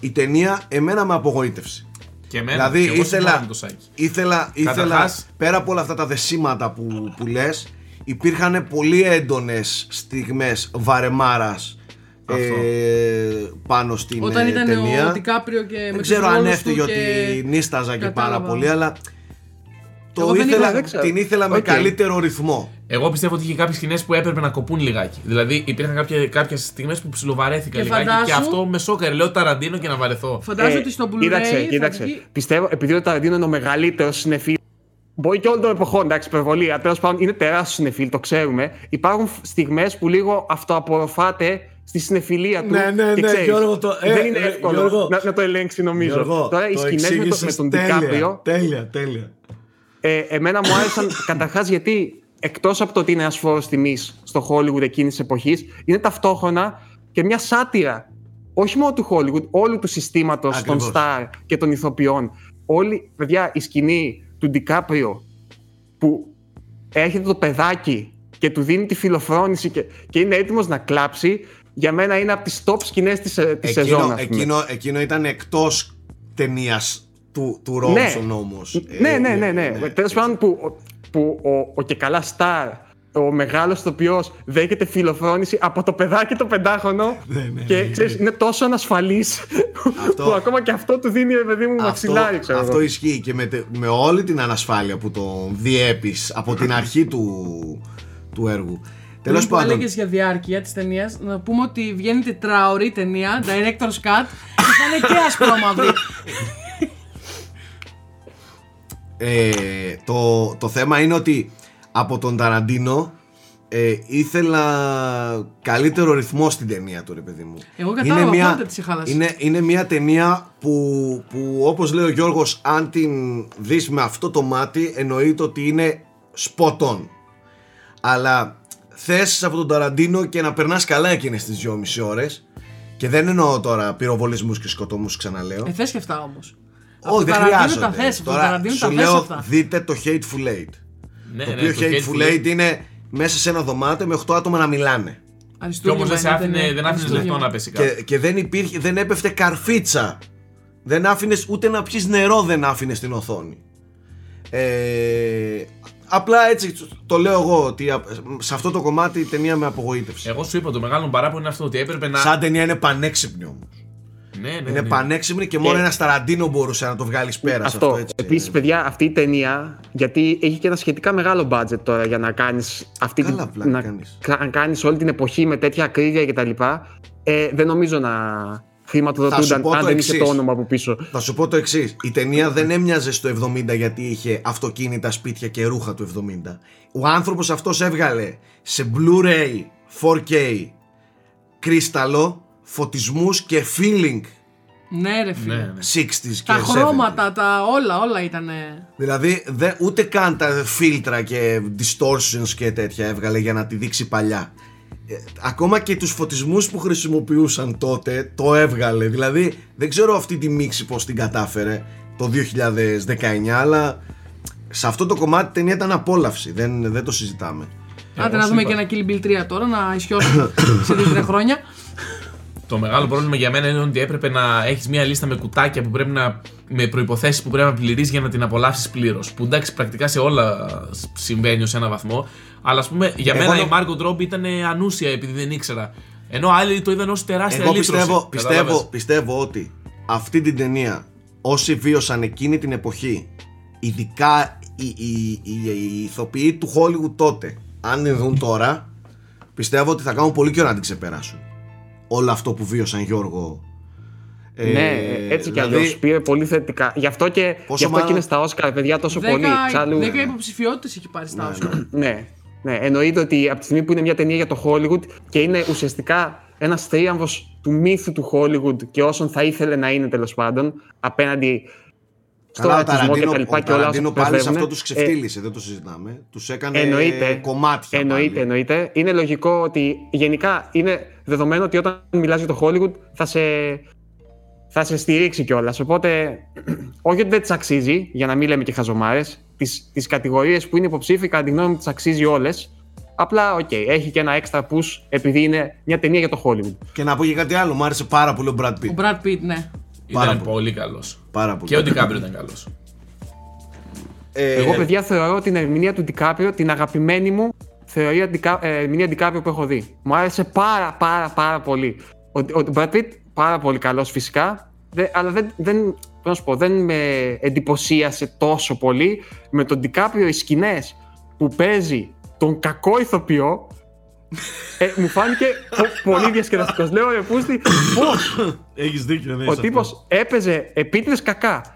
η ταινία εμένα με απογοήτευσε. Και εμένα, Δηλαδή και εγώ συμφωνώ ήθελα, με το Σάκη. ήθελα, ήθελα Καταρχάς- πέρα από όλα αυτά τα δεσίματα που, που λες υπήρχαν πολύ έντονες στιγμές βαρεμάρας Αυτό. ε, πάνω στην Όταν ε, ήταν ταινία. ο Ντικάπριο και με Δεν τους ξέρω ξέρω αν ρόλους έφταιγε του ότι και... νύσταζα και πάρα κατάλαβα. πολύ, αλλά το Εγώ δεν ήθελα, είδα, δεν ξέρω. την ήθελα με Οκ. καλύτερο ρυθμό. Εγώ πιστεύω ότι είχε κάποιες σκηνές που έπρεπε να κοπούν λιγάκι. Δηλαδή υπήρχαν κάποιε κάποιες στιγμές που ψιλοβαρέθηκα Και λιγάκι και φαντάσου- αυτό με σώκαρε. Λέω Ταραντίνο και να βαρεθώ. Φαντάζομαι ότι στο Blu-ray. Κοίταξε, θα κοίταξε. βγει- Πιστεύω, επειδή ο Ταραντίνο είναι ο μεγαλύτερος συνεφίλ. Μπορεί και όλων των εποχών, εντάξει, υπερβολή. Αλλά τέλος πάντων είναι τεράστιος συνεφίλ, το ξέρουμε. Υπάρχουν στιγμές που λίγο αυτοαπορροφάται στη συνεφιλία του. Ναι, ναι, και ναι, ξέρεις, Γιώργο, το- ε, δεν είναι ε, εύκολο Γιώργο. να, να το ελέγξεις, νομίζω. Γιώργο, Τώρα οι το σκηνές με, το- με εξήγησες τον τέλεια, Δικάπριο Τέλεια, τέλεια. Ε, εμένα μου άρεσαν καταρχάς γιατί εκτός από το ότι είναι ένας φόρος τιμής στο Hollywood εκείνης της εποχής, είναι ταυτόχρονα και μια σάτυρα. Όχι μόνο του Hollywood, όλου του συστήματος των Ακριβώς. star και των ηθοποιών. Όλη, παιδιά, η σκηνή του Ντικάπριο που έρχεται το παιδάκι και του δίνει τη φιλοφρόνηση και, και είναι έτοιμος να κλάψει, για μένα είναι από τις top σκηνές της της Εκείνο, σεζόν. ας πούμε. εκείνο, εκείνο ήταν εκτός ταινίας του, του Ναι. Ρόμψον όμως. Ναι, ναι, ναι, ναι. Τέλος πάντων που, που ο, ο και καλά Σταρ, ο μεγάλος ηθοποιός, δέχεται φιλοφρόνηση από το παιδάκι το πεντάχρονο. Ναι, ναι, και ναι, ξέρεις, είναι τόσο ανασφαλής Αυτό- που ακόμα και αυτό του δίνει, ρε παιδί μου, Αυτό, μαξιλάρι, ξέρω αυτό εγώ. ισχύει και με, τε- με όλη την ανασφάλεια που τον διέπεις από την αρχή του, του έργου. Τέλος Πριν που πάντων, έλεγες για διάρκεια της ταινίας, να πούμε ότι βγαίνει τετράωρη ταινία, director's cut, και θα είναι και ασπρόμαυρη. ε, το, το θέμα είναι ότι από τον Ταραντίνο ε, ήθελα καλύτερο ρυθμό στην ταινία του, ρε παιδί μου. Εγώ κατάλαβα πότε τη χάλασε. είναι, είναι μια ταινία που, που όπως λέει ο Γιώργος αν την δεις με αυτό το μάτι εννοείται ότι είναι spot on. Αλλά θες από τον Ταραντίνο και να περνάς καλά εκείνες τις 2,5 ώρες και δεν εννοώ τώρα πυροβολισμούς και σκοτωμούς ξαναλέω. Ε, θες και αυτά όμως. Όχι, δεν Ταραντίνο χρειάζονται. τα θες, από τον Τώρα Ταραντίνο σου τα θες λέω, αυτά. δείτε το Hateful Eight. Ναι, το ναι, οποίο το Hateful Hateful Eight είναι μέσα σε ένα δωμάτιο με 8 άτομα να μιλάνε. Και όμως δεν, σε Αριστούργημα άφηνε, είναι, δεν άφηνες αριστούργημα. λεπτό να πέσει κάτω. Και, και δεν, υπήρχε, δεν έπεφτε καρφίτσα. Δεν άφηνες ούτε να πιεις νερό δεν άφηνες στην οθόνη. Ε, απλά έτσι το λέω εγώ ότι α- σε αυτό το κομμάτι η ταινία με απογοήτευσε. Εγώ σου είπα το μεγάλο παράπονο είναι αυτό ότι έπρεπε να. Σαν ταινία είναι πανέξυπνη όμως. Ναι, ναι, είναι ναι. πανέξυπνη και μόνο Και- ένας Ταραντίνο μπορούσε να το βγάλει πέρα σε Αυτό. αυτό έτσι. Επίσης, παιδιά, αυτή η ταινία, γιατί έχει και ένα σχετικά μεγάλο budget τώρα για να κάνεις αυτή Καλά, την. πλάκα να κάνεις. κα- κάνεις όλη την εποχή με τέτοια ακρίβεια κτλ. Ε, δεν νομίζω να Θα σου χρηματοδοτούνταν πω αν το δεν είχε εξής. το όνομα από πίσω. Θα σου πω το εξής. Η ταινία δεν έμοιαζε στο 70 γιατί είχε αυτοκίνητα, σπίτια και ρούχα του 70. Ο άνθρωπος αυτός έβγαλε σε Blu-ray 4K κρίσταλο, φωτισμούς και feeling Ναι, ρε φίλε. Ναι, ναι. 60s και Τα 70s. χρώματα, τα όλα, όλα ήταν. Δηλαδή δε, ούτε καν τα φίλτρα και distortions και τέτοια έβγαλε για να τη δείξει παλιά. Ε, ακόμα και τους φωτισμούς που χρησιμοποιούσαν τότε το έβγαλε. Δηλαδή δεν ξέρω αυτή τη μίξη πως την κατάφερε το 2019 αλλά σε αυτό το κομμάτι η ταινία ήταν απόλαυση. Δεν, δεν το συζητάμε. Άντε Εγώ να σου δούμε είπα. και ένα Kill Bill 3 τώρα, να ισιώσουμε σε 2-3 χρόνια. Το μεγάλο πρόβλημα για μένα είναι ότι έπρεπε να έχεις μια λίστα με κουτάκια που πρέπει να. με προποθέσει που πρέπει να πληρείς για να την απολαύσεις πλήρως. Που εντάξει, πρακτικά σε όλα συμβαίνει ως ένα βαθμό. Αλλά ας πούμε, για Εγώ μένα νο- η Margot Robbie ήταν ανούσια επειδή δεν ήξερα. Ενώ άλλοι το είδαν ως τεράστια Εγώ λύτρωση. πιστεύω, Κατάλαβες; πιστεύω, πιστεύω ότι αυτή την ταινία όσοι βίωσαν εκείνη την εποχή ειδικά οι, οι, οι, οι ηθοποιοί του Hollywood τότε αν την δουν τώρα πιστεύω ότι θα κάνουν πολύ καιρό να την ξεπεράσουν όλο αυτό που βίωσαν Γιώργο Ε, ναι, έτσι κι δηλαδή, αλλιώς πήρε πολύ θετικά. Γι' αυτό και, Πόσο γι αυτό μάλλον- και είναι στα Όσκαρ, παιδιά, τόσο πολύ. 10, Εξάλλου, 10 υποψηφιότητες έχει πάρει στα Όσκαρ. ναι, ναι, εννοείται ότι από τη στιγμή που είναι μια ταινία για το Hollywood και είναι ουσιαστικά ένας θρίαμβος του μύθου του Hollywood και όσων θα ήθελε να είναι τέλος πάντων απέναντι στο Καλά, ο ρατσισμό και Ταραντίνο, τα λοιπά ο και όλα όσα Ταραντίνο πάλι σε πρεσβεύουνε. αυτό τους ξεφτύλισε, δεν το συζητάμε. Τους έκανε Ε, Εννοείται. κομμάτια Εννοείται, πάλι. εννοείται. Είναι λογικό ότι γενικά είναι δεδομένο ότι όταν μιλάς για το Hollywood θα σε, θα σε στηρίξει κιόλας. Οπότε, όχι ότι δεν τη αξίζει, για να μην λέμε και χαζομάρες, τις, τις κατηγορίες που είναι υποψήφοι, κατά τη γνώμη μου, τις αξίζει όλες. Απλά, οκ, έχει και ένα extra push επειδή είναι μια ταινία για το Hollywood. Και να πω και κάτι άλλο, μου άρεσε πάρα πολύ ο Brad Pitt. Ο Brad Pitt, ναι. Πάρα Ήταν πολύ. πολύ καλός. Πάρα πολύ. Και ο Ντικάπριο ήταν καλός. Ε, Εγώ, παιδιά, θεωρώ την ερμηνεία του Ντικάπριο την αγαπημένη μου θεωρία Δικα- ε, ερμηνεία Ντικάπριο που έχω δει. Μου άρεσε πάρα πάρα πάρα πολύ. Ο, ο Brad Pitt πάρα πολύ καλός φυσικά, δε- αλλά δεν, δεν, πρέπει να σου πω, δεν με εντυπωσίασε τόσο πολύ. Με τον Ντικάπριο οι σκηνές που παίζει τον κακό ηθοποιό, ε, μου φάνηκε πο- πολύ διασκεδαστικός. Λέω, ρε Πούστη, πώς Έχεις δίκιο, ναι. ο τύπος έπαιζε επίτηδες κακά.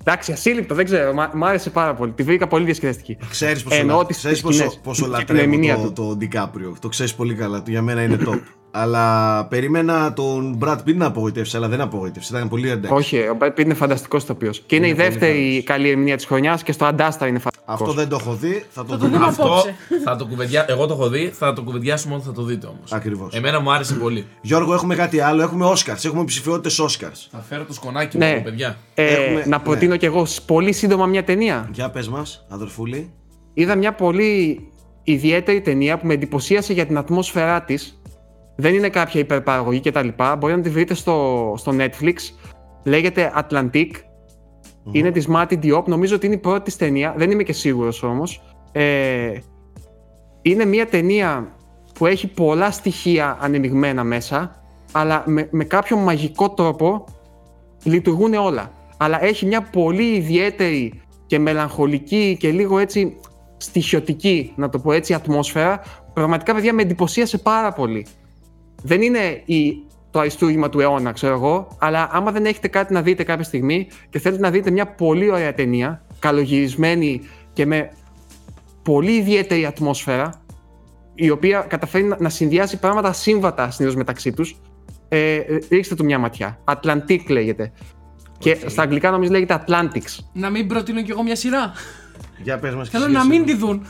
Εντάξει, ασύλληπτο, δεν ξέρω. Μ' μ' άρεσε πάρα πολύ. Τη βρήκα πολύ διασκεδαστική. Ξέρεις πόσο, Εννοώ λα... τις ξέρεις σκηνές πόσο, πόσο και την λατρεύω ερμηνεία το, του. το Ντικάπριο. Το ξέρεις πολύ καλά. Για μένα είναι top. Αλλά περίμενα τον Brad Pitt να απογοητεύσει, αλλά δεν απογοητεύσει. Ήταν πολύ εντάξει. Όχι, ο Brad Pitt είναι φανταστικός ηθοποιός. Και είναι, Είναι η πολύ δεύτερη καλός. καλή ερμηνεία της χρονιάς και στο Αντάστα είναι φανταστικός. Αυτό δεν το έχω δει. Θα το Θα το δούμε. δούμε Αυτό απόψε. θα το κουβεντιά... Εγώ το έχω δει, θα το κουβεντιάσουμε όταν θα το δείτε όμως. Ακριβώς. Εμένα μου άρεσε πολύ. Γιώργο, έχουμε κάτι άλλο. Έχουμε Oscars. Έχουμε ψηφιότητες Oscars. Θα φέρω το σκονάκι Ναι. μου, παιδιά. Ε, Έχουμε- να προτείνω κι εγώ σ- πολύ σύντομα μια ταινία. Για πες μας, αδερφούλη. Είδα μια πολύ ιδιαίτερη ταινία που με εντυπωσίασε για την ατμόσφαιρά της. Δεν είναι κάποια υπερπαραγωγή κτλ. Μπορεί να τη βρείτε στο, στο Netflix. Λέγεται Atlantic. Είναι της Mati Diop. Νομίζω ότι είναι η πρώτη της ταινία. Δεν είμαι και σίγουρος όμως. Ε, είναι μια ταινία που έχει πολλά στοιχεία ανεμειγμένα μέσα, αλλά με, με κάποιο μαγικό τρόπο λειτουργούν όλα. Αλλά έχει μια πολύ ιδιαίτερη και μελαγχολική και λίγο έτσι στοιχειωτική, να το πω έτσι, ατμόσφαιρα. Πραγματικά, παιδιά, με εντυπωσίασε πάρα πολύ. Δεν είναι η, το αριστούργημα του αιώνα, ξέρω εγώ, αλλά άμα δεν έχετε κάτι να δείτε κάποια στιγμή και θέλετε να δείτε μια πολύ ωραία ταινία, καλογυρισμένη και με πολύ ιδιαίτερη ατμόσφαιρα, η οποία καταφέρει να, να συνδυάσει πράγματα ασύμβατα συνήθως μεταξύ τους. Ε, ε, ρίξτε του μια ματιά. Atlantic λέγεται. Και στα αγγλικά νομίζω λέγεται Atlantics. Να μην προτείνω κι εγώ μια σειρά. Για πες μας. Θέλω να μην τη δουν.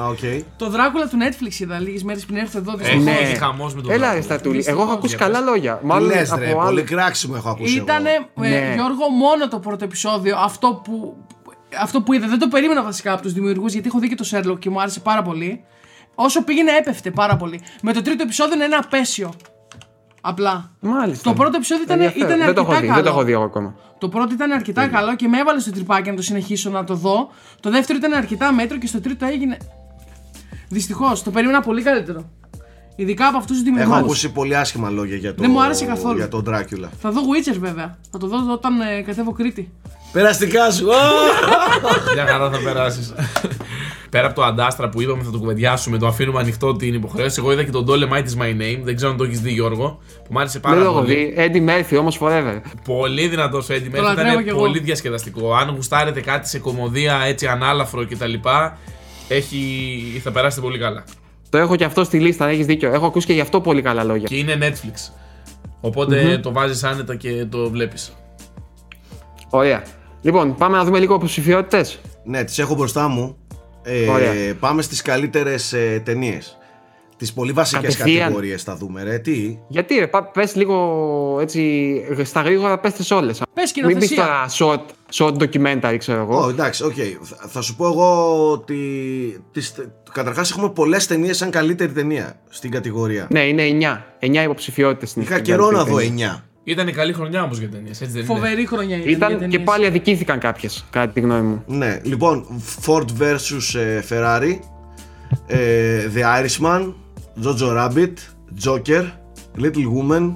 Α, οκ. Το Δράκουλα του Netflix είδα λίγες μέρες πριν έρθω εδώ. Έχεις δυστυχώς. Ναι. γίνει χαμός με τον Έλα, ρε Δράκουλα. Στρατούλη. Δυστυχώς. Εγώ έχω ακούσει Για καλά πες. λόγια. Τι Μάλλον λες από ρε, άλλο- πολύ κράξιμο έχω ακούσει Ήτανε εγώ. ε, Ναι. Γιώργο μόνο το πρώτο επεισόδιο αυτό που, αυτό που είδα. Δεν το περίμενα βασικά από τους δημιουργούς γιατί έχω δει και το Sherlock και μου άρεσε πάρα πολύ. Όσο πήγαινε έπεφτε πάρα πολύ. Με το τρίτο επεισόδιο είναι ένα απαίσιο. Απλά. Μάλιστα. Το πρώτο επεισόδιο ήταν, Ενδιαφέρον. ήταν δεν το έχω αρκετά δει, καλό. δεν το έχω δει εγώ ακόμα. Το πρώτο ήταν αρκετά καλό και με έβαλε στο τριπάκι να το συνεχίσω να το δω. Το δεύτερο ήταν αρκετά μέτρο και στο τρίτο έγινε. Δυστυχώς, το περίμενα πολύ καλύτερο. Ειδικά από αυτούς τους Έχω δημιουργού. ακούσει πολύ άσχημα λόγια για, το, Δεν μου άρεσε καθόλου. για τον Dracula. Θα δω Witcher βέβαια. Θα το δω όταν ε, κατέβω Κρήτη. Περαστικά σου. Α! Μια χαρά θα περάσεις. Πέρα από το αντάστρα που είπαμε θα το κουβεντιάσουμε, το αφήνουμε ανοιχτό την υποχρέωση. Εγώ είδα και τον Dolomite is my name. Δεν ξέρω αν το έχεις δει, Γιώργο. Που μου άρεσε πάρα Δεν το έχω πολύ. δει. Eddie Murphy όμως forever. Πολύ δυνατός Eddie Murphy. λατρεύω κι Ήταν εγώ. πολύ διασκεδαστικό. Αν γουστάρετε κάτι σε κομμωδία έτσι ανάλαφρο κτλ. Έχει... θα περάσετε πολύ καλά. Το έχω και αυτό στη λίστα, έχεις δίκιο. Έχω ακούσει και γι' αυτό πολύ καλά λόγια. Και είναι Netflix. οποτε το βάζεις άνετα και το βλέπεις. Ωραία. Λοιπόν, πάμε να δούμε λίγο υποψηφιότητες. Ναι, τις έχω μπροστά μου. Ε, Ωραία. πάμε στις καλύτερες ε, ταινίες. Τις πολύ βασικές Κατευθείαν. κατηγορίες θα δούμε, ρε. Τι; Γιατί ρε, πα- πες λίγο έτσι στα γρήγορα, πες τις όλες. Πες Μην πεις σκηνοθεσία. τώρα short, short documentary, ξέρω εγώ. Ω, εντάξει, οκ. Θα, θα σου πω εγώ ότι. Τις, καταρχάς έχουμε πολλές ταινίες σαν καλύτερη ταινία στην κατηγορία. Ναι, είναι 9. 9 υποψηφιότητες στην Είχα στην καιρό να καλύτερη δω ταινία. 9. Ήταν καλή χρονιά όμως για ταινίες, έτσι δεν είναι; Φοβερή χρονιά ήταν. για Ήταν και ταινίες. πάλι αδικήθηκαν κάποιες, κατά τη γνώμη μου. Ναι, λοιπόν, Ford vs ε, Ferrari, ε, The Irishman, Jojo Rabbit, Joker, Little Woman,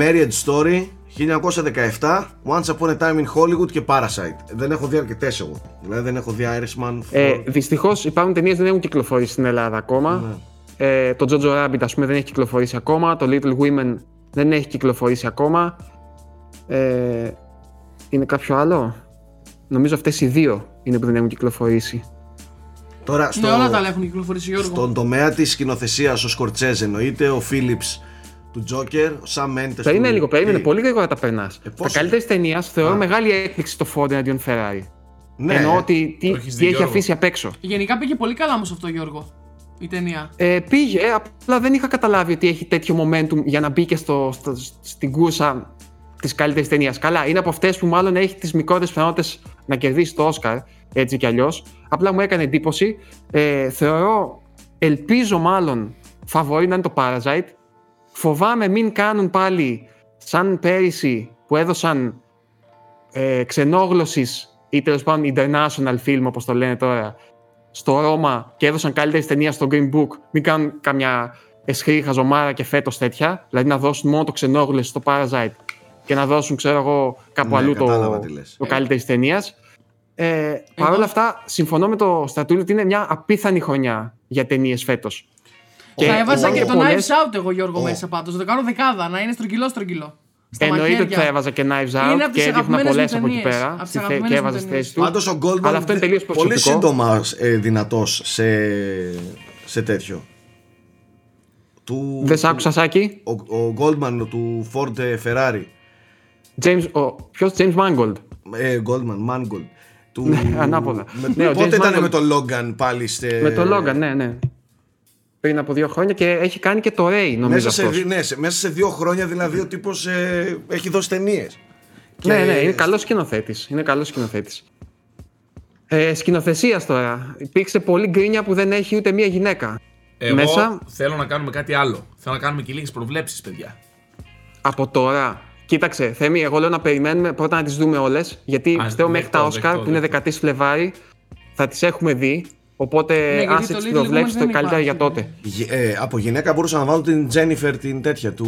Marriage Story, 1917, Once Upon a Time in Hollywood και Parasite. Δεν έχω δει αρκετές εγώ. Δηλαδή δεν έχω δει Irishman. Ε, Ford- Δυστυχώς υπάρχουν ταινίες που δεν έχουν κυκλοφορήσει στην Ελλάδα ακόμα. Ε, το Jojo Rabbit, ας πούμε, δεν έχει κυκλοφορήσει ακόμα. Το Little Women δεν έχει κυκλοφορήσει ακόμα. Ε, είναι κάποιο άλλο; Νομίζω αυτές οι δύο είναι που δεν έχουν κυκλοφορήσει. Τώρα στο, Ναι, όλα τα άλλα έχουν κυκλοφορήσει Γιώργο. στον τομέα της σκηνοθεσίας ο Σκορτσέζ εννοείται, ο Phillips του Joker, ο Sam Mendes Περίμενε του... λίγο, περίμενε. Τι; Πολύ γρήγορα τα περνάς. Ε, τα πόσο; καλύτερη ταινίας θεωρώ Α. μεγάλη έκπληξη το Ford εναντίον Ferrari. Ναι, Εννοώ ότι τι, Το έχεις τι δει, έχει Γιώργο. αφήσει απ' έξω. Γενικά πήγε πολύ καλά όμως αυτό Γιώργο. Η ταινία. Ε, πήγε, απλά δεν είχα καταλάβει ότι έχει τέτοιο momentum για να μπει και στο, στο- στην κούρσα της καλύτερης ταινίας. Καλά, είναι από αυτές που μάλλον έχει τις μικρότερες πιθανότητες να κερδίσει το Όσκαρ, έτσι κι αλλιώς. Απλά μου έκανε εντύπωση. Ε, θεωρώ, ελπίζω μάλλον, φαβορεί να είναι το Parasite. Φοβάμαι μην κάνουν πάλι σαν πέρυσι που έδωσαν ε, ξενόγλωσσης ή τέλος πάντων international film όπως το λένε τώρα στο Ρώμα και έδωσαν καλύτερη ταινία στο Green Book, μην κάνουν καμιά εσχρή χαζομάρα και φέτος τέτοια. Δηλαδή να δώσουν μόνο το ξενόγλωση στο Parasite και να δώσουν, ξέρω εγώ, κάπου Ναι, αλλού κατάλαβα το, τι λες. το καλύτερης ταινίας. Ε, Παρ' όλα αυτά, συμφωνώ με το Στρατούλη ότι είναι μια απίθανη χρονιά για ταινίες φέτο. Θα έβαζα και το πολλές- Knives Out εγώ Γιώργο Ο- μέσα πάντως. Θα το κάνω δεκάδα, να είναι στρογγυλό στρογγυλό. Στα Εννοείται ότι μαχαίρια. θα έβαζα και Knives Out Είναι από τις και έδειχνα αγαπημένες πολλές μου από εκεί ταινίες. πέρα Από τις στη θε- αγαπημένες και μου έβαζα στη ταινίες. θέση του. Πάντως ο Goldman Αλλά αυτό είναι τελείως πολύ προσωπικό. σύντομα ε, δυνατός σε, σε τέτοιο. Του, Δεν σ' άκουσα, Σάκη. Ο, ο Goldman του Ford Ferrari. James, ο, ποιος James Mangold. Ε, Goldman, Mangold. Του, Ναι, ανάποδα. Με, Ναι, ο πότε James ήταν Mangold. με τον Logan πάλι σε, Με το Logan, ναι, ναι. Πριν από δύο χρόνια και έχει κάνει και το Ray, νομίζω Μέσα σε, αυτός. δι- ναι, σε, μέσα σε δύο χρόνια δηλαδή ο τύπος ε, έχει δώσει ταινίες. Ναι, ναι, είναι καλός σκηνοθέτης. Είναι καλός σκηνοθέτης. Ε, Σκηνοθεσίας τώρα. Υπήρξε πολύ γκρίνια που δεν έχει ούτε μία γυναίκα. Εγώ Μέσα θέλω να κάνουμε κάτι άλλο. Θέλω να κάνουμε και λίγες προβλέψεις, παιδιά. από τώρα. Κοίταξε, Θέμη, εγώ λέω να περιμένουμε πρώτα να τις δούμε όλες. Γιατί Α, πιστεύω μέχρι δεκτό, τα Όσκαρ δεκτό, που είναι δεκτό. 13 Φλεβάρι θα τις έχουμε δει. Οπότε, Ναι, γιατί άσε το τις Little προβλέψει, Women το δεν καλύτερα για υπάρχει. τότε. Ε, από γυναίκα μπορούσα να βάλω την Jennifer την τέτοια του.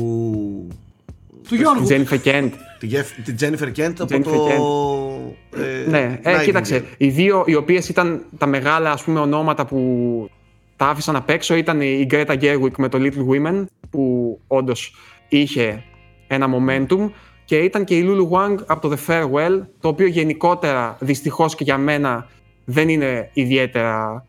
Του Γιώργου. Jennifer Kent. Τη, Γεφ- την Jennifer Kent από Jennifer το. Ε, Ναι, ε, Nightingale. κοίταξε. Οι δύο οι οποίες ήταν τα μεγάλα ας πούμε, ονόματα που τα άφησαν απ' έξω ήταν η Greta Gerwig με το Little Women, που όντως είχε ένα momentum, και ήταν και η Lulu Wang από το The Farewell, το οποίο γενικότερα δυστυχώς και για μένα δεν είναι ιδιαίτερα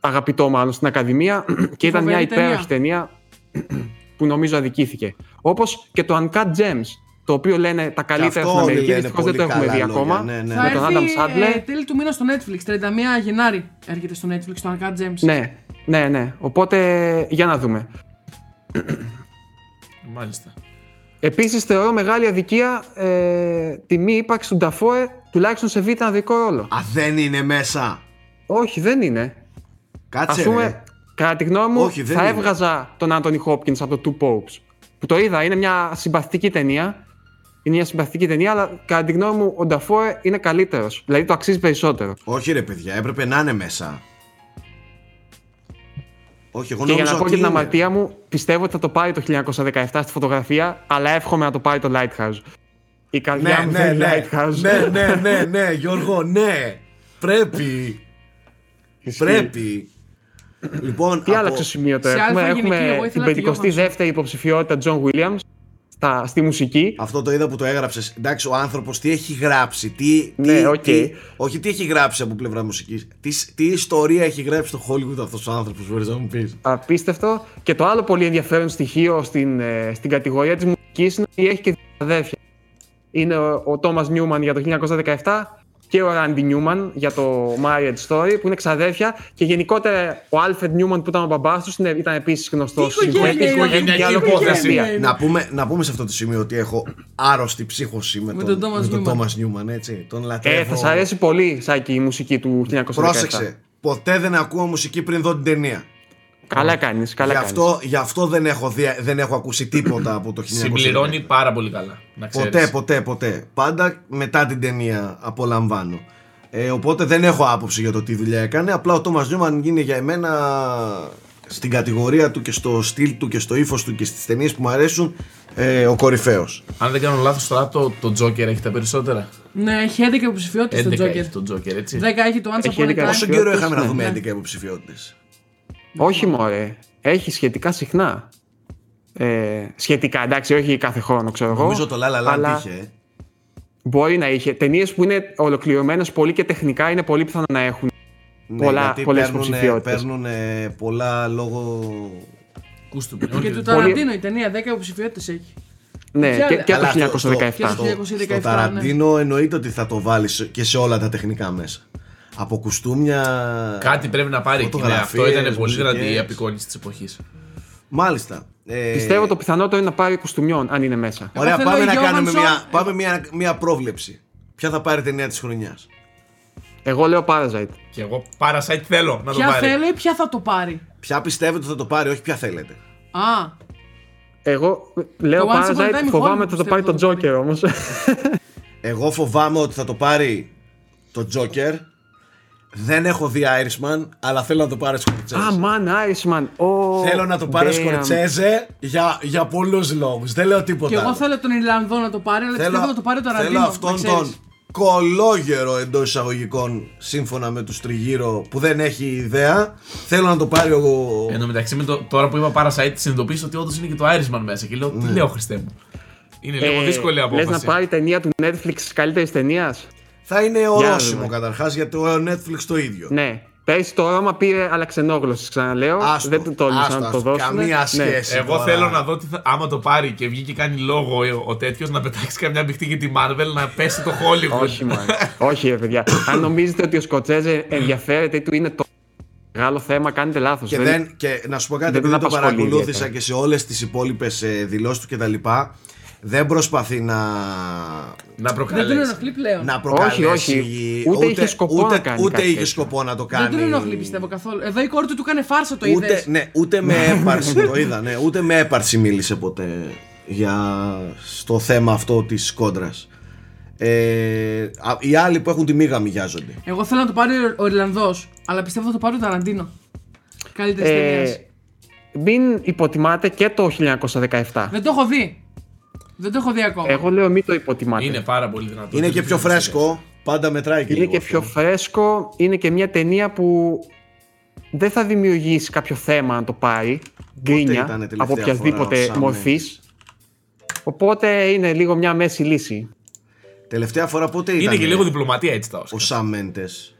αγαπητό μάλλον στην Ακαδημία και ήταν μια Φοβερή υπέροχη ταινία που νομίζω αδικήθηκε. Όπως και το Uncut Gems, το οποίο λένε τα καλύτερα αυτό στην όλοι Αμερική, λένε δυστυχώς δεν πολύ το έχουμε καλά δει λόγια, ακόμα. ναι, ναι. Θα Με τον έρθει Adam Sandler. ε, τέλη του μήνα στο Netflix. 31 Γενάρη έρχεται στο Netflix το Uncut Gems. Ναι, ναι, ναι. Οπότε για να δούμε. Μάλιστα. Επίσης θεωρώ μεγάλη αδικία ε, τη μη ύπαρξη του Νταφόε τουλάχιστον σε β' ανδρικό ρόλο. Α, δεν είναι μέσα. Όχι, δεν είναι. Α Κάτσε. πούμε, ρε. κατά τη γνώμη μου, Όχι, δεν θα είναι. έβγαζα τον Άντωνι Χόπκιν από το Two Popes. Που το είδα, είναι μια συμπαθητική ταινία. Είναι μια συμπαθητική ταινία, αλλά κατά τη γνώμη μου ο Νταφόε είναι καλύτερος. Δηλαδή το αξίζει περισσότερο. Όχι, ρε παιδιά, έπρεπε να είναι μέσα. Όχι, εγώ και για νόμιζα να πω ότι και την είναι. αμαρτία μου, πιστεύω ότι θα το πάρει το 1917 στη φωτογραφία, αλλά εύχομαι να το πάρει το Lighthouse. Η καρδιά Ναι, μου ναι, θέλει ναι. Lighthouse. ναι, ναι, ναι, ναι, Γιώργο, ναι. Πρέπει. Ισχύει. Πρέπει. Λοιπόν, Τι από- άλλαξε σημείο το Σε έχουμε; αλφα γενική, Έχουμε εγώ την ήθελα τη 52η υποψηφιότητα John Williams στα, στη μουσική. Αυτό το είδα που το έγραψες. Εντάξει, ο άνθρωπος τι έχει γράψει. Τι, Ναι, τι, οκ. τι- όχι τι έχει γράψει από πλευρά μουσικής. Τι, τι ιστορία έχει γράψει στο Hollywood αυτός ο άνθρωπος, μπορείς να μου πεις; Απίστευτο. Και το άλλο πολύ ενδιαφέρον στοιχείο στην, ε, στην κατηγορία της μουσικής είναι ότι έχει και δύο αδέρφια. Είναι ο, ο Thomas Newman για το 1917 και ο Randy Newman για το Marriage Story που είναι ξαδέρφια και γενικότερα ο Alfred Newman που ήταν ο μπαμπάς τους είναι, ήταν επίσης γνωστός Τι οικογένεια συγγραφέας. είναι αυτή, Έχει και τι άλλο οικογένεια ποδοσφαιρία. είναι; Να πούμε, να πούμε σε αυτό το σημείο ότι έχω άρρωστη ψύχωση με, Με τον, τον Thomas με τον Newman. Thomas Newman, έτσι. Τον λατρεύω. Ε, θα σας αρέσει πολύ, Σάκη, η μουσική του 1917. Πρόσεξε. Ποτέ δεν ακούω μουσική πριν δω την ταινία. Καλά κάνεις, καλά Γι' κάνεις. αυτό, γι' αυτό δεν, έχω δει, δεν έχω ακούσει τίποτα από το 1917. Συμπληρώνει πάρα πολύ καλά. Να ξέρεις. Ποτέ, ποτέ, ποτέ. Πάντα μετά την ταινία απολαμβάνω. Ε, οπότε δεν έχω άποψη για το τι δουλειά έκανε. Απλά ο Τόμα Νιούμαν είναι για εμένα στην κατηγορία του και στο στυλ του και στο ύφος του και στις ταινίες που μου αρέσουν ε, ο κορυφαίος. Αν δεν κάνω λάθος, τώρα το, το Joker έχει τα περισσότερα; Ναι, έχει 11 υποψηφιότητες 11 στο έχει Joker. το Joker, έτσι. 10 έχει το Once Έχει Upon a 11 Time. Πόσο Ναι. καιρό είχαμε να Ναι. δούμε Ναι. 11 υποψηφιότητες; Όχι μωρέ, έχει σχετικά συχνά. Ε, σχετικά, εντάξει, όχι κάθε χρόνο, ξέρω εγώ. Νομίζω το Λάλα Land αλλά είχε. ε. Μπορεί να είχε. Ταινίες που είναι ολοκληρωμένες πολύ και τεχνικά είναι πολύ πιθανό να έχουν. Ναι, πολλά- γιατί πολλές παίρνουνε- υποψηφιότητες. παίρνουνε πολλά λόγω. Κούστου. Και Όχι, του δεν- Ταραντίνο η ταινία 10 υποψηφιότητες έχει. Ναι, Ποια και, άλλα; και το Αλλά στο- 1917. Και στο- Στο, 1917, στο ναι. Ταραντίνο εννοείται ότι θα το βάλεις και σε όλα τα τεχνικά μέσα. Από κουστούμια. Κάτι πρέπει να πάρει εκεί. Ναι, αυτό Φωτογραφίες, ήταν πολύ δυνατή η μουσικές. απεικόνηση της εποχής. Μάλιστα. Ε, Πιστεύω το πιθανότερο είναι να πάρει κουστούμιον, αν είναι μέσα. Ωραία, Εγώ θέλω πάμε η να κάνουμε Johansson. μια, πάμε μια, μια πρόβλεψη. Ποια θα πάρει ταινία της χρονιάς; Εγώ λέω Parasite. Και εγώ Parasite θέλω να το Ποια πάρει. θέλει, ποια θα το πάρει; Ποια πιστεύετε ότι θα το πάρει, όχι ποια θέλετε. Α, Εγώ λέω Το Once Upon a Parasite, Time φοβάμαι Hollywood ότι θα το πάρει πιστεύω το θα το Joker όμως. Εγώ φοβάμαι ότι θα το πάρει το Joker. Δεν έχω δει Irishman, αλλά θέλω να το πάρει Σκορτσέζε. Α, man, Irishman. Oh, Θέλω να το πάρει damn. Σκορτσέζε για, για πολλούς λόγους. Δεν λέω τίποτα. Και εγώ άλλο. θέλω τον Ιρλανδό να το πάρει, αλλά πιστεύω να το πάρει ο Ταραντίνο. θέλω να αυτόν ξέρεις. τον κολόγερο εντός εισαγωγικών σύμφωνα με τους τριγύρω που δεν έχει ιδέα. Θέλω να το πάρει ο. Εν τω μεταξύ, με το, τώρα που είπα Parasite, συνειδητοποίησα ότι όντως είναι και το Irishman μέσα. Και λέω, τι λέω, Χριστέ μου. Είναι λίγο δύσκολη Λες απόφαση. Ε, να πάρει ταινία του Netflix καλύτερης ταινίας; Θα είναι Για ορόσημο δούμε. καταρχάς γιατί το Netflix το ίδιο. Ναι. Πέρυσι το Ρώμα πήρε αλλά ξενόγλωση, ξαναλέω. Άστο, δεν του τόλμησαν άστο, να το άστο. δώσουν. Καμία σχέση. Εγώ τώρα. θέλω να δω τι θα, άμα το πάρει και βγει και κάνει λόγο ο, ο τέτοιος να πετάξει καμιά μπιχτή για τη Marvel να πέσει το Hollywood. Όχι, man. Όχι, ρε παιδιά. Αν νομίζετε ότι ο Σκοτσέζε ενδιαφέρεται ή του είναι το μεγάλο θέμα, κάνετε λάθος. Και, δεν, και να σου πω κάτι, δεν επειδή τον το απασχολεί παρακολούθησα ιδιαίτερα. και σε όλες τις υπόλοιπες δηλώσεις του κτλ. Δεν προσπαθεί να, Να Δεν τον προκαλέσει. ενοχλεί πλέον. να προκαλέσει. όχι. Ούτε είχε σκοπό ούτε, να κάνει Ούτε κάτι είχε τέτοιο. σκοπό να το κάνει. Δεν τον ενοχλεί πιστεύω καθόλου. Εδώ η κόρη του του έκανε φάρσα το ούτε, είδες. ναι, ούτε με έπαρση το είδα, ναι, ούτε με έπαρση μίλησε ποτέ για στο θέμα αυτό της κόντρας. Ε, α- οι άλλοι που έχουν τη μίγα μοιάζονται. Εγώ θέλω να το πάρει ο- ο Ιρλανδός, αλλά πιστεύω θα το πάρει ο Ταραντίνο. Καλύτερης ταινίας. Ε, μην υποτιμάτε και το 1917. Δεν το έχω δει. Δεν το έχω δει ακόμα. Εγώ λέω μην το υποτιμάτε. Είναι πάρα πολύ δυνατό. Είναι και πιο φρέσκο, πάντα μετράει και Είναι λίγο και αυτό. πιο φρέσκο, είναι και μια ταινία που δεν θα δημιουργήσει κάποιο θέμα να το πάρει. Γκρίνια ήταν τελευταία από οποιασδήποτε φορά ο Sam μορφή. Οπότε είναι λίγο μια μέση λύση. Τελευταία φορά πότε ήταν Είναι και λίγο διπλωματία έτσι τα ο Όσκαρ. Σαμ Μέντες.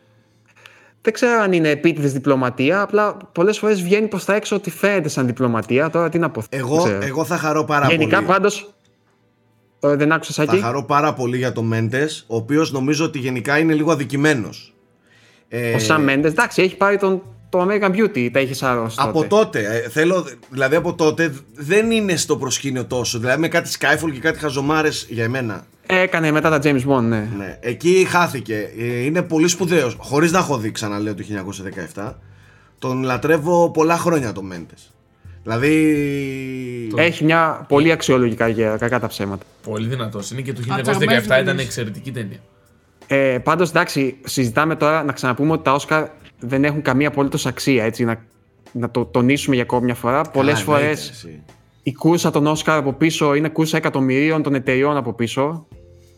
Δεν ξέρω αν είναι επίτηδες διπλωματία, απλά πολλές φορές βγαίνει προς τα έξω ότι φαίνεται σαν διπλωματία. Τώρα τι να πω. δεν Εγώ, ξέρω. εγώ θα χαρώ πάρα Γενικά πολύ. πάντως. Δεν άκουσα Θα Σάκη. χαρώ πάρα πολύ για το Μέντες, ο οποίος νομίζω ότι γενικά είναι λίγο αδικημένος. Ε, Ο Sam Mendes, εντάξει, έχει πάρει τον, το American Beauty, τα είχες σαρώσει. από τότε. τότε, ε, θέλω, δηλαδή από τότε δεν είναι στο προσκήνιο τόσο. Δηλαδή με κάτι Skyfall και κάτι χαζομάρες για εμένα. Έκανε μετά τα James Bond, ναι. Ναι, εκεί χάθηκε. Ε, Είναι πολύ σπουδαίος. Χωρίς να έχω δει, ξαναλέω το 1917. Τον λατρεύω πολλά χρόνια το Μέντες. Δηλαδή. Έχει μια πολύ αξιόλογη καριέρα, κακά τα ψέματα. Πολύ δυνατός. Είναι και το Από τις αγαπημένες 1917 μου ήταν ταινίες. εξαιρετική ταινία. Ε, Πάντως, εντάξει, συζητάμε τώρα να ξαναπούμε ότι τα Όσκαρ δεν έχουν καμία απολύτω αξία. Έτσι, να, να το τονίσουμε για ακόμη μια φορά. Πολλές Καλά, φορές εννοείται, εσύ. η κούρσα των Όσκαρ από πίσω είναι κούρσα εκατομμυρίων των εταιριών από πίσω.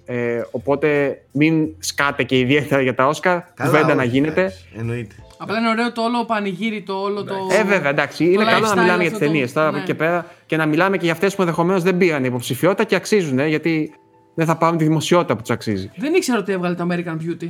Ε, οπότε μην σκάτε και ιδιαίτερα για τα Όσκαρ. Καλά, Κουβέντα να όχι, γίνεται. εντάξει, Εννοείται. Απλά είναι ωραίο το όλο πανηγύρι, το όλο το. Ε, βέβαια, εντάξει. Είναι καλό να lifestyle μιλάμε για αυτό τι ταινίες το- τώρα από ναι. εκεί και πέρα και να μιλάμε και για αυτές που ενδεχομένως δεν πήραν υποψηφιότητα και αξίζουν, ε, γιατί δεν θα πάρουν τη δημοσιότητα που τους αξίζει. Δεν ήξερα ότι έβγαλε το American Beauty.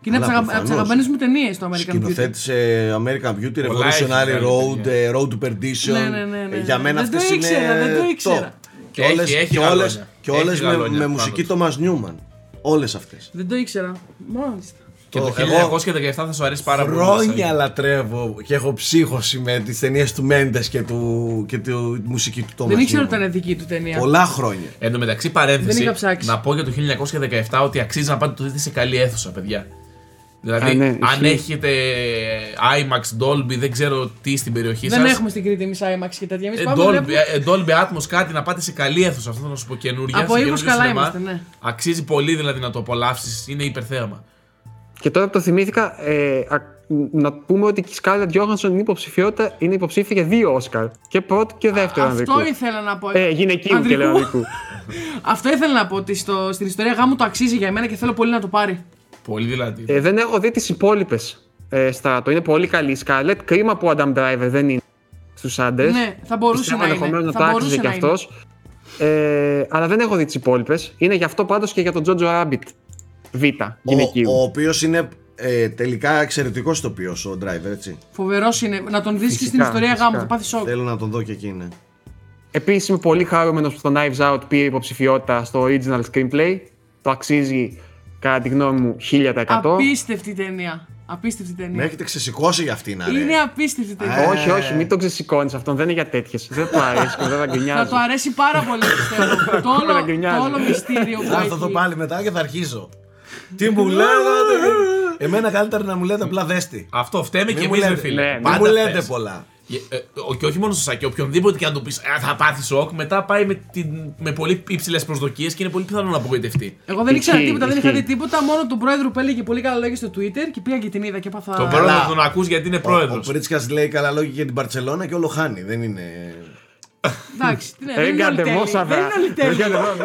Και είναι Αλλά από τις προφανώς. αγαπημένες μου ταινίες το American Beauty. Σκηνοθέτησε American Beauty, Πολλά έχει Revolutionary βγάλει, Road, παιδιά. ε, Road to Perdition. Ναι, ναι, ναι, ναι. Ε, Για μένα Δεν το αυτές είναι ήξερα, δεν το top. ήξερα. Και Έχει- όλες, έχει και γαλόνια. όλες, και Έχει όλες με, γαλόνια με πάνω μουσική του. Thomas Newman. Όλες αυτές. Δεν το ήξερα. Μάλιστα. Και το Το- εγώ 1917 θα σου αρέσει πάρα πολύ. Χρόνια Σάκη. λατρεύω και έχω ψύχωση με τις ταινίες του Μέντες και, του, και τη μουσική του Thomas Δεν ήξερα Newman. ότι ήταν δική του ταινία. Πολλά χρόνια. Εν τω μεταξύ, Δεν παρένθεση, είχα ψάξει. να πω για το 1917 ότι αξίζει να πάτε το δείτε σε καλή αίθουσα, παιδιά. Δηλαδή, Α, ναι, αν ισχύει. έχετε IMAX, Dolby, δεν ξέρω τι στην περιοχή Δεν σας έχουμε στην Κρήτη εμείς IMAX και τέτοια. Εμείς Ε, πάμε Dolby, βλέπουμε- ε, Dolby Atmos κάτι να πάτε σε καλή αίθουσα. Αυτό θα να σου πω καινούργια. Από σε ήχους καινούριο καλά σινεμά. είμαστε, ναι. Αξίζει πολύ δηλαδή να το απολαύσεις. Είναι υπερθέαμα. Και τώρα που το θυμήθηκα, ε, α- να πούμε ότι η Scarlett Johansson είναι, υποψηφιότητα, είναι υποψήφια για δύο Όσκαρ. Και πρώτο και δεύτερο Αυτό ανδρικού. ήθελα να πω. Ε, γυναικείου και Ανδρικού. λέω ανδρικού. Αυτό ήθελα να πω ότι στο, στην ιστορία γάμου το αξίζει για μένα και θέλω πολύ να το πάρει. Πολύ δηλαδή. Ε, δεν έχω δει τις υπόλοιπες ε, στράτο. Είναι πολύ καλή η Scarlett. Κρίμα που ο Adam Driver δεν είναι στους άντρες. Ναι, θα μπορούσε να είναι. ενδεχομένως να Θα το μπορούσε άξιζε κι να είναι. αυτός. Ε, αλλά δεν έχω δει τις υπόλοιπες. Είναι γι' αυτό πάντως και για τον Jojo Rabbit. Β. Γυναικείου. Ο, ο οποίος είναι ε, τελικά εξαιρετικός τοπίος ο driver, έτσι. Φοβερός είναι. Να τον δεις και στην Φυσικά, ιστορία φυσικά. γάμου. Θα πάθεις σοκ. Θέλω να τον δω και εκεί, ναι. Επίσης είμαι πολύ χαρούμενος που το Knives Out πήρε υποψηφιότητα στο original screenplay. Το αξίζει κατά τη γνώμη μου 1000%. Απίστευτη ταινία. Απίστευτη Με ταινία. έχετε ξεσηκώσει για αυτήν, αρέ. Είναι απίστευτη ταινία. Ε, Όχι, όχι, μην το ξεσηκώνεις αυτόν. Δεν είναι για τέτοιες. δεν του αρέσει και δεν θα Θα γκρινιάζει. του αρέσει πάρα πολύ πιστεύω. το, όλο, να γκρινιάζει. το όλο μυστήριο που Θα έρθω εδώ έχει. πάλι μετά και θα αρχίζω. Τι μου λέγατε; Εμένα καλύτερα να μου λέτε απλά δέστη. Αυτό φταίμε Μην και μου εμείς, ρε λέτε. φίλε. Ναι, Μην Πάντα μου λέτε φταίς. πολλά. Ε, ε, ο- και όχι μόνο στο Σάκη, οποιονδήποτε και αν του πεις θα πάθεις σοκ, μετά πάει με, την, με πολύ υψηλές προσδοκίες και είναι πολύ πιθανό να απογοητευτεί. Εγώ δεν ήξερα Ισχύει, τίποτα, δεν είχα ισχύει. δει τίποτα. Μόνο τον πρόεδρο που έλεγε πολύ καλά λόγια στο Twitter και πήγα και την είδα και έπαθα. Τον πρόεδρο Καλά. τον ακούς γιατί είναι Ο, πρόεδρος. ο Πρίτσικας λέει καλά λόγια για την Παρσελώνα και όλο χάνει. Δεν είναι. Εντάξει, τι ναι, δεν Δεν είναι όλοι κάντε τέλειοι. μόσα Δεν είναι όλοι τέλειοι.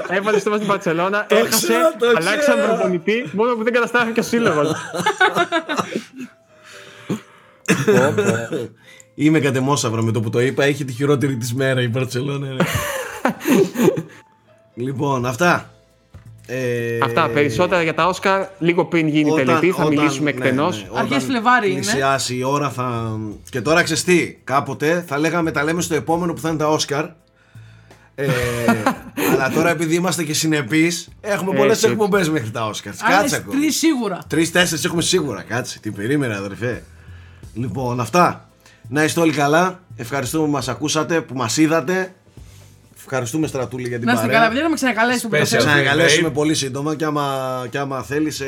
Έβαλες στο στην Παρσελώνα, έχασε, ξέρω, το αλλάξαν ξέρω. προπονητή, μόνο που δεν καταστράφηκε ο σύλλογος. Είμαι κατεμόσαυρο με το που το είπα. Έχει τη χειρότερη της μέρα η Παρσελώνα. ρε. λοιπόν, αυτά. Ε, Αυτά περισσότερα για τα Όσκαρ λίγο πριν γίνει η όταν- τελετή. Θα όταν- μιλήσουμε ναι, εκτενώς. ναι, όταν Αρχές Φλεβάρι είναι. Πλησιάσει η ώρα θα. Και τώρα ξεστή. Κάποτε θα λέγαμε τα λέμε στο επόμενο που θα είναι τα Όσκαρ. Ε, αλλά τώρα επειδή είμαστε και συνεπείς, έχουμε πολλές Έτσι. εκπομπές μέχρι τα Όσκαρ. Κάτσε Άλλες ακόμα. τρεις σίγουρα. Τρει-τέσσερι έχουμε σίγουρα. Κάτσε. Την περίμενα, αδερφέ. Λοιπόν, αυτά. Να είστε όλοι καλά. Ευχαριστούμε που μας ακούσατε, που μας είδατε. Ευχαριστούμε στρατούλη για την Να είστε παρέα. καλά, παιδιά, να με ξανακαλέσετε που Special. το θέλω. Ξανακαλέσουμε Frame. πολύ σύντομα και άμα, και άμα θέλεις, ε,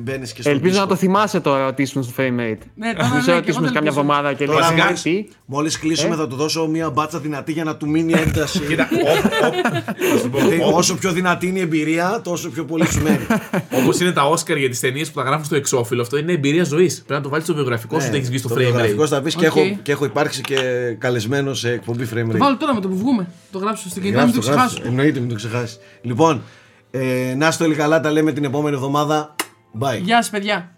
μπαίνεις και στο Ελπίζω να Discord. το θυμάσαι το ρωτήσουμε στο frame rate. Ναι, τώρα Μην ναι, σε και εγώ ρωτήσουμε το σε κάμια ελπίζω. εβδομάδα και Τώρα, λέει μόλις, τι. μόλις κλείσουμε, Ε; θα του δώσω μια μπάτσα δυνατή για να του μείνει ένταση. Κοίτα, Γιατί όσο πιο δυνατή είναι η εμπειρία, τόσο πιο πολύ σου μένει. Όπως είναι τα Όσκαρ για τις ταινίες που τα γράφουν στο εξώφυλλο, αυτό είναι εμπειρία ζωής. Πρέπει να το βάλεις στο βιογραφικό σου ότι έχεις βγει στο το frame βιογραφικό rate. θα πεις και, Οκ. έχω, και έχω υπάρξει και καλεσμένο σε εκπομπή frame rate. Βάλω τώρα με το που βγούμε. Το γράψω στην κινητό, μην Γράφει το το, γράφει ξεχάσω. το. Εννοείται μην το ξεχάσεις. Λοιπόν, ε, να είστε όλοι καλά, τα λέμε την επόμενη εβδομάδα. Bye. Γεια σας, παιδιά.